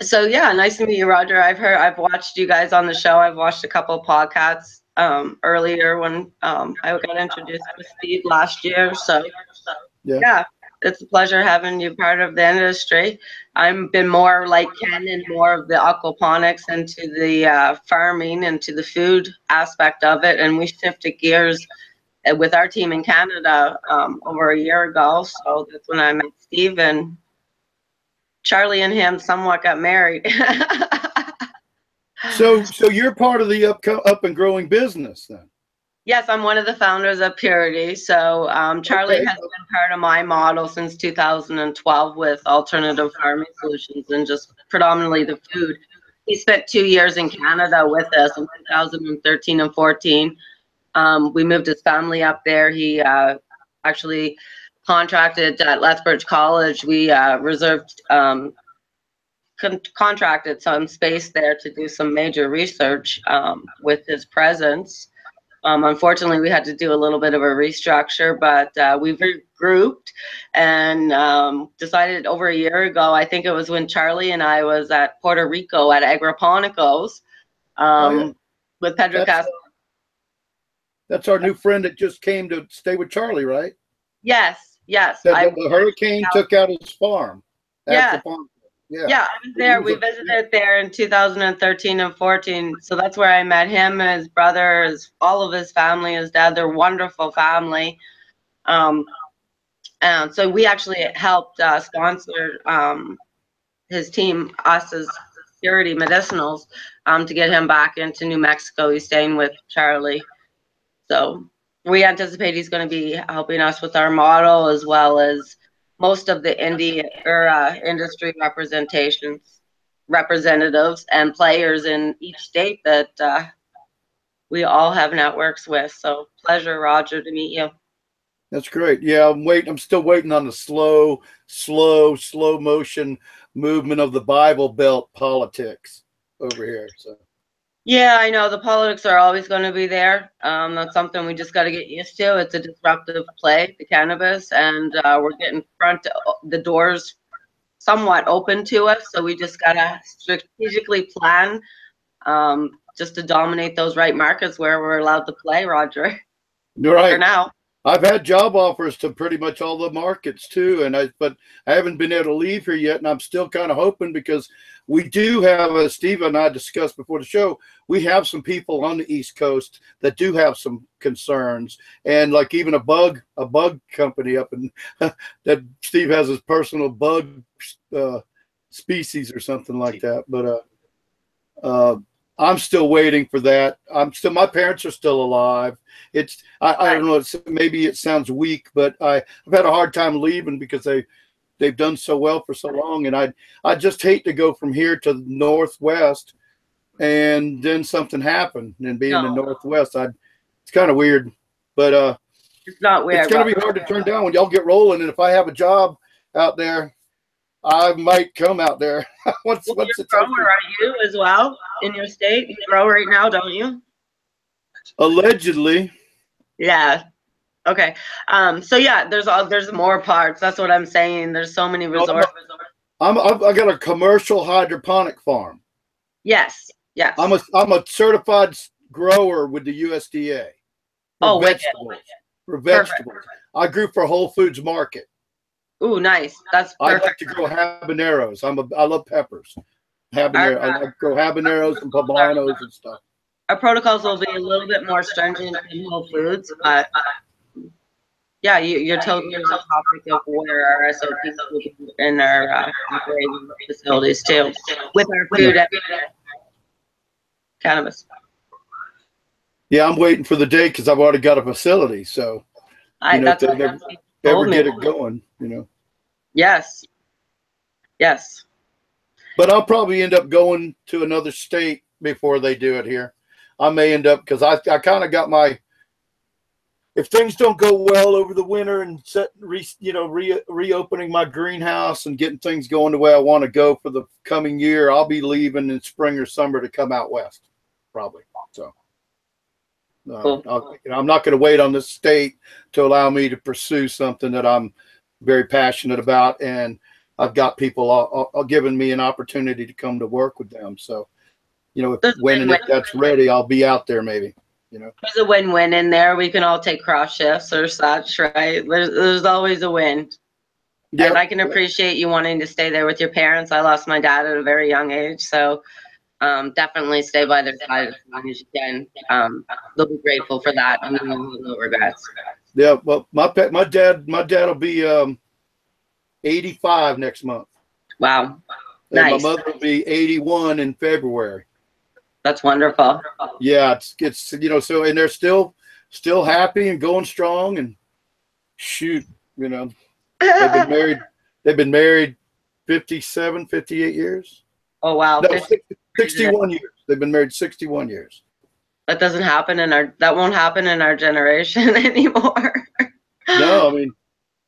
so yeah, nice to meet you, Roger. I've heard, I've watched you guys on the show. I've watched a couple of podcasts um, earlier when um, I got introduced with Steve last year. So Yeah. yeah, it's a pleasure having you part of the industry. I've been more like Ken and more of the aquaponics into the uh, farming and to the food aspect of it, and we shifted gears uh, with our team in Canada um, over a year ago. So that's when I met Steve and Charlie and him somewhat got married. (laughs) So, so you're part of the up up and growing business then. yes, I'm one of the founders of Purity. So um, Charlie Okay. has been part of my model since 2012 with alternative farming solutions and just predominantly the food. He spent two years in Canada with us in 2013 and 14. Um, we moved his family up there. He uh, actually contracted at Lethbridge College. We uh, reserved, um, con- contracted some space there to do some major research um, with his presence. Um, unfortunately, we had to do a little bit of a restructure, but uh, we've regrouped and um, decided over a year ago. I think it was when Charlie and I was at Puerto Rico at Agroponicos um, Oh, yeah. with Pedro That's- Castro. That's our new friend that just came to stay with Charlie, right? Yes, yes. That I- the hurricane took out his farm. Yeah. Aquaponics. Yeah. Yeah, I was there. We visited there in 2013 and 14. So that's where I met him, his brother, his, all of his family, his dad. They're wonderful family. Um, and so we actually helped uh, sponsor um, his team, us as Purity Medicinals, um, to get him back into New Mexico. He's staying with Charlie. So we anticipate he's going to be helping us with our model as well as most of the indie or uh, industry representations, representatives, and players in each state that uh, we all have networks with. So pleasure, Roger, to meet you. That's great. Yeah, I'm waiting. I'm still waiting on the slow, slow, slow motion movement of the Bible Belt politics over here. So Yeah, I know the politics are always going to be there. Um, that's something we just got to get used to. It's a disruptive play, the cannabis, and uh, we're getting front the doors somewhat open to us. So we just got to strategically plan um, just to dominate those right markets where we're allowed to play, Roger, you're for right. now. I've had job offers to pretty much all the markets too, and I but I haven't been able to leave here yet, and I'm still kind of hoping because we do have, as Steve and I discussed before the show, we have some people on the East Coast that do have some concerns, and like even a bug a bug company up in (laughs) that Steve has his personal bug uh, species or something like that, but uh, uh, I'm still waiting for that. I'm still my parents are still alive. It's I, I don't know. It's, maybe it sounds weak, but I, I've had a hard time leaving because they they've done so well for so long, and I I just hate to go from here to the northwest, and then something happened and being in the northwest. I it's kind of weird, but uh, It's not weird. it's gonna be hard to turn down when y'all get rolling. And if I have a job out there, I might come out there. (laughs) what's Well, you're a grower, are you as well in your state? You grow right now, don't you? allegedly. Yeah. Okay. Um. So yeah, there's all there's more parts. That's what I'm saying. There's so many resorts. I'm, I've, I got a commercial hydroponic farm. Yes. Yes. I'm a I'm a certified grower with the USDA. For Oh, wicked. vegetables. For Perfect. vegetables. I grew for Whole Foods Market. Ooh, nice. That's I like to grow habaneros. I'm a I love peppers. Habanero. I like to grow habaneros and poblanos and stuff. Our protocols will be a little bit more stringent in Whole Foods, but yeah, you, you're totally on topic of where our SOPs will be in our uh, operating facilities too, with our food and cannabis. Yeah, I'm waiting for the day because I've already got a facility. So I, You know, that's they what that's ever get it going, you know. Yes. Yes. But I'll probably end up going to another state before they do it here. I may end up because I, I kind of got my. If things don't go well over the winter and set, re, you know, re, reopening my greenhouse and getting things going the way I want to go for the coming year, I'll be leaving in spring or summer to come out west, probably. So, uh, Cool. Know, I'm not going to wait on the state to allow me to pursue something that I'm very passionate about and I've got people all, all giving me an opportunity to come to work with them. So, you know, if, There's when and if that's ready, I'll be out there maybe. You know, There's a win-win in there. We can all take cross shifts or such, right? There's, there's always a win. And I can appreciate you wanting to stay there with your parents. I lost my dad at a very young age, so um, definitely stay by their side as long as you can. Um, they'll be grateful for that, and no regrets. Yeah. Well, my pet, my dad, my dad will be um, 85 next month. Wow, And Nice. my mother will be 81 in February. that's wonderful. Yeah. It's, it's, you know, so, and they're still, still happy and going strong and shoot, you know, they've been (laughs) married, they've been married 57, 58 years. oh wow, No, 50 61 years. They've been married 61 years. That doesn't happen in our that won't happen in our generation (laughs) anymore. No, I mean,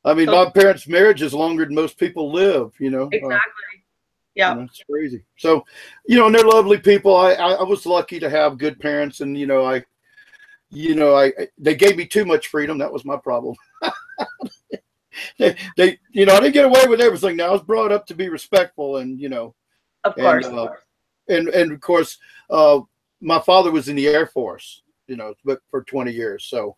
I mean, my parents' marriage is longer than most people live. You know, Uh, exactly. you Yeah. know, it's crazy. So, you know, and they're lovely people. I, I I was lucky to have good parents, and you know, I, you know, I they gave me too much freedom. That was my problem. (laughs) they, they, you know, I didn't get away with everything. Now I was brought up to be respectful, and you know, Of And, course. uh, and and of course, uh, my father was in the Air Force, you know, but for 20 years. So,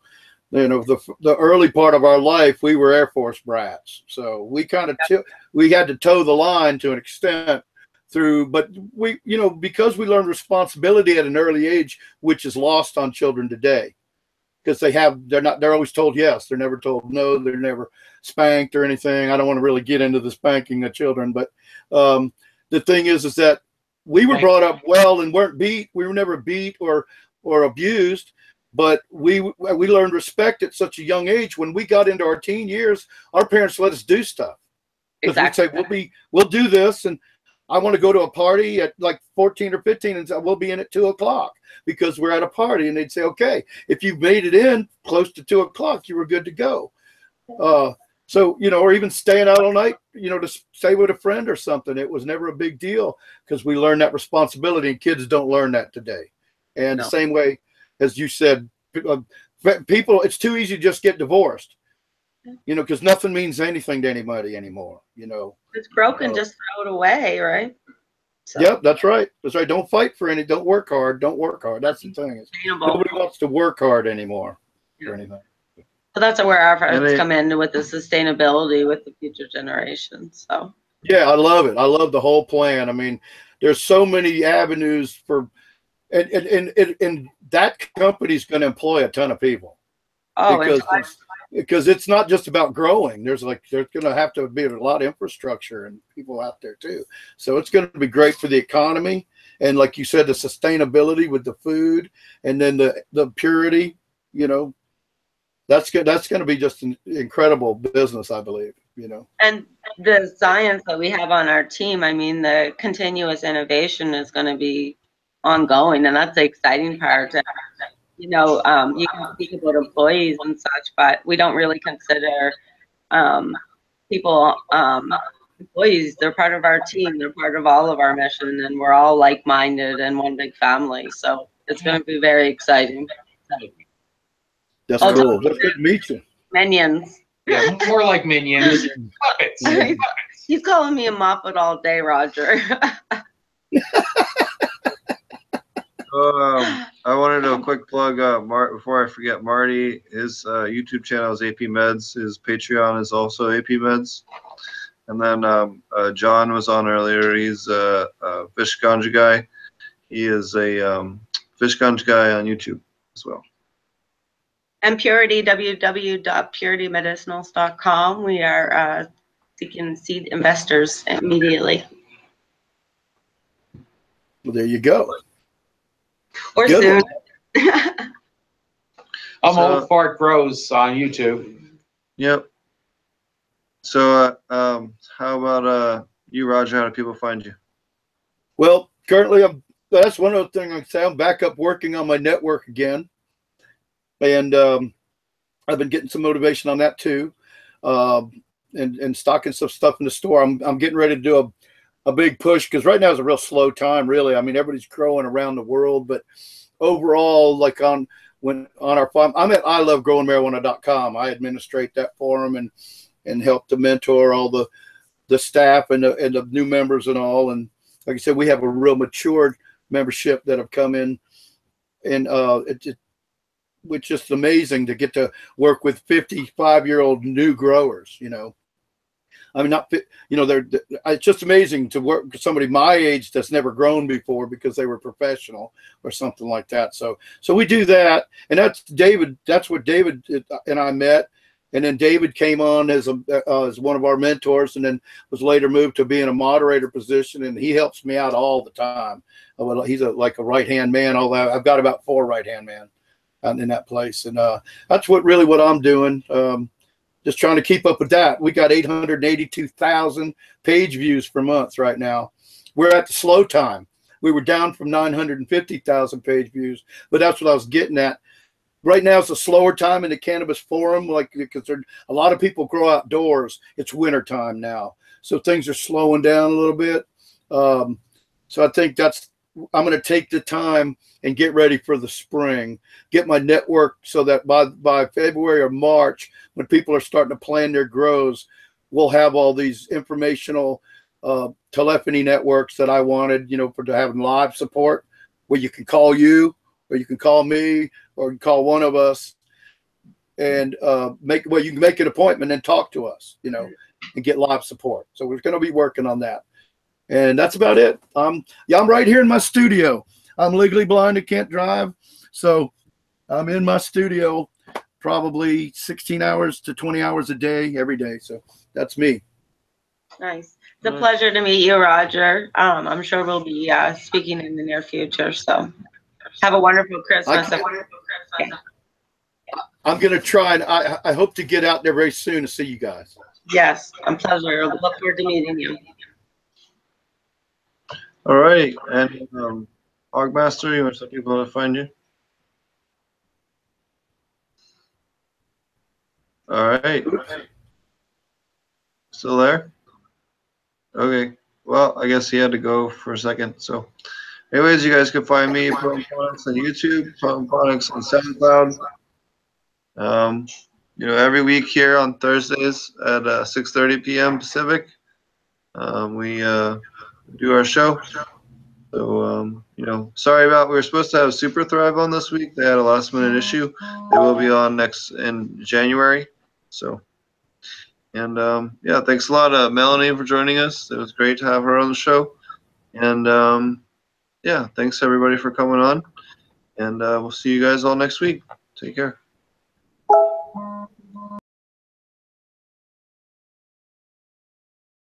you know, the the early part of our life, we were Air Force brats. So we kind of t- we had to toe the line to an extent through, but we, you know, because we learned responsibility at an early age, which is lost on children today. Because they have, they're not, they're always told yes. They're never told no. They're never spanked or anything. I don't want to really get into the spanking of children, but um, the thing is, is that we were brought up well and weren't beat. We were never beat or or abused, but we we learned respect at such a young age. When we got into our teen years, our parents let us do stuff. Exactly. We'd say we'll be we'll do this, and I want to go to a party at like 14 or 15, and we'll be in at two o'clock because we're at a party. And they'd say, okay, if you made it in close to two o'clock, you were good to go. Uh, so you know, or even staying out all night, you know, to stay with a friend or something. It was never a big deal because we learned that responsibility, and kids don't learn that today. And No. the same way as you said, uh, people, it's too easy to just get divorced. You know, because nothing means anything to anybody anymore. You know. It's broken, Oh. just throw it away, right? So, Yep, that's right. That's right. Don't fight for any. Don't work hard. Don't work hard. That's the thing. Is nobody wants to work hard anymore Yeah. or anything. So that's where our efforts it- come in with the sustainability with the future generations. So Yeah, I love it. I love the whole plan. I mean, there's so many avenues for, and and and, and, and that company's going to employ a ton of people oh, because it's, because it's not just about growing. There's like there's going to have to be a lot of infrastructure and people out there too. So it's going to be great for the economy and like you said, the sustainability with the food and then the the purity. You know, that's good. That's going to be just an incredible business, I believe. You know. and the science that we have on our team. I mean, the continuous innovation is going to be ongoing, and that's the exciting part. You know, um, you can speak about employees and such, but we don't really consider um, people um, employees. They're part of our team. They're part of all of our mission, and we're all like-minded and one big family. So it's going to be very exciting. That's Oh, cool. Well, good to meet you. Minions. Yeah, more like minions. (laughs) (laughs) Puppets. Yeah. He's calling me a Muppet all day, Roger. (laughs) Um, I wanted to do a quick plug, uh, Mar- before I forget, Marty, his uh, YouTube channel is AP Meds. His Patreon is also AP Meds. And then um, uh, John was on earlier. He's a, a fish ganja guy. He is a um, fish ganja guy on YouTube as well. And Purity, www.puritymedicinals.com. We are uh, seeking seed investors immediately. Well, there you go. Or Good soon. (laughs) I'm So- old fart grows on YouTube. Yep. So, uh, um, how about uh, you, Roger? How do people find you? Well, currently, I'm. That's one other thing I can say. I'm back up working on my network again, and um, I've been getting some motivation on that too, um, and and stocking some stuff in the store. I'm I'm getting ready to do a a big push because right now is a real slow time. Really, I mean everybody's growing around the world, but overall, like on when on our farm, I'm at I love growing marijuana.com. I administrate that forum and and help to mentor all the the staff and the, and the new members and all. And like I said, we have a real matured membership that have come in, and uh, it, it which is amazing to get to work with 55 year old new growers. You know, I mean, not you know, they're it's just amazing to work with somebody my age that's never grown before because they were professional or something like that. So so we do that, and that's David. That's what David and I met. And then David came on as a uh, as one of our mentors, and then was later moved to being a moderator position, and he helps me out all the time. He's a like a right hand man. Although I've got about four right hand men out in that place, and uh, that's what really what I'm doing. Um, just trying to keep up with that. We got 882,000 page views per month right now. We're at the slow time. We were down from 950,000 page views, but that's what I was getting at. Right now it's a slower time in the cannabis forum, like because a lot of people grow outdoors. It's winter time now, so things are slowing down a little bit. Um, so I think that's I'm going to take the time and get ready for the spring. Get my network so that by by February or March, when people are starting to plan their grows, we'll have all these informational uh, telephony networks that I wanted, you know, for to have live support where you can call you or you can call me or you can call one of us and uh, make well you can make an appointment and talk to us, you know, and get live support. So we're going to be working on that. And that's about it. Um, yeah, I'm right here in my studio. I'm legally blind and can't drive, so I'm in my studio probably 16 hours to 20 hours a day every day. So that's me. Nice. It's a pleasure to meet you, Roger. Um, I'm sure we'll be uh, speaking in the near future. So have a wonderful Christmas. I- I'm gonna try and I, I hope to get out there very soon to see you guys. Yes, a pleasure. Look forward to meeting you. All right, and um, Hogmaster, you want to people to find you? All right. Still there? Okay. Well, I guess he had to go for a second. So, anyways, you guys can find me on YouTube, on SoundCloud. Um, you know, every week here on Thursdays at uh, 6:30 p.m. Pacific, um, we uh, do our show. So, um, you know, sorry about, we were supposed to have Super Thrive on this week. They had a last minute issue. They will be on next in January. So, and um, yeah, thanks a lot, uh, Melanie, for joining us. It was great to have her on the show. And um, yeah, thanks everybody for coming on. And uh, we'll see you guys all next week. Take care.